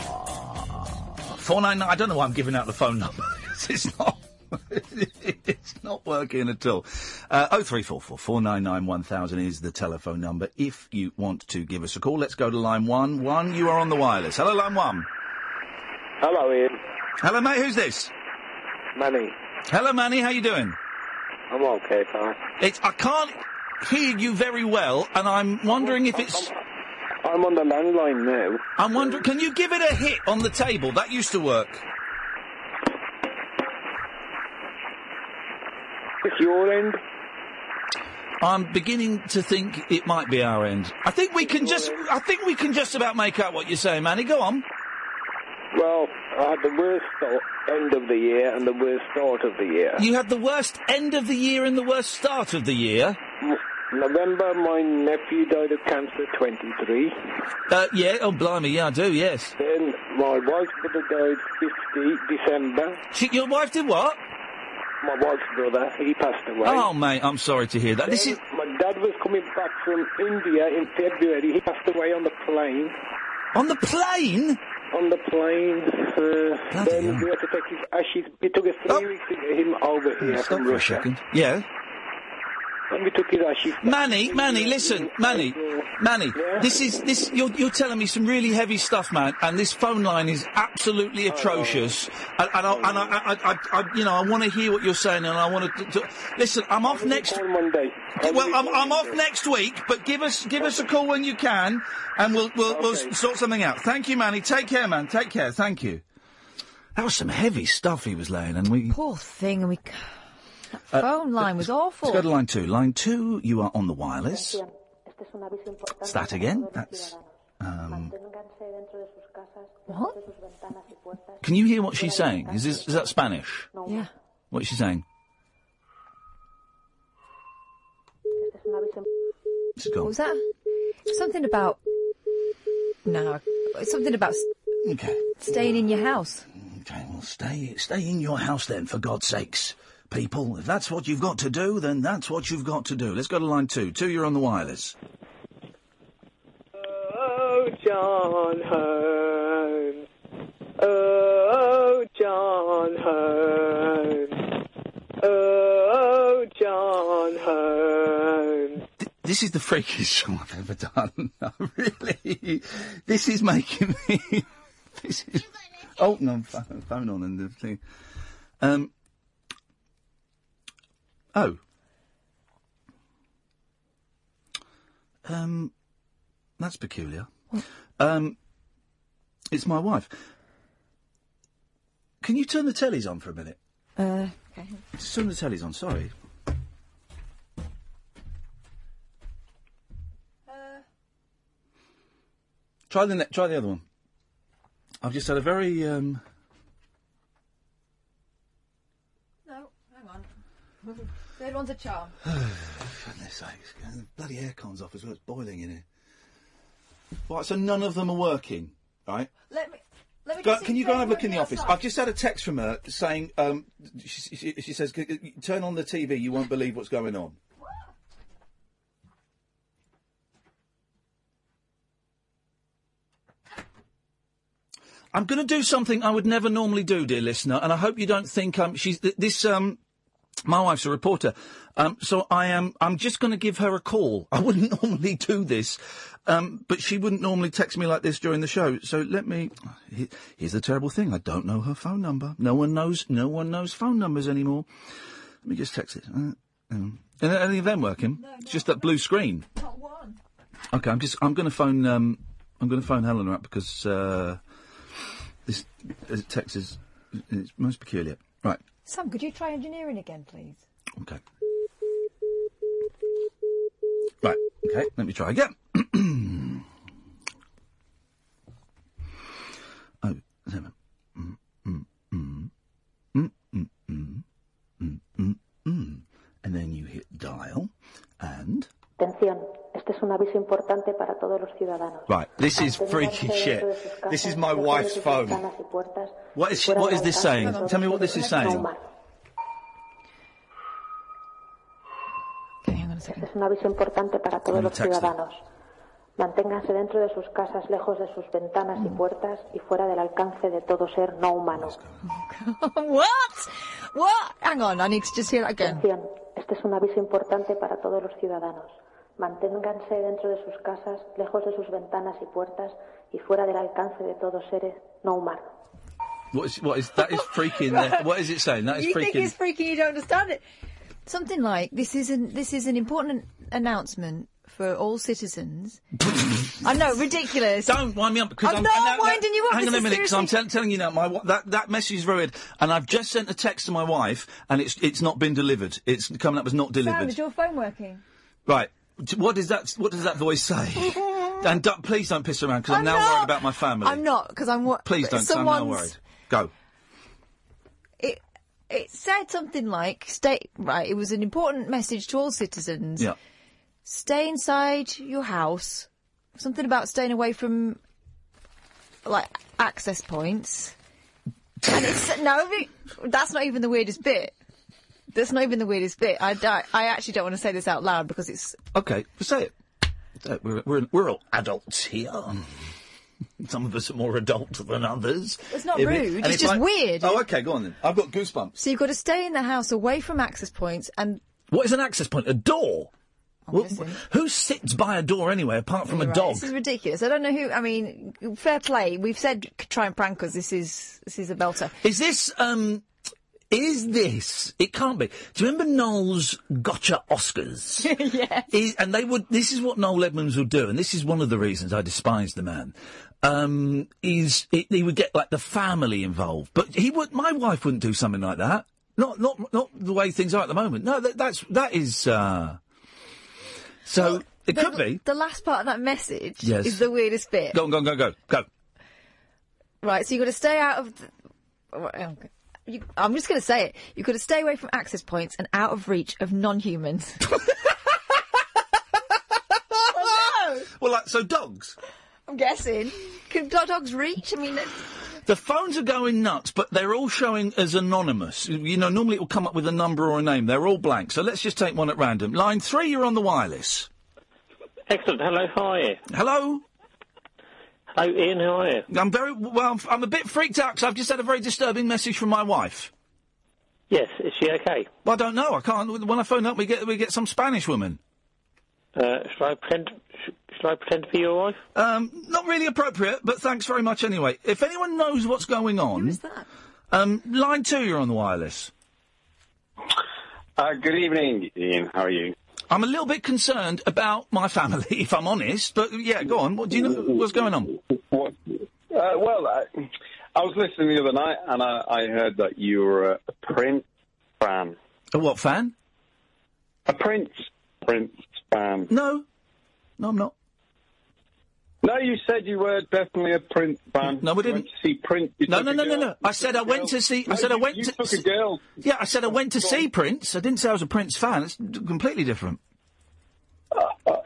Four nine nine. I don't know why I'm giving out the phone number. it's not. it's not working at all. Uh, oh three four four four nine nine one thousand is the telephone number. If you want to give us a call, let's go to line one. One, you are on the wireless. Hello, line one. Hello, Iain. Hello, mate. Who's this? Manny. Hello, Manny. How you doing? I'm okay, pal. It's I can't hear you very well, and I'm wondering if it's. I'm on the landline now. I'm wondering, can you give it a hit on the table? That used to work. It's your end. I'm beginning to think it might be our end. I think we can just, I think we can just about make out what you're saying, Manny. Go on. Well, I had the worst start, end of the year and the worst start of the year. You had the worst end of the year and the worst start of the year. November, my nephew died of cancer, 23. Uh, yeah, oh blimey, yeah, I do, yes. Then my wife's brother died 50 December. She, your wife did what? My wife's brother, he passed away. Oh, mate, I'm sorry to hear that. This Then is My dad was coming back from India in February. He passed away on the plane. on the plane. On the plane. Uh, then we had to take his ashes. It took us three weeks to get him over here Stop from for a Russia. second. Yeah. Then we took his ashes. Manny, Manny, listen, Manny, Manny. This is this. You're you're telling me some really heavy stuff, man. And this phone line is absolutely atrocious. And, and, I, and I, I, I, I, you know, I want to hear what you're saying, and I want to, to listen. I'm off next. Monday. Well, I'm, I'm off next week, but give us give us a call when you can, and we'll we'll, we'll sort something out. Thank you, Manny. Take care, man. Take care. Thank you. That was some heavy stuff he was laying, and we. Poor thing, and we. Uh, That phone line was awful. Let's go to line two. Line two, you are on the wireless. It's that again. That's. Um, What? can you hear what she's saying? Is this is that Spanish? Yeah. What is she saying? It's What gone. was that? Something about. No, something about Okay. staying in your house. Okay, well, stay stay in your house then, for God's sakes, people. If that's what you've got to do, then that's what you've got to do. Let's go to line two. Two, you're on the wireless. Oh, John Holmes. Oh, John Holmes. Oh, John Holmes. This is the freakiest show I've ever done. really, this is making me. This is. Oh no, phone, phone on and the thing. Um. Oh. Um. That's peculiar. Um. It's my wife. Can you turn the tellies on for a minute? Uh, okay. Just turn the tellies on. Sorry. Try the ne- try the other one. I've just had a very um. No, hang on. Third one's a charm. Goodness sakes, the bloody aircon's off as well. It's boiling in here. Right, so none of them are working, right? Let me. Let me Go, just can you go and have a look in the office? outside. I've just had a text from her saying, um, she, she, she says, "G- g- turn on the TV, you won't believe what's going on. I'm going to do something I would never normally do, dear listener, and I hope you don't think um, she's th- this. Um, my wife's a reporter, um, so I am. I'm just going to give her a call. I wouldn't normally do this, um, but she wouldn't normally text me like this during the show. So let me. he- Here's the terrible thing: I don't know her phone number. No one knows. No one knows phone numbers anymore. Let me just text it. Uh, um, are any of them working? it's just that blue screen. Not one. Okay, I'm just. I'm going to phone. Um, I'm going to phone Helena up because uh, this uh, text is it's most peculiar. Right. Sam, could you try engineering again, please? Okay. Right. Okay. Let me try again. oh, seven. And then you hit dial, and Atención, este es un aviso importante para todos los ciudadanos. right. This is freaky shit. This is my wife's phone. What is what is this saying? Tell me what this is saying. Este es un aviso importante para todos los ciudadanos. Manténganse dentro de sus casas, lejos de sus ventanas y puertas y fuera del alcance de todo ser no humano. what? What? Hang on, I need to just hear that again. Atención, este es un aviso importante para todos los ciudadanos. Manténganse dentro de sus casas, lejos de sus ventanas y puertas y fuera del alcance de todo ser no humano. What is what is that? Is freaking. there. What is it saying? That is freaking you think it's freaky, you don't understand it. Something like this is an this is an important announcement for all citizens. I know, ridiculous. Don't wind me up because I'm I'm, not and now- winding you up, Hang on a minute, because I'm seriously- tell- telling you now. My that that message is very weird, and I've just sent a text to my wife, and it's it's not been delivered. It's coming up as not Sam, delivered. is your phone working? Right. What does that What does that voice say? and don't, please don't piss around because I'm, I'm now not. worried about my family. I'm not, because I'm what. Please don't. 'cause I'm now someone's- worried. Go. It, it said something like, stay, right, it was an important message to all citizens. Yeah. Stay inside your house. Something about staying away from, like, access points. And it's, no, that's not even the weirdest bit. That's not even the weirdest bit. I, I, I actually don't want to say this out loud because it's, Okay, say it. We're, we're, we're all adults here. Some of us are more adult than others. It's not If it- rude, and it's just weird. Oh, okay, go on then. I've got goosebumps. so you've got to stay in the house away from access points and What is an access point? A door? Wh- wh- who sits by a door anyway, apart from a Right, dog? This is ridiculous. I don't know who. I mean, fair play. We've said c- try and prank us. This is this is a belter. Is this um? Is this? It can't be. Do you remember Noel's Gotcha Oscars? yes. Is, and they would. This is what Noel Edmonds would do, and this is one of the reasons I despise the man. Um, is it, he would get like the family involved, but he would. My wife wouldn't do something like that. Not not not the way things are at the moment. No, that, that's that is. uh So it the, could be. The last part of that message Yes. is the weirdest bit. Go on, go on, go go go. Right. So you've got to stay out of. The, oh, okay. You, I'm just going to say it. You've got to stay away from access points and out of reach of non-humans. oh, no! Well, like so, dogs. I'm guessing. Can do- dogs reach? I mean, it- The phones are going nuts, but they're all showing as anonymous. You know, normally it will come up with a number or a name. They're all blank. So let's just take one at random. Line three, you're on the wireless. Excellent. Hello, how are you? Hello? Hello, Iain, how are you? I'm very well. I'm, I'm a bit freaked out because I've just had a very disturbing message from my wife. Yes, is she okay? Well, I don't know. I can't. When I phone up, we get we get some Spanish woman. Uh, shall I pretend? Sh- shall I pretend to be your wife? Um, not really appropriate, but thanks very much anyway. If anyone knows what's going on, Who's that? Um, line two, you're on the wireless. Uh, good evening, Iain. How are you? I'm a little bit concerned about my family, if I'm honest. But yeah, go on. What do you know? What's going on? What? Uh, well, I, I was listening the other night, and I, I heard that you were a Prince fan. A what fan? A Prince Prince fan. No, no, I'm not. No, you said you were definitely a Prince fan. No, we You went to see Prince. You No, no, no, no, no. I said I went to see. I No, said I you- went you to. took a girl. Yeah, I said I went to see Prince. I didn't say I was a Prince fan. It's completely different. Uh, uh,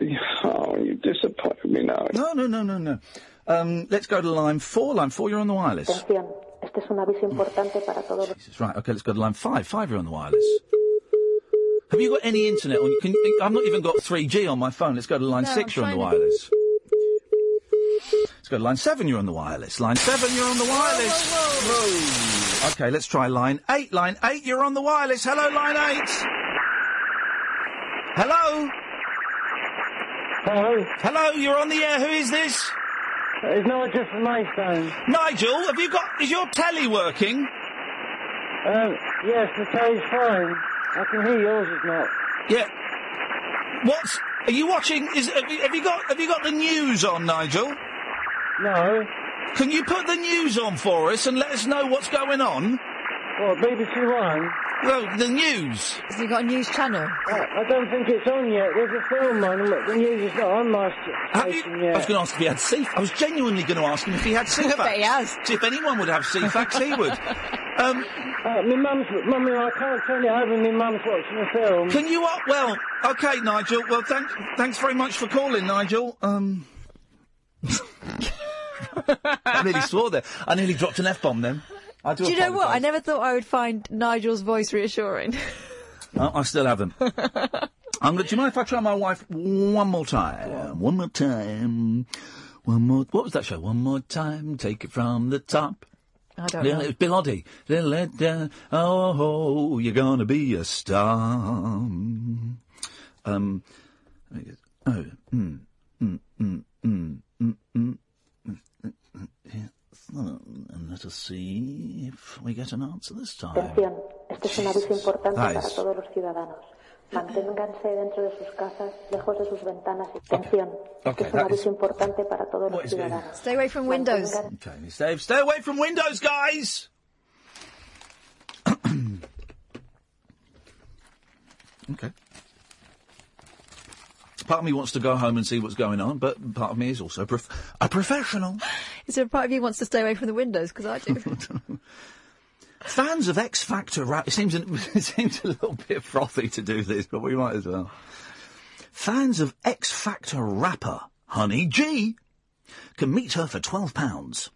oh, you disappoint me now. No, no, no, no, no. Um, let's go to line four. Line four, you're on the wireless. Atención, este es un aviso hmm. importante para todos los... Right. Okay, let's go to line five. Five, you're on the wireless. Have you got any internet on? Can, I've not even got 3G on my phone. Let's go to line No, six. I'm You're on the trying to- wireless. Let's go to line seven. You're on the wireless. Line seven. You're on the wireless. Whoa. Okay, let's try line eight. Line eight. You're on the wireless. Hello, line eight. Hello. Hello. Hello. You're on the air. Who is this? It's Nigel from Maidstone. Nigel, have you got? Is your telly working? Um, yes, the telly's fine. I can hear yours is not. Yeah. What's? Are you watching? Is have you, have you got? Have you got the news on, Nigel? No. Can you put the news on for us and let us know what's going on? What, BBC One? Well, the news. Has he got a news channel? I, I don't think it's on yet. There's a film on, but the news is not on my Have you, station I yet. was going to ask if he had C. I was genuinely going to ask him if he had Ceefax. I bet he has. See if anyone would have Ceefax, he would. Um, Uh, my mum's, mummy, I can't turn it over. My mum's watching the film. can you up? Well, okay, Nigel. Well, thanks. Thanks very much for calling, Nigel. Um. I nearly swore there. I nearly dropped an F bomb then. I do, Do you know what? I never thought I would find Nigel's voice reassuring. Oh, I still haven't. I'm gonna, do you mind if I try my wife one more time? One more time. One more. What was that show? One more time. Take it from the top. I don't Little, know. it was Bill Oddie. Little down. Oh, oh, you're gonna be a star. Um. let me get- Oh. Mm. Mm. Mm. Mm. mm, mm, yeah, And let us see if we get an answer this time. Atención, este es un aviso importante para is- todos los ciudadanos. Manténganse dentro de sus casas, lejos de sus ventanas atención. Este Okay, es un aviso is- importante para todos los is it? ciudadanos. Stay away from windows. Okay, stay, stay away from windows, guys! okay. Part of me wants to go home and see what's going on, but part of me is also a, prof- a professional. Is there a part of you wants to stay away from the windows? Because I do. Fans of X Factor rap. It seems, an, it seems a little bit frothy to do this, but we might as well. Fans of X Factor rapper Honey G can meet her for £12.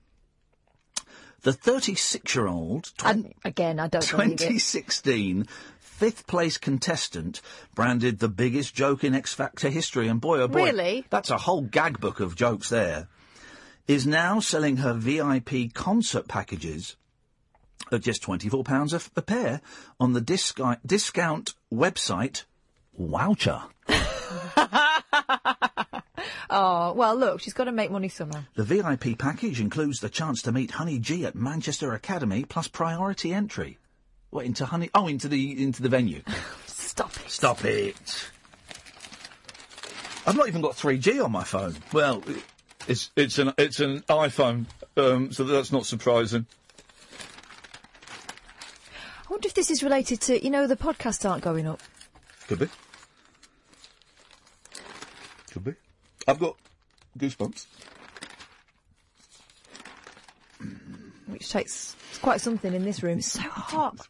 The 36 year old and again, I don't 2016 fifth place contestant branded the biggest joke in X Factor history, and boy oh boy, Really? that's a whole gag book of jokes there. Is now selling her VIP concert packages at just twenty-four pounds a, f- a pair on the discount discount website Wowcher. Oh, well, look, she's got to make money somehow. The VIP package includes the chance to meet Honey G at Manchester Academy plus priority entry. What into Honey? Oh, into the into the venue. Stop it! Stop it! I've not even got 3G on my phone. Well, it's it's an it's an iPhone, um, so that's not surprising. I wonder if this is related to, you know, the podcasts aren't going up. Could be. Could be. I've got goosebumps. Which takes quite something in this room. It's so hot.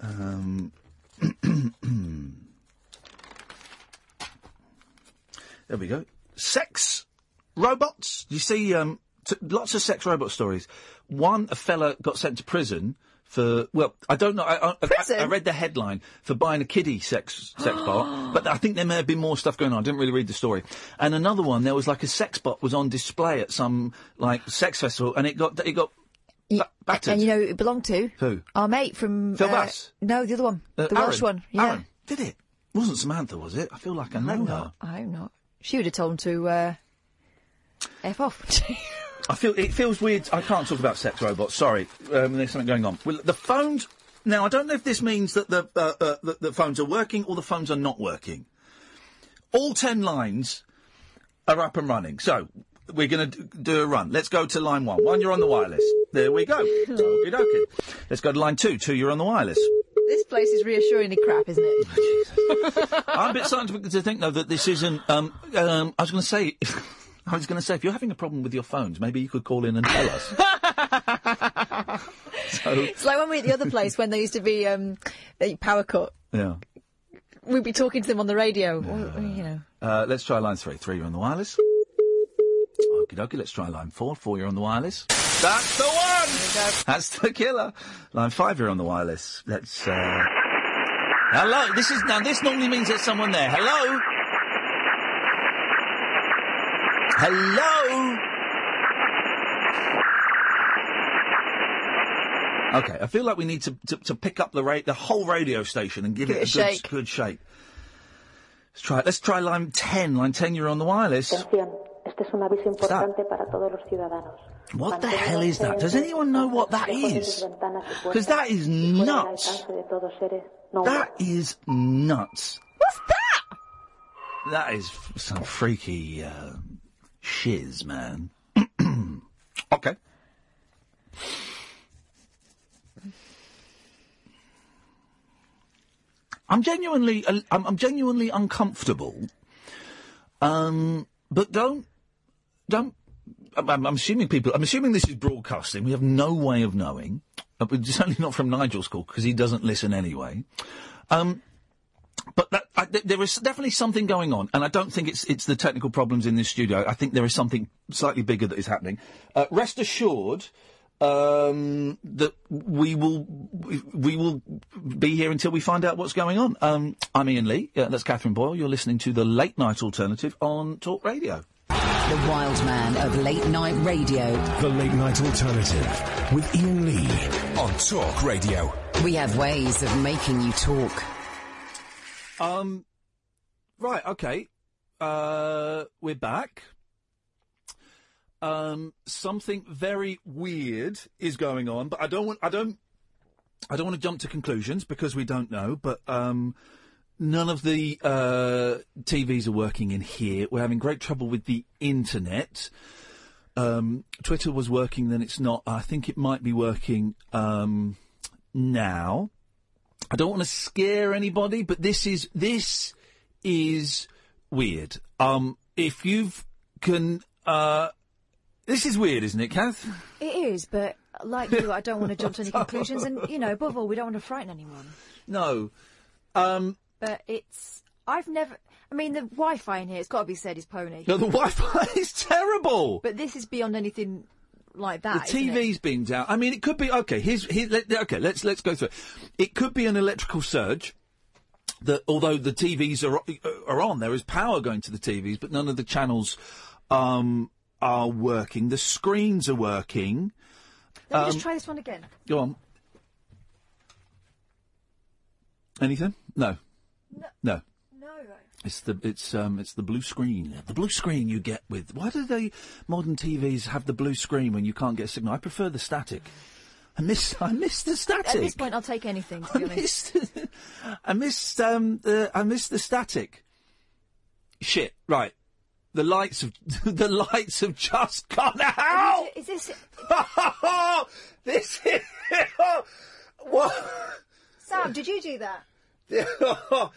Um, there we go. Sex robots. You see, um, t- lots of sex robot stories. One, a fella got sent to prison for well, I don't know. I, I, I, I read the headline for buying a kiddie sex sex bot, but I think there may have been more stuff going on. I didn't really read the story. And another one, there was like a sex bot was on display at some like sex festival, and it got it got ba- battered. And you know who it belonged to? Who? Our mate from. Phil uh, Bass? No, the other one. Uh, the Welsh one. Yeah. Aaron. Did it? Wasn't Samantha, was it? I feel like I know I'm her. not. I'm not. She would have told him to uh, F off. I feel it feels weird. I can't talk about sex robots. Sorry, um, there's something going on. Well, the phones. Now, I don't know if this means that the, uh, uh, the the phones are working or the phones are not working. All ten lines are up and running. So we're going to do a run. Let's go to line one. One, you're on the wireless. There we go. Okie dokie. Let's go to line two. Two, you're on the wireless. this place is reassuringly crap, isn't it? I'm a bit starting to, to think though that this isn't. Um, um, I was going to say. I was going to say, if you're having a problem with your phones, maybe you could call in and tell us. so, It's like when we were at the other place when there used to be um, a power cut. yeah. We'd be talking to them on the radio. or, you know. Uh, let's try line three. Three, you're on the wireless. Okie dokie, let's try line four. Four, you're on the wireless. That's the one! That's the killer. Line five, you're on the wireless. Let's, uh... Hello, this is, now this normally means there's someone there. Hello? Hello? Okay, I feel like we need to, to, to pick up the ra- the whole radio station and give, Give it, it a, a good, shake. good shake. Let's try it. Let's try line 10. Line 10, you're on the wireless. Atención, este es un aviso importante para todos los ciudadanos. What the hell is that? Does anyone know what that Lejos de is? sus ventanas y Because that is y fuera del nuts. alcance de todos seres no That is nuts. What's that? That is f- some freaky uh, shiz, man. okay. I'm genuinely, uh, I'm, I'm genuinely uncomfortable. Um, but don't, don't. I'm, I'm assuming people. I'm assuming this is broadcasting. We have no way of knowing. Uh, but certainly not from Nigel's call because he doesn't listen anyway. Um, but that, th- there is definitely something going on, and I don't think it's it's the technical problems in this studio. I think there is something slightly bigger that is happening. Uh, rest assured um, that we will we, we will be here until we find out what's going on. Um, I'm Iain Lee. Uh, that's Catherine Boyle. You're listening to the Late Night Alternative on Talk Radio. The wild man of late night radio. The Late Night Alternative with Iain Lee on Talk Radio. We have ways of making you talk. Um, right, okay. Uh, we're back. Um, something very weird is going on, but I don't want, I don't, I don't want to jump to conclusions because we don't know, but um, none of the uh, TVs are working in here. We're having great trouble with the internet. Um, Twitter was working, then it's not. I think it might be working um, now. I don't want to scare anybody, but this is this is weird. Um, if you've can, uh, this is weird, isn't it, Kath? It is, but like you, I don't want to jump to any conclusions, and you know, above all, we don't want to frighten anyone. No. Um, But it's I've never. I mean, the Wi-Fi in here, it's got to be said, is pony. no, the Wi-Fi is terrible. But this is beyond anything like that. The isn't it? TV's being down. I mean, it could be okay. Here's here, let, okay. Let's let's go through it. It could be an electrical surge. That although the TVs are are on, there is power going to the TVs, but none of the channels um, are working. The screens are working. Let me Um, just try this one again. Go on. Anything? No. No. No. It's the it's um it's the blue screen. The blue screen you get with why do they modern TVs have the blue screen when you can't get a signal? I prefer the static. I miss I miss the static. At this point, I'll take anything. To be honest. I missed um the I missed the static. Shit. Right. The lights have the lights have just gone out. Is this this is what? Sam? Did you do that?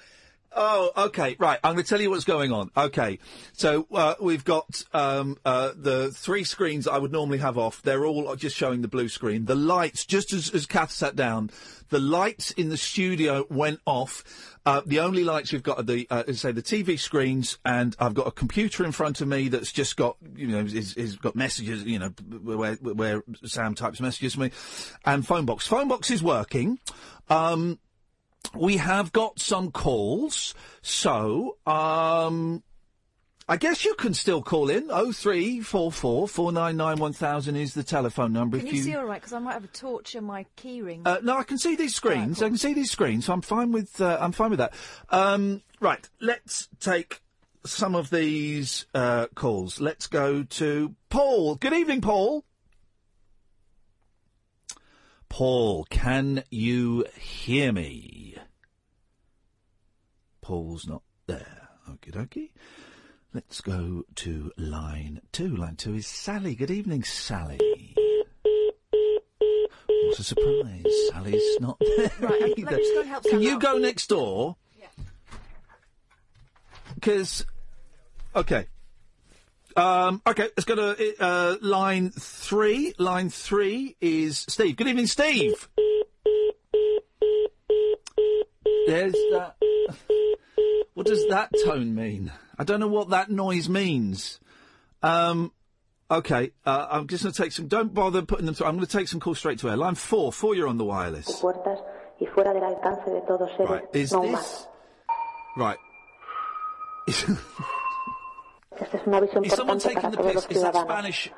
Oh, okay, right. I'm going to tell you what's going on. Okay, so uh, we've got um, uh, the three screens I would normally have off. They're all just showing the blue screen. The lights, just as, as Kath sat down, the lights in the studio went off. Uh, the only lights we've got are the, uh, say, the TV screens, and I've got a computer in front of me that's just got, you know, is, is got messages, you know, where, where Sam types messages to me, and phone box. Phone box is working. Um, we have got some calls, so um, I guess you can still call in. Oh three four four four nine nine one thousand is the telephone number. Can if you, see all right? Because I might have a torch in my keyring. uh, no, I can see these screens. I can see these screens, so I'm fine with uh, I'm fine with that. Um, right, let's take some of these uh, calls. Let's go to Paul. Good evening, Paul. Paul, can you hear me? Paul's not there. Okie dokie. Let's go to line two. Line two is Sally. Good evening, Sally. What a surprise. Sally's not there. Right, um, let me either. just go and help Can you out. go next door? Because, okay. Um, okay, let's go to uh, line three. Line three is Steve. Good evening, Steve. There's that. What does that tone mean? I don't know what that noise means. Um, okay, uh, I'm just going to take some. Don't bother putting them through. I'm going to take some calls straight to air. Line four. Four, you're on the wireless. puertas y fuera del alcance de todos seres Right. Is no this right? Esta es una visión importante para todos los ciudadanos.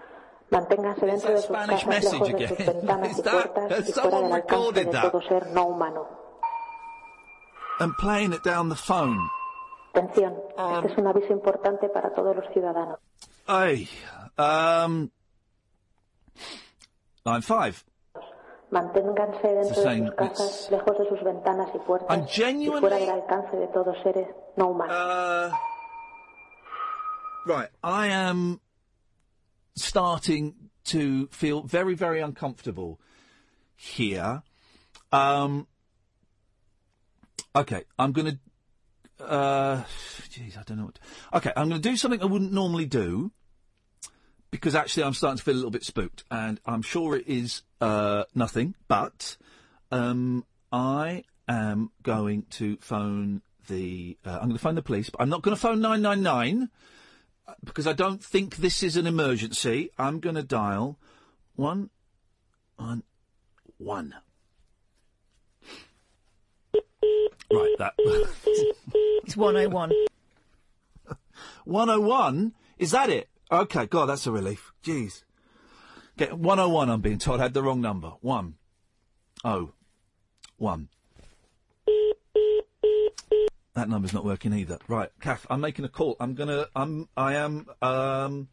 Manténganse dentro de sus casas, lejos de sus ventanas y puertas y fuera del alcance de todo ser no humano. And playing it down the phone. Atención, este es un aviso importante para todos los ciudadanos. Ay, um, line five. Manténganse dentro de sus casas, lejos de sus ventanas y puertas y fuera del alcance de todo seres no humanos. Right, I am starting to feel very, very uncomfortable here. Um, okay, I'm going to. Uh, jeez, I don't know what. Okay, I'm going to do something I wouldn't normally do because actually I'm starting to feel a little bit spooked, and I'm sure it is uh, nothing, but um, I am going to phone the. Uh, I'm going to phone the police, but I'm not going to phone 999 uh, because I don't think this is an emergency. I'm going to dial one one one. Right, that. It's 101. 101? Is that it? Okay, God, that's a relief. Jeez. Get 101, I'm being told. I had the wrong number. One. Oh. One. That number's not working either. Right, Kath, I'm making a call. I'm gonna, I'm, I am, um,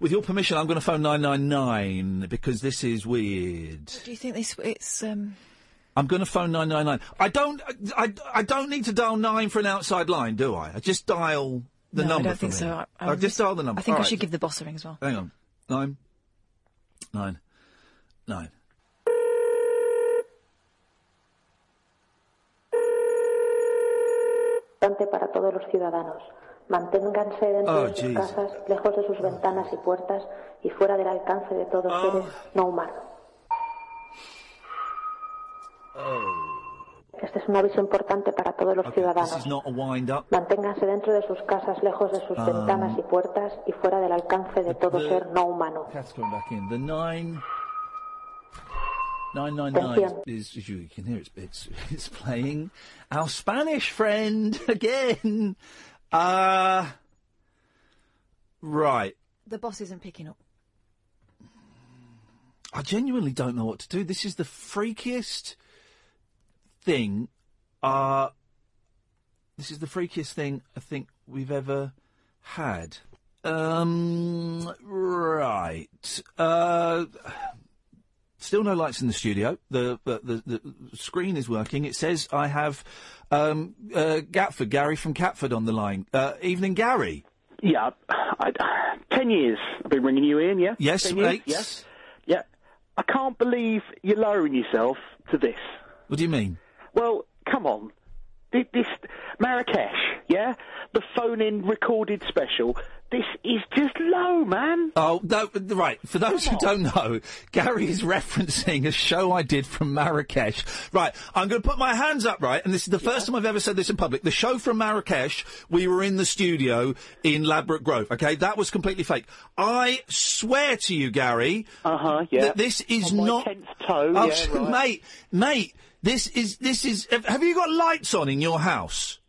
with your permission, I'm going to phone 999 because this is weird. Do you think this? It's um. I'm going to phone 999. I don't, I, I don't need to dial 9 for an outside line, do I? I just dial the no, number I don't think me. so. I, I just dial the number. I think All I right. should give the boss a ring as well. Hang on. Nine. Nine. Nine. Importante para todos los ciudadanos. Manténganse dentro Oh, de sus Jesus. casas, lejos de sus ventanas y puertas y fuera del alcance de todo Oh. seres no humanos. Este es un aviso importante para todos los This ciudadanos. Manténganse dentro de sus casas, lejos de sus Um, ventanas y puertas y fuera del alcance de todo the- ser no humano. 999 Atención. is, as you can hear, it's, it's, it's playing our Spanish friend again. Uh, right. The boss isn't picking up. I genuinely don't know what to do. This is the freakiest thing. Uh, this is the freakiest thing I think we've ever had. Um, right. Uh, still no lights in the studio. The, the the the screen is working. It says I have um, uh, Gatford, Gary from Catford on the line. Uh, evening, Gary. Yeah, I, ten years I've been ringing you in, yeah? Yes, ten years. Yes. Yeah. I can't believe you're lowering yourself to this. What do you mean? Well, come on. Thi- This Marrakesh, yeah? The phone-in recorded special. This is just low, man. Oh, no, right. For those who don't know, Gary is referencing a show I did from Marrakesh. Right, I'm going to put my hands up, right, and this is the first time I've ever said this in public. The show from Marrakesh, we were in the studio in Ladbroke Grove, okay? That was completely fake. I swear to you, Gary. Uh huh, yeah. That this is On my not. tenth toe, Oh, yeah, right. mate, mate, this is, this is. have- Have you got lights on in your house?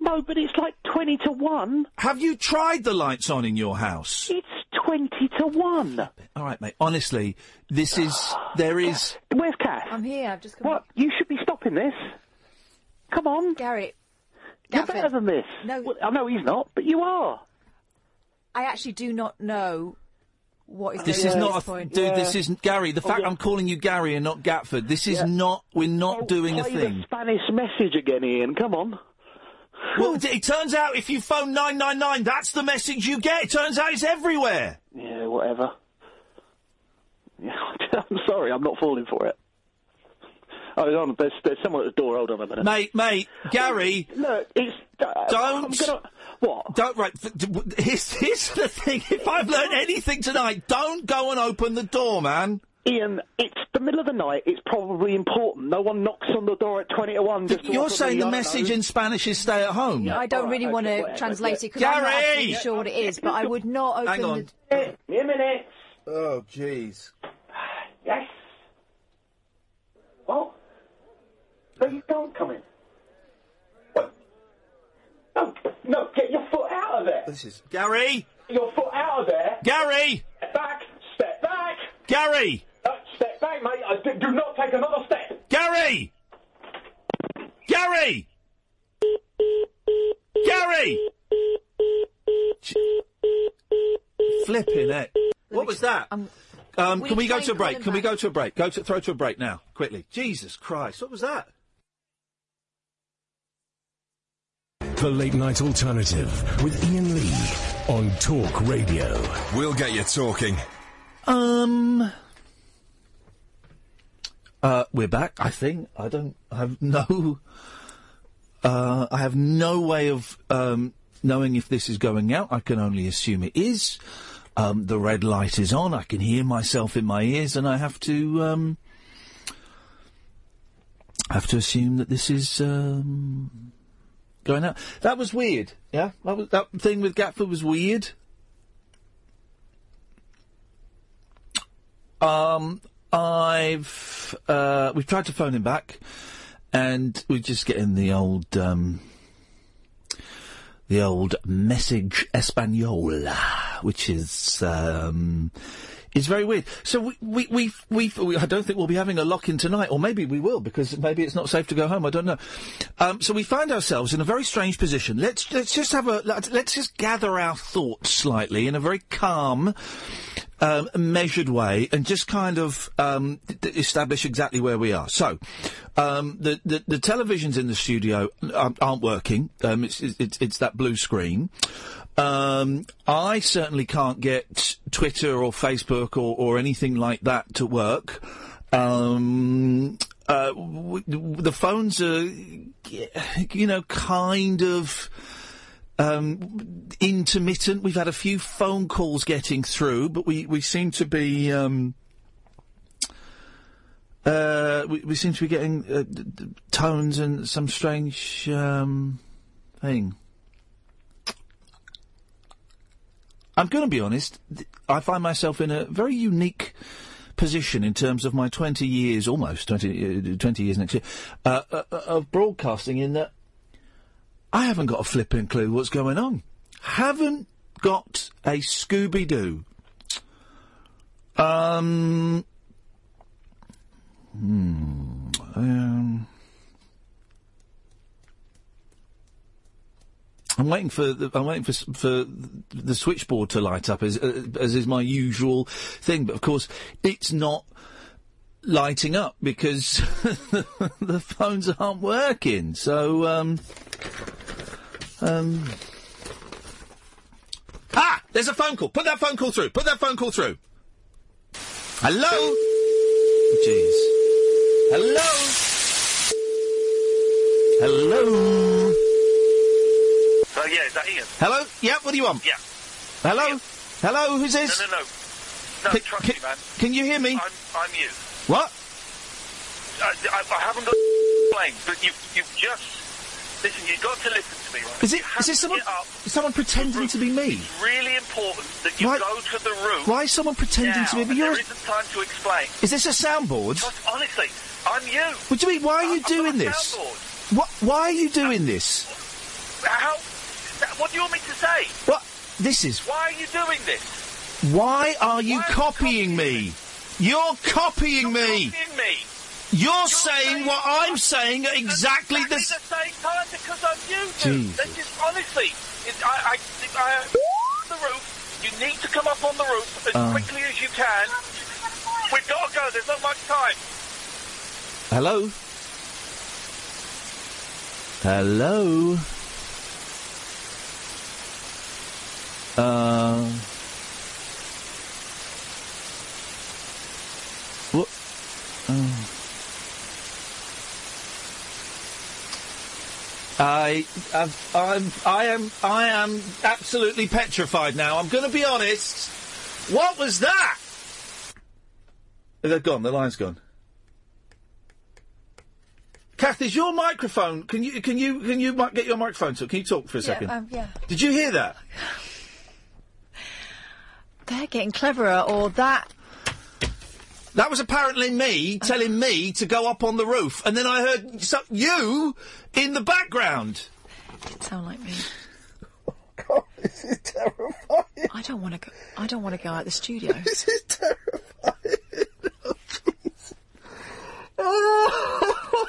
No, but it's like 20 to 1. Have you tried the lights on in your house? It's 20 to 1. All right, mate. Honestly, this is. There is. Where's Kath? I'm here. I've just come. What? You should be stopping this. Come on. Gary. You're Gatford. better than this. No. Well, I know he's not, but you are. I actually do not know what is This going is on not a point. dude. This isn't Gary. The oh, fact I'm calling you Gary and not Gatford. This is not. We're not oh, doing a Play the thing. Spanish message again, Iain. Come on. Well, it, it turns out if you phone nine nine nine, that's the message you get. It turns out it's everywhere. Yeah, whatever. Yeah, I'm sorry, I'm not falling for it. Oh, hold on, there's, there's someone at the door. Hold on a minute. Mate, mate, Gary. Look, it's. Uh, Don't. Gonna, what? Don't right. f- d- w- Here's, here's the thing. If I've learned anything tonight, don't go and open the door, man. Iain, it's the middle of the night. It's probably important. No one knocks on the door at 20 to 1. Just You're saying the message in Spanish is stay at home. I don't really want to whatever, translate it because. I'm not Gary! absolutely sure what it is, but I would not open Hang on. the. Me a minute. Oh, jeez. Yes. What? No, you don't come in. What? No, no, get your foot out of there. This is Gary. Your foot out of there. Gary. Step back. Step back. Gary. Step back, mate. I do, do not take another step. Gary. Gary. Gary. Flipping it. What was that? Um, can we go to a break? Can we go to a break? Go to throw to a break now, quickly. Jesus Christ! What was that? The Late Night Alternative with Iain Lee on Talk Radio. We'll get you talking. Um. Uh, we're back. I think. I don't. I have no. Uh, I have no way of um, knowing if this is going out. I can only assume it is. Um, the red light is on. I can hear myself in my ears, and I have to. Um, have to assume that this is um, going out. That was weird. Yeah, that, was, that thing with Gatford was weird. Um, I've uh, we've tried to phone him back, and we're just getting the old um, the old message español, which is um, It's very weird. So we, we, we, we, we, I don't think we'll be having a lock-in tonight, or maybe we will, because maybe it's not safe to go home, I don't know. Um, so we find ourselves in a very strange position. Let's, let's just have a, let's just gather our thoughts slightly in a very calm, um, measured way and just kind of um, d- establish exactly where we are. So, um, the, the the televisions in the studio aren't, working. Um, it's, it's it's that blue screen. Um, I certainly can't get Twitter or Facebook or, or anything like that to work. Um, uh, w- the phones are, you know, kind of um, intermittent. We've had a few phone calls getting through, but we, we seem to be. Um, uh, we, we seem to be getting uh, d- d- tones and some strange um, thing. I'm going to be honest. th- I find myself in a very unique position in terms of my 20 years, almost 20, uh, 20 years next year, uh, uh, of broadcasting. In that I haven't got a flipping clue what's going on. Haven't got a Scooby Doo. Um. Hmm. Um. I'm waiting for the, I'm waiting for for the switchboard to light up as uh, as is my usual thing, but of course it's not lighting up because the phones aren't working. So um um ah, there's a phone call. Put that phone call through. Put that phone call through. Hello. Jeez. Hello. Hello. Oh, yeah, is that Iain? Hello? Yeah, what do you want? Yeah. Hello? Hello, who's this? No, no, no. No, Can- trust can- me, man. Can you hear me? I'm, I'm you. What? I, I, I haven't got to explain, but you, you've just... Listen, you've got to listen to me, right? Is it You is this someone up. someone pretending to be me? It's really important that you Why- go to the room Why is someone pretending now, to be me? there isn't time to explain. Is this a soundboard? Trust, honestly, I'm you. What do you mean? Why are you I'm doing this? soundboard. What? Why are you doing this? How... What do you want me to say? What? This is. Why are you doing this? Why are you copying me? You're copying me. Copying me. You're saying what I'm saying at exactly the. S- the same time because I'm you. Jesus. This is honestly, it, I, I, I, the roof. You need to come up on the roof as Uh. quickly as you can. We've got to go. There's not much time. Hello. Hello. Uh. I, I've, I'm, I am, I am absolutely petrified now. I'm going to be honest. What was that? They're gone. The line's gone. Kath, is your microphone? Can you, can you, can you get your microphone? So can you talk for a second? Um, yeah. Did you hear that? They're getting cleverer, or that. That was apparently me telling me to go up on the roof, and then I heard so, you in the background. Didn't sound like me. God, this is terrifying. I don't want to go. I don't want to go out the studio. This is terrifying. Oh,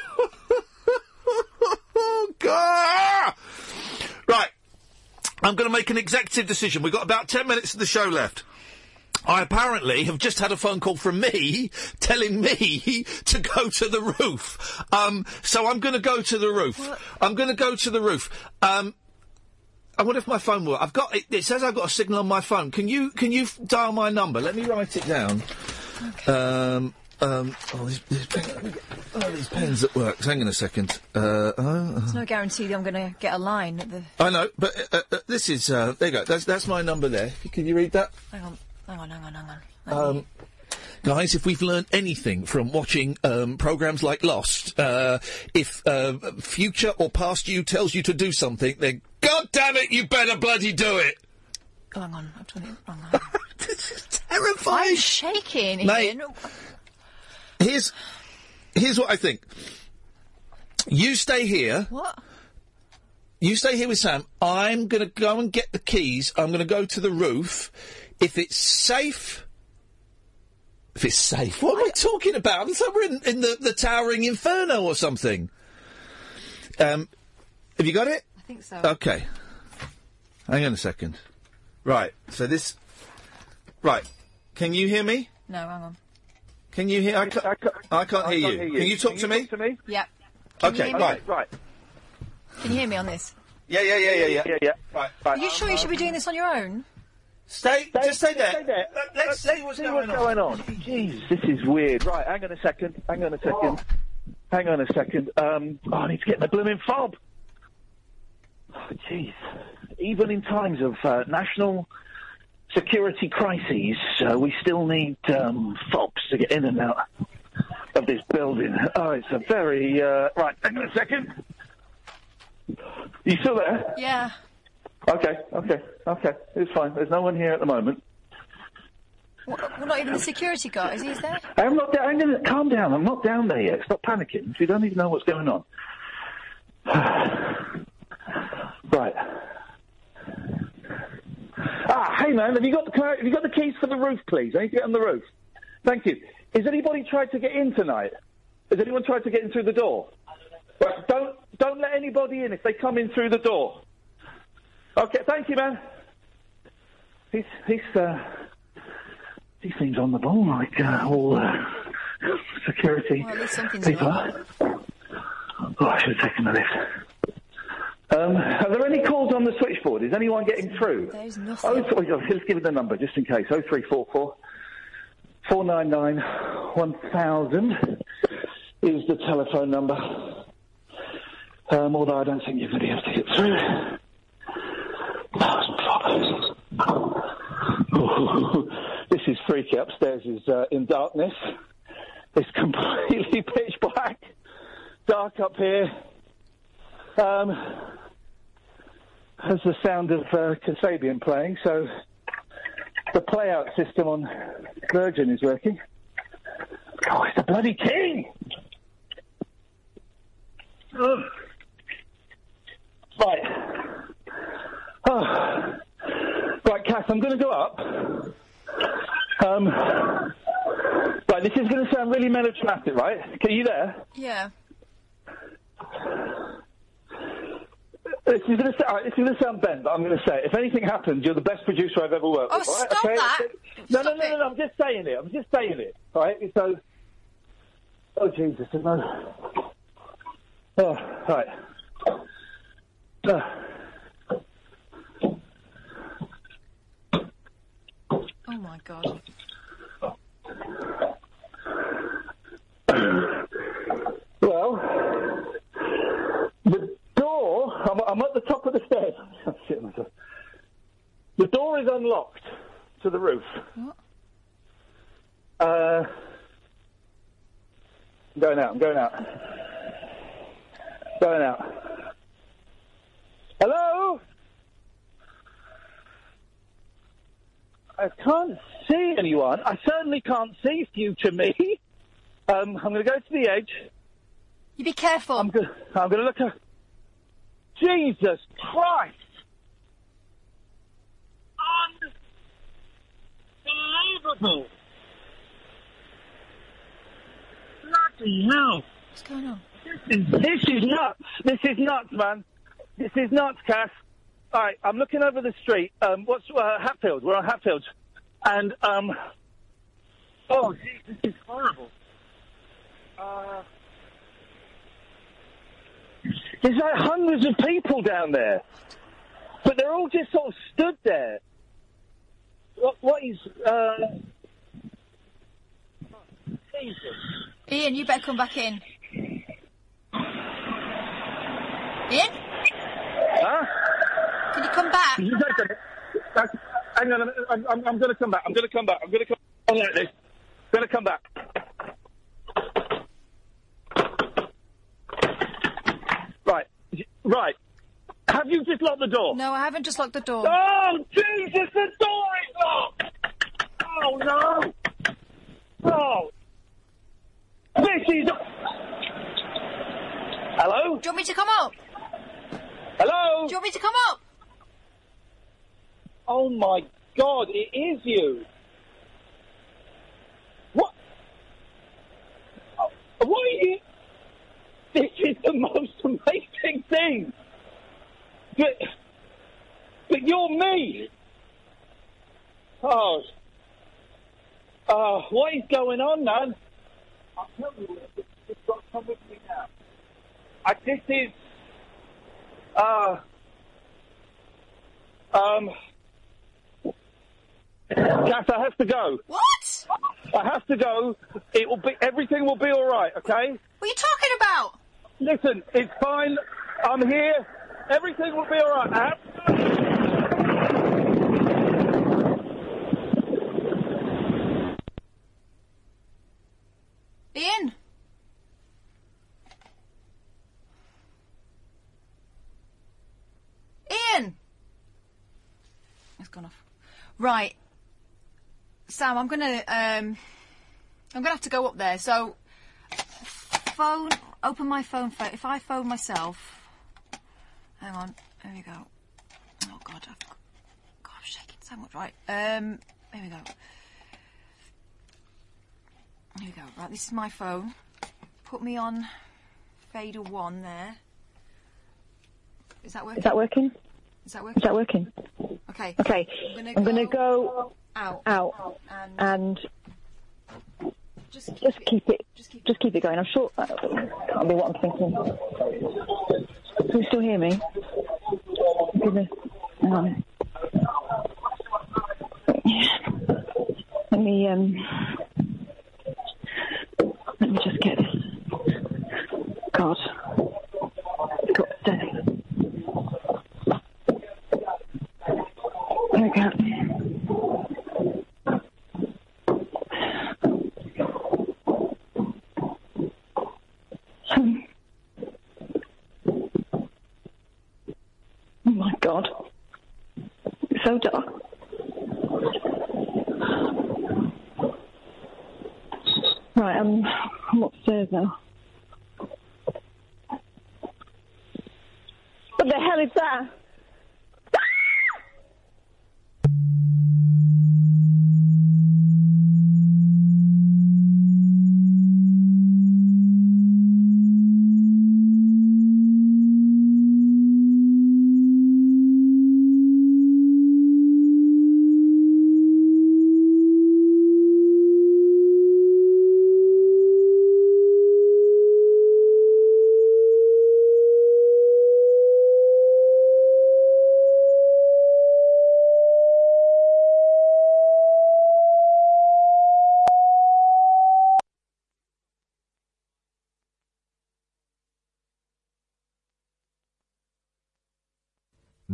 God! Right. I'm going to make an executive decision. We've got about 10 minutes of the show left. I apparently have just had a phone call from me telling me to go to the roof. Um, so I'm going to go to the roof. I'm going to go to the roof. Um, I wonder if my phone will. I've got it, it says I've got a signal on my phone. Can you can you f- dial my number? Let me write it down. Um, um, oh, these, these, pen- oh, these pens at work. Hang on a second. Uh, uh, There's no guarantee that I'm going to get a line at the. I know, but uh, uh, this is uh, there you go. That's that's my number there. Can you read that? Hang on, hang on, hang on, hang on. Um, guys, if we've learned anything from watching um, programs like Lost, uh, if uh, future or past you tells you to do something, then God damn it, you better bloody do it. Oh, hang on, I've done it wrong. Hang on. Terrifying. I'm shaking, Mate. Iain. Here's here's what I think. You stay here. What? You stay here with Sam. I'm going to go and get the keys. I'm going to go to the roof. If it's safe if it's safe. What am I talking about? It's like we're in, in the, the towering inferno or something. Um, have you got it? I think so. Okay. Hang on a second. Right. So this. Right. Can you hear me? No, hang on. Can you hear? I can't, I can't, hear, you. Can you talk to me? to me? Yep. Can you Okay. hear me? Right. Right. Can you hear me on this? Yeah. Yeah. Yeah. Yeah. Yeah. Yeah, yeah. Right. Are you sure you should be doing this on your own? Stay. just stay there. Stay there. Let- Let's see what's going on. going on. Jeez, this is weird. Right, hang on a second. Hang on a second. Hang on a second. Um, oh, I need to get the blooming fob. Oh, Jeez. Even in times of uh, national security crises, uh, we still need um, fobs to get in and out of this building. Oh, it's a very... Uh, right, hang on a second. You still there? Yeah. Okay, okay, okay. It's fine. There's no one here at the moment. Well, not even the security guard. Is he there? I'm not down. I'm gonna, calm down. I'm not down there yet. Stop panicking. You don't even know what's going on. right. Ah, hey man, have you got the have you got the keys for the roof, please? I need to get on the roof. Thank you. Has anybody tried to get in tonight? Has anyone tried to get in through the door? Right, don't don't let anybody in if they come in through the door. Okay, thank you, man. He's he's uh, he seems on the ball like uh, all uh, security Well, at least something's people are. Oh, I should have taken the lift. Um, are there any calls on the switchboard? Is anyone getting through? There's nothing. Oh, sorry, let's give it the number just in case. Oh three four four four nine nine one thousand is the telephone number. Um, although I don't think you're going to be able to get through. This is freaky. Upstairs is uh, in darkness. It's completely pitch black. Dark up here. Um, there's the sound of uh, Kasabian playing, so the play-out system on Virgin is working. Oh, it's the bloody king! Ugh. Right. Oh. Right, Kath, I'm going to go up. Um, right, this is going to sound really melodramatic, right? Are you there? Yeah. This is going to sound, this is going to sound bent, but I'm going to say it. If anything happens, you're the best producer I've ever worked Oh, with. right? stop okay? that. No, no, no, no, no, I'm just saying it. I'm just saying it. All right? So, oh Jesus, no. Oh, right. Uh, Oh my god. well, the door. I'm, I'm at the top of the stairs. I'm shitting myself. The door is unlocked to the roof. What? Uh, I'm going out. I'm going out. Going out. Hello? I can't see anyone. I certainly can't see future me. Um, I'm going to go to the edge. You be careful. I'm going. I'm going to look at. Jesus Christ! Unbelievable! Bloody hell! What's going on? This is nuts. This is nuts, man. This is nuts, Cass. All right, I'm looking over the street. Um, what's uh, Hatfield? We're on Hatfield, and um. Oh, geez, this is horrible. Uh, there's like hundreds of people down there, but they're all just sort of stood there. What, what is? Uh. Iain, you better come back in. Iain? Huh? You come back? You guys are- that's- Hang on, I'm, I'm, I'm going to come back. I'm going to come back. I'm going to come on like this. Going to come back. Right, right. Have you just locked the door? No, I haven't just locked the door. Oh, Jesus, the door is locked! Oh, no! Oh! This is... Hello? Do you want me to come up? Hello? Do you want me to come up? Oh my God, it is you. What? What are you? This is the most amazing thing. But, but you're me. Oh. Oh, what is going on, man? I'll tell you, it's got come with me now. I, this is, uh, um, Kath, I have to go. What? I have to go. It will be, everything will be alright, okay? What are you talking about? Listen, it's fine. I'm here. Everything will be alright. I have Iain? Iain! It's gone off. Right. Sam, I'm gonna, um, I'm gonna have to go up there, so, phone, open my phone, pho- if I phone myself, hang on, there we go. Oh god, I've, God, I'm shaking so much, right, um, there we go. Here we go. Right, this is my phone. Put me on fader one there. Is that working? Is that working? Is that working? Is that working? Okay. Okay. I'm gonna I'm gonna go go out. out And and just just keep it just keep it going. I'm sure uh, can't be what I'm thinking. Can you still hear me? Goodness. Let me um. Let me just get this. God. Got steady. Okay. Um, Oh my God. It's so dark. Right, I'm, I'm upstairs now. What the hell is that?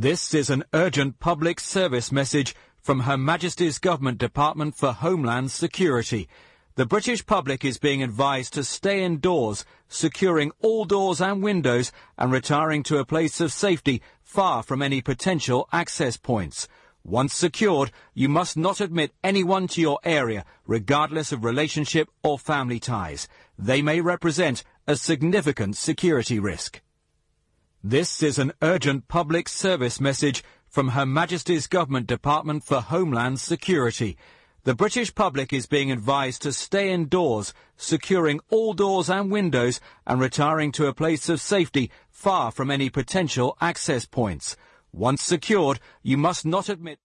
This is an urgent public service message from Her Majesty's Government Department for Homeland Security. The British public is being advised to stay indoors, securing all doors and windows and retiring to a place of safety far from any potential access points. Once secured, you must not admit anyone to your area, regardless of relationship or family ties. They may represent a significant security risk. This is an urgent public service message from Her Majesty's Government Department for Homeland Security. The British public is being advised to stay indoors, securing all doors and windows and retiring to a place of safety far from any potential access points. Once secured, you must not admit